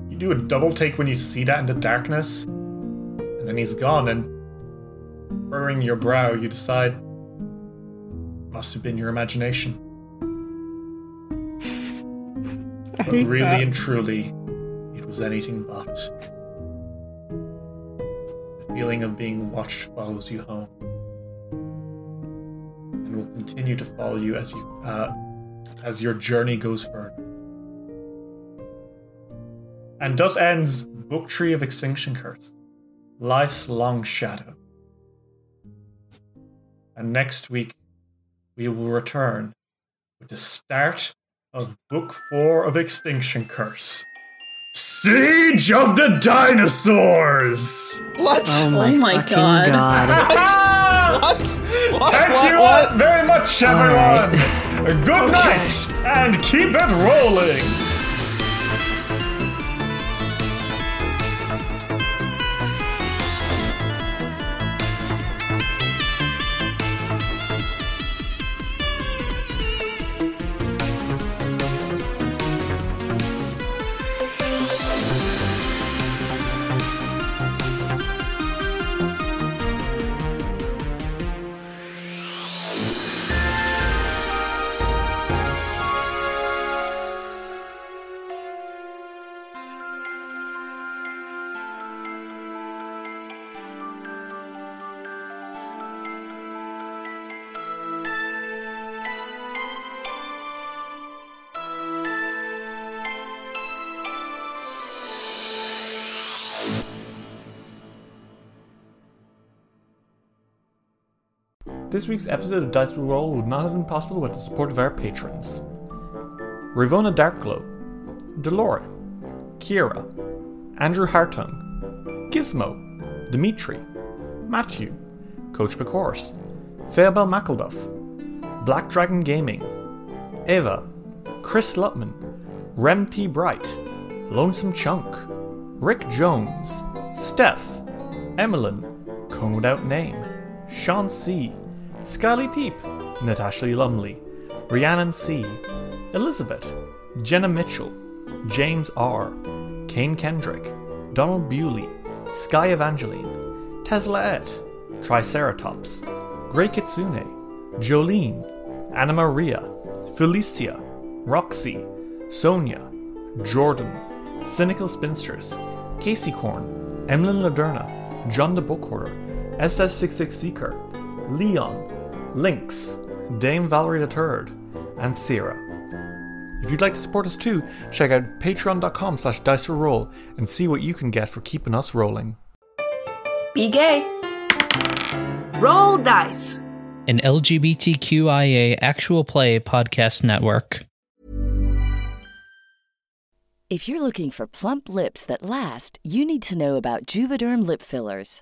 You do a double take when you see that in the darkness, and then he's gone, and furrowing your brow, you decide must have been your imagination. But really that. and truly, was anything but. The feeling of being watched follows you home, and will continue to follow you as you uh, as your journey goes further. And thus ends Book Tree of Extinction Curse, Life's Long Shadow. And next week, we will return with the start of Book 4 of Extinction Curse Siege of the Dinosaurs! What? Oh my, Oh my God. god. What? What? Thank what? you what? very much, All everyone! Good night, and keep it rolling! This week's episode of Dice to Roll would not have been possible without the support of our patrons. Rivona Darkglow, Delora, Kira, Andrew Hartung, Gizmo, Dimitri, Matthew, Coach McHorse, Fairbell McElduff, Black Dragon Gaming, Eva, Chris Lutman, Rem T. Bright, Lonesome Chunk, Rick Jones, Steph, Emmeline, Cone Without Name, Sean C., Scully Peep, Natasha Lumley, Rhiannon C., Elizabeth, Jenna Mitchell, James R., Kane Kendrick, Donald Bewley, Sky Evangeline, Tesla Ed, Triceratops, Grey Kitsune, Jolene, Anna Maria, Felicia, Roxy, Sonia, Jordan, Cynical Spinsters, Casey Corn, Emlyn Laderna, John the Book Hoarder, SS66 Seeker, Leon, Lynx, Dame Valerie the Third, and Sierra. If you'd like to support us too, check out patreon.com slash dice or roll and see what you can get for keeping us rolling. Be gay. Roll dice. An LGBTQIA actual play podcast network. If you're looking for plump lips that last, you need to know about Juvederm lip fillers.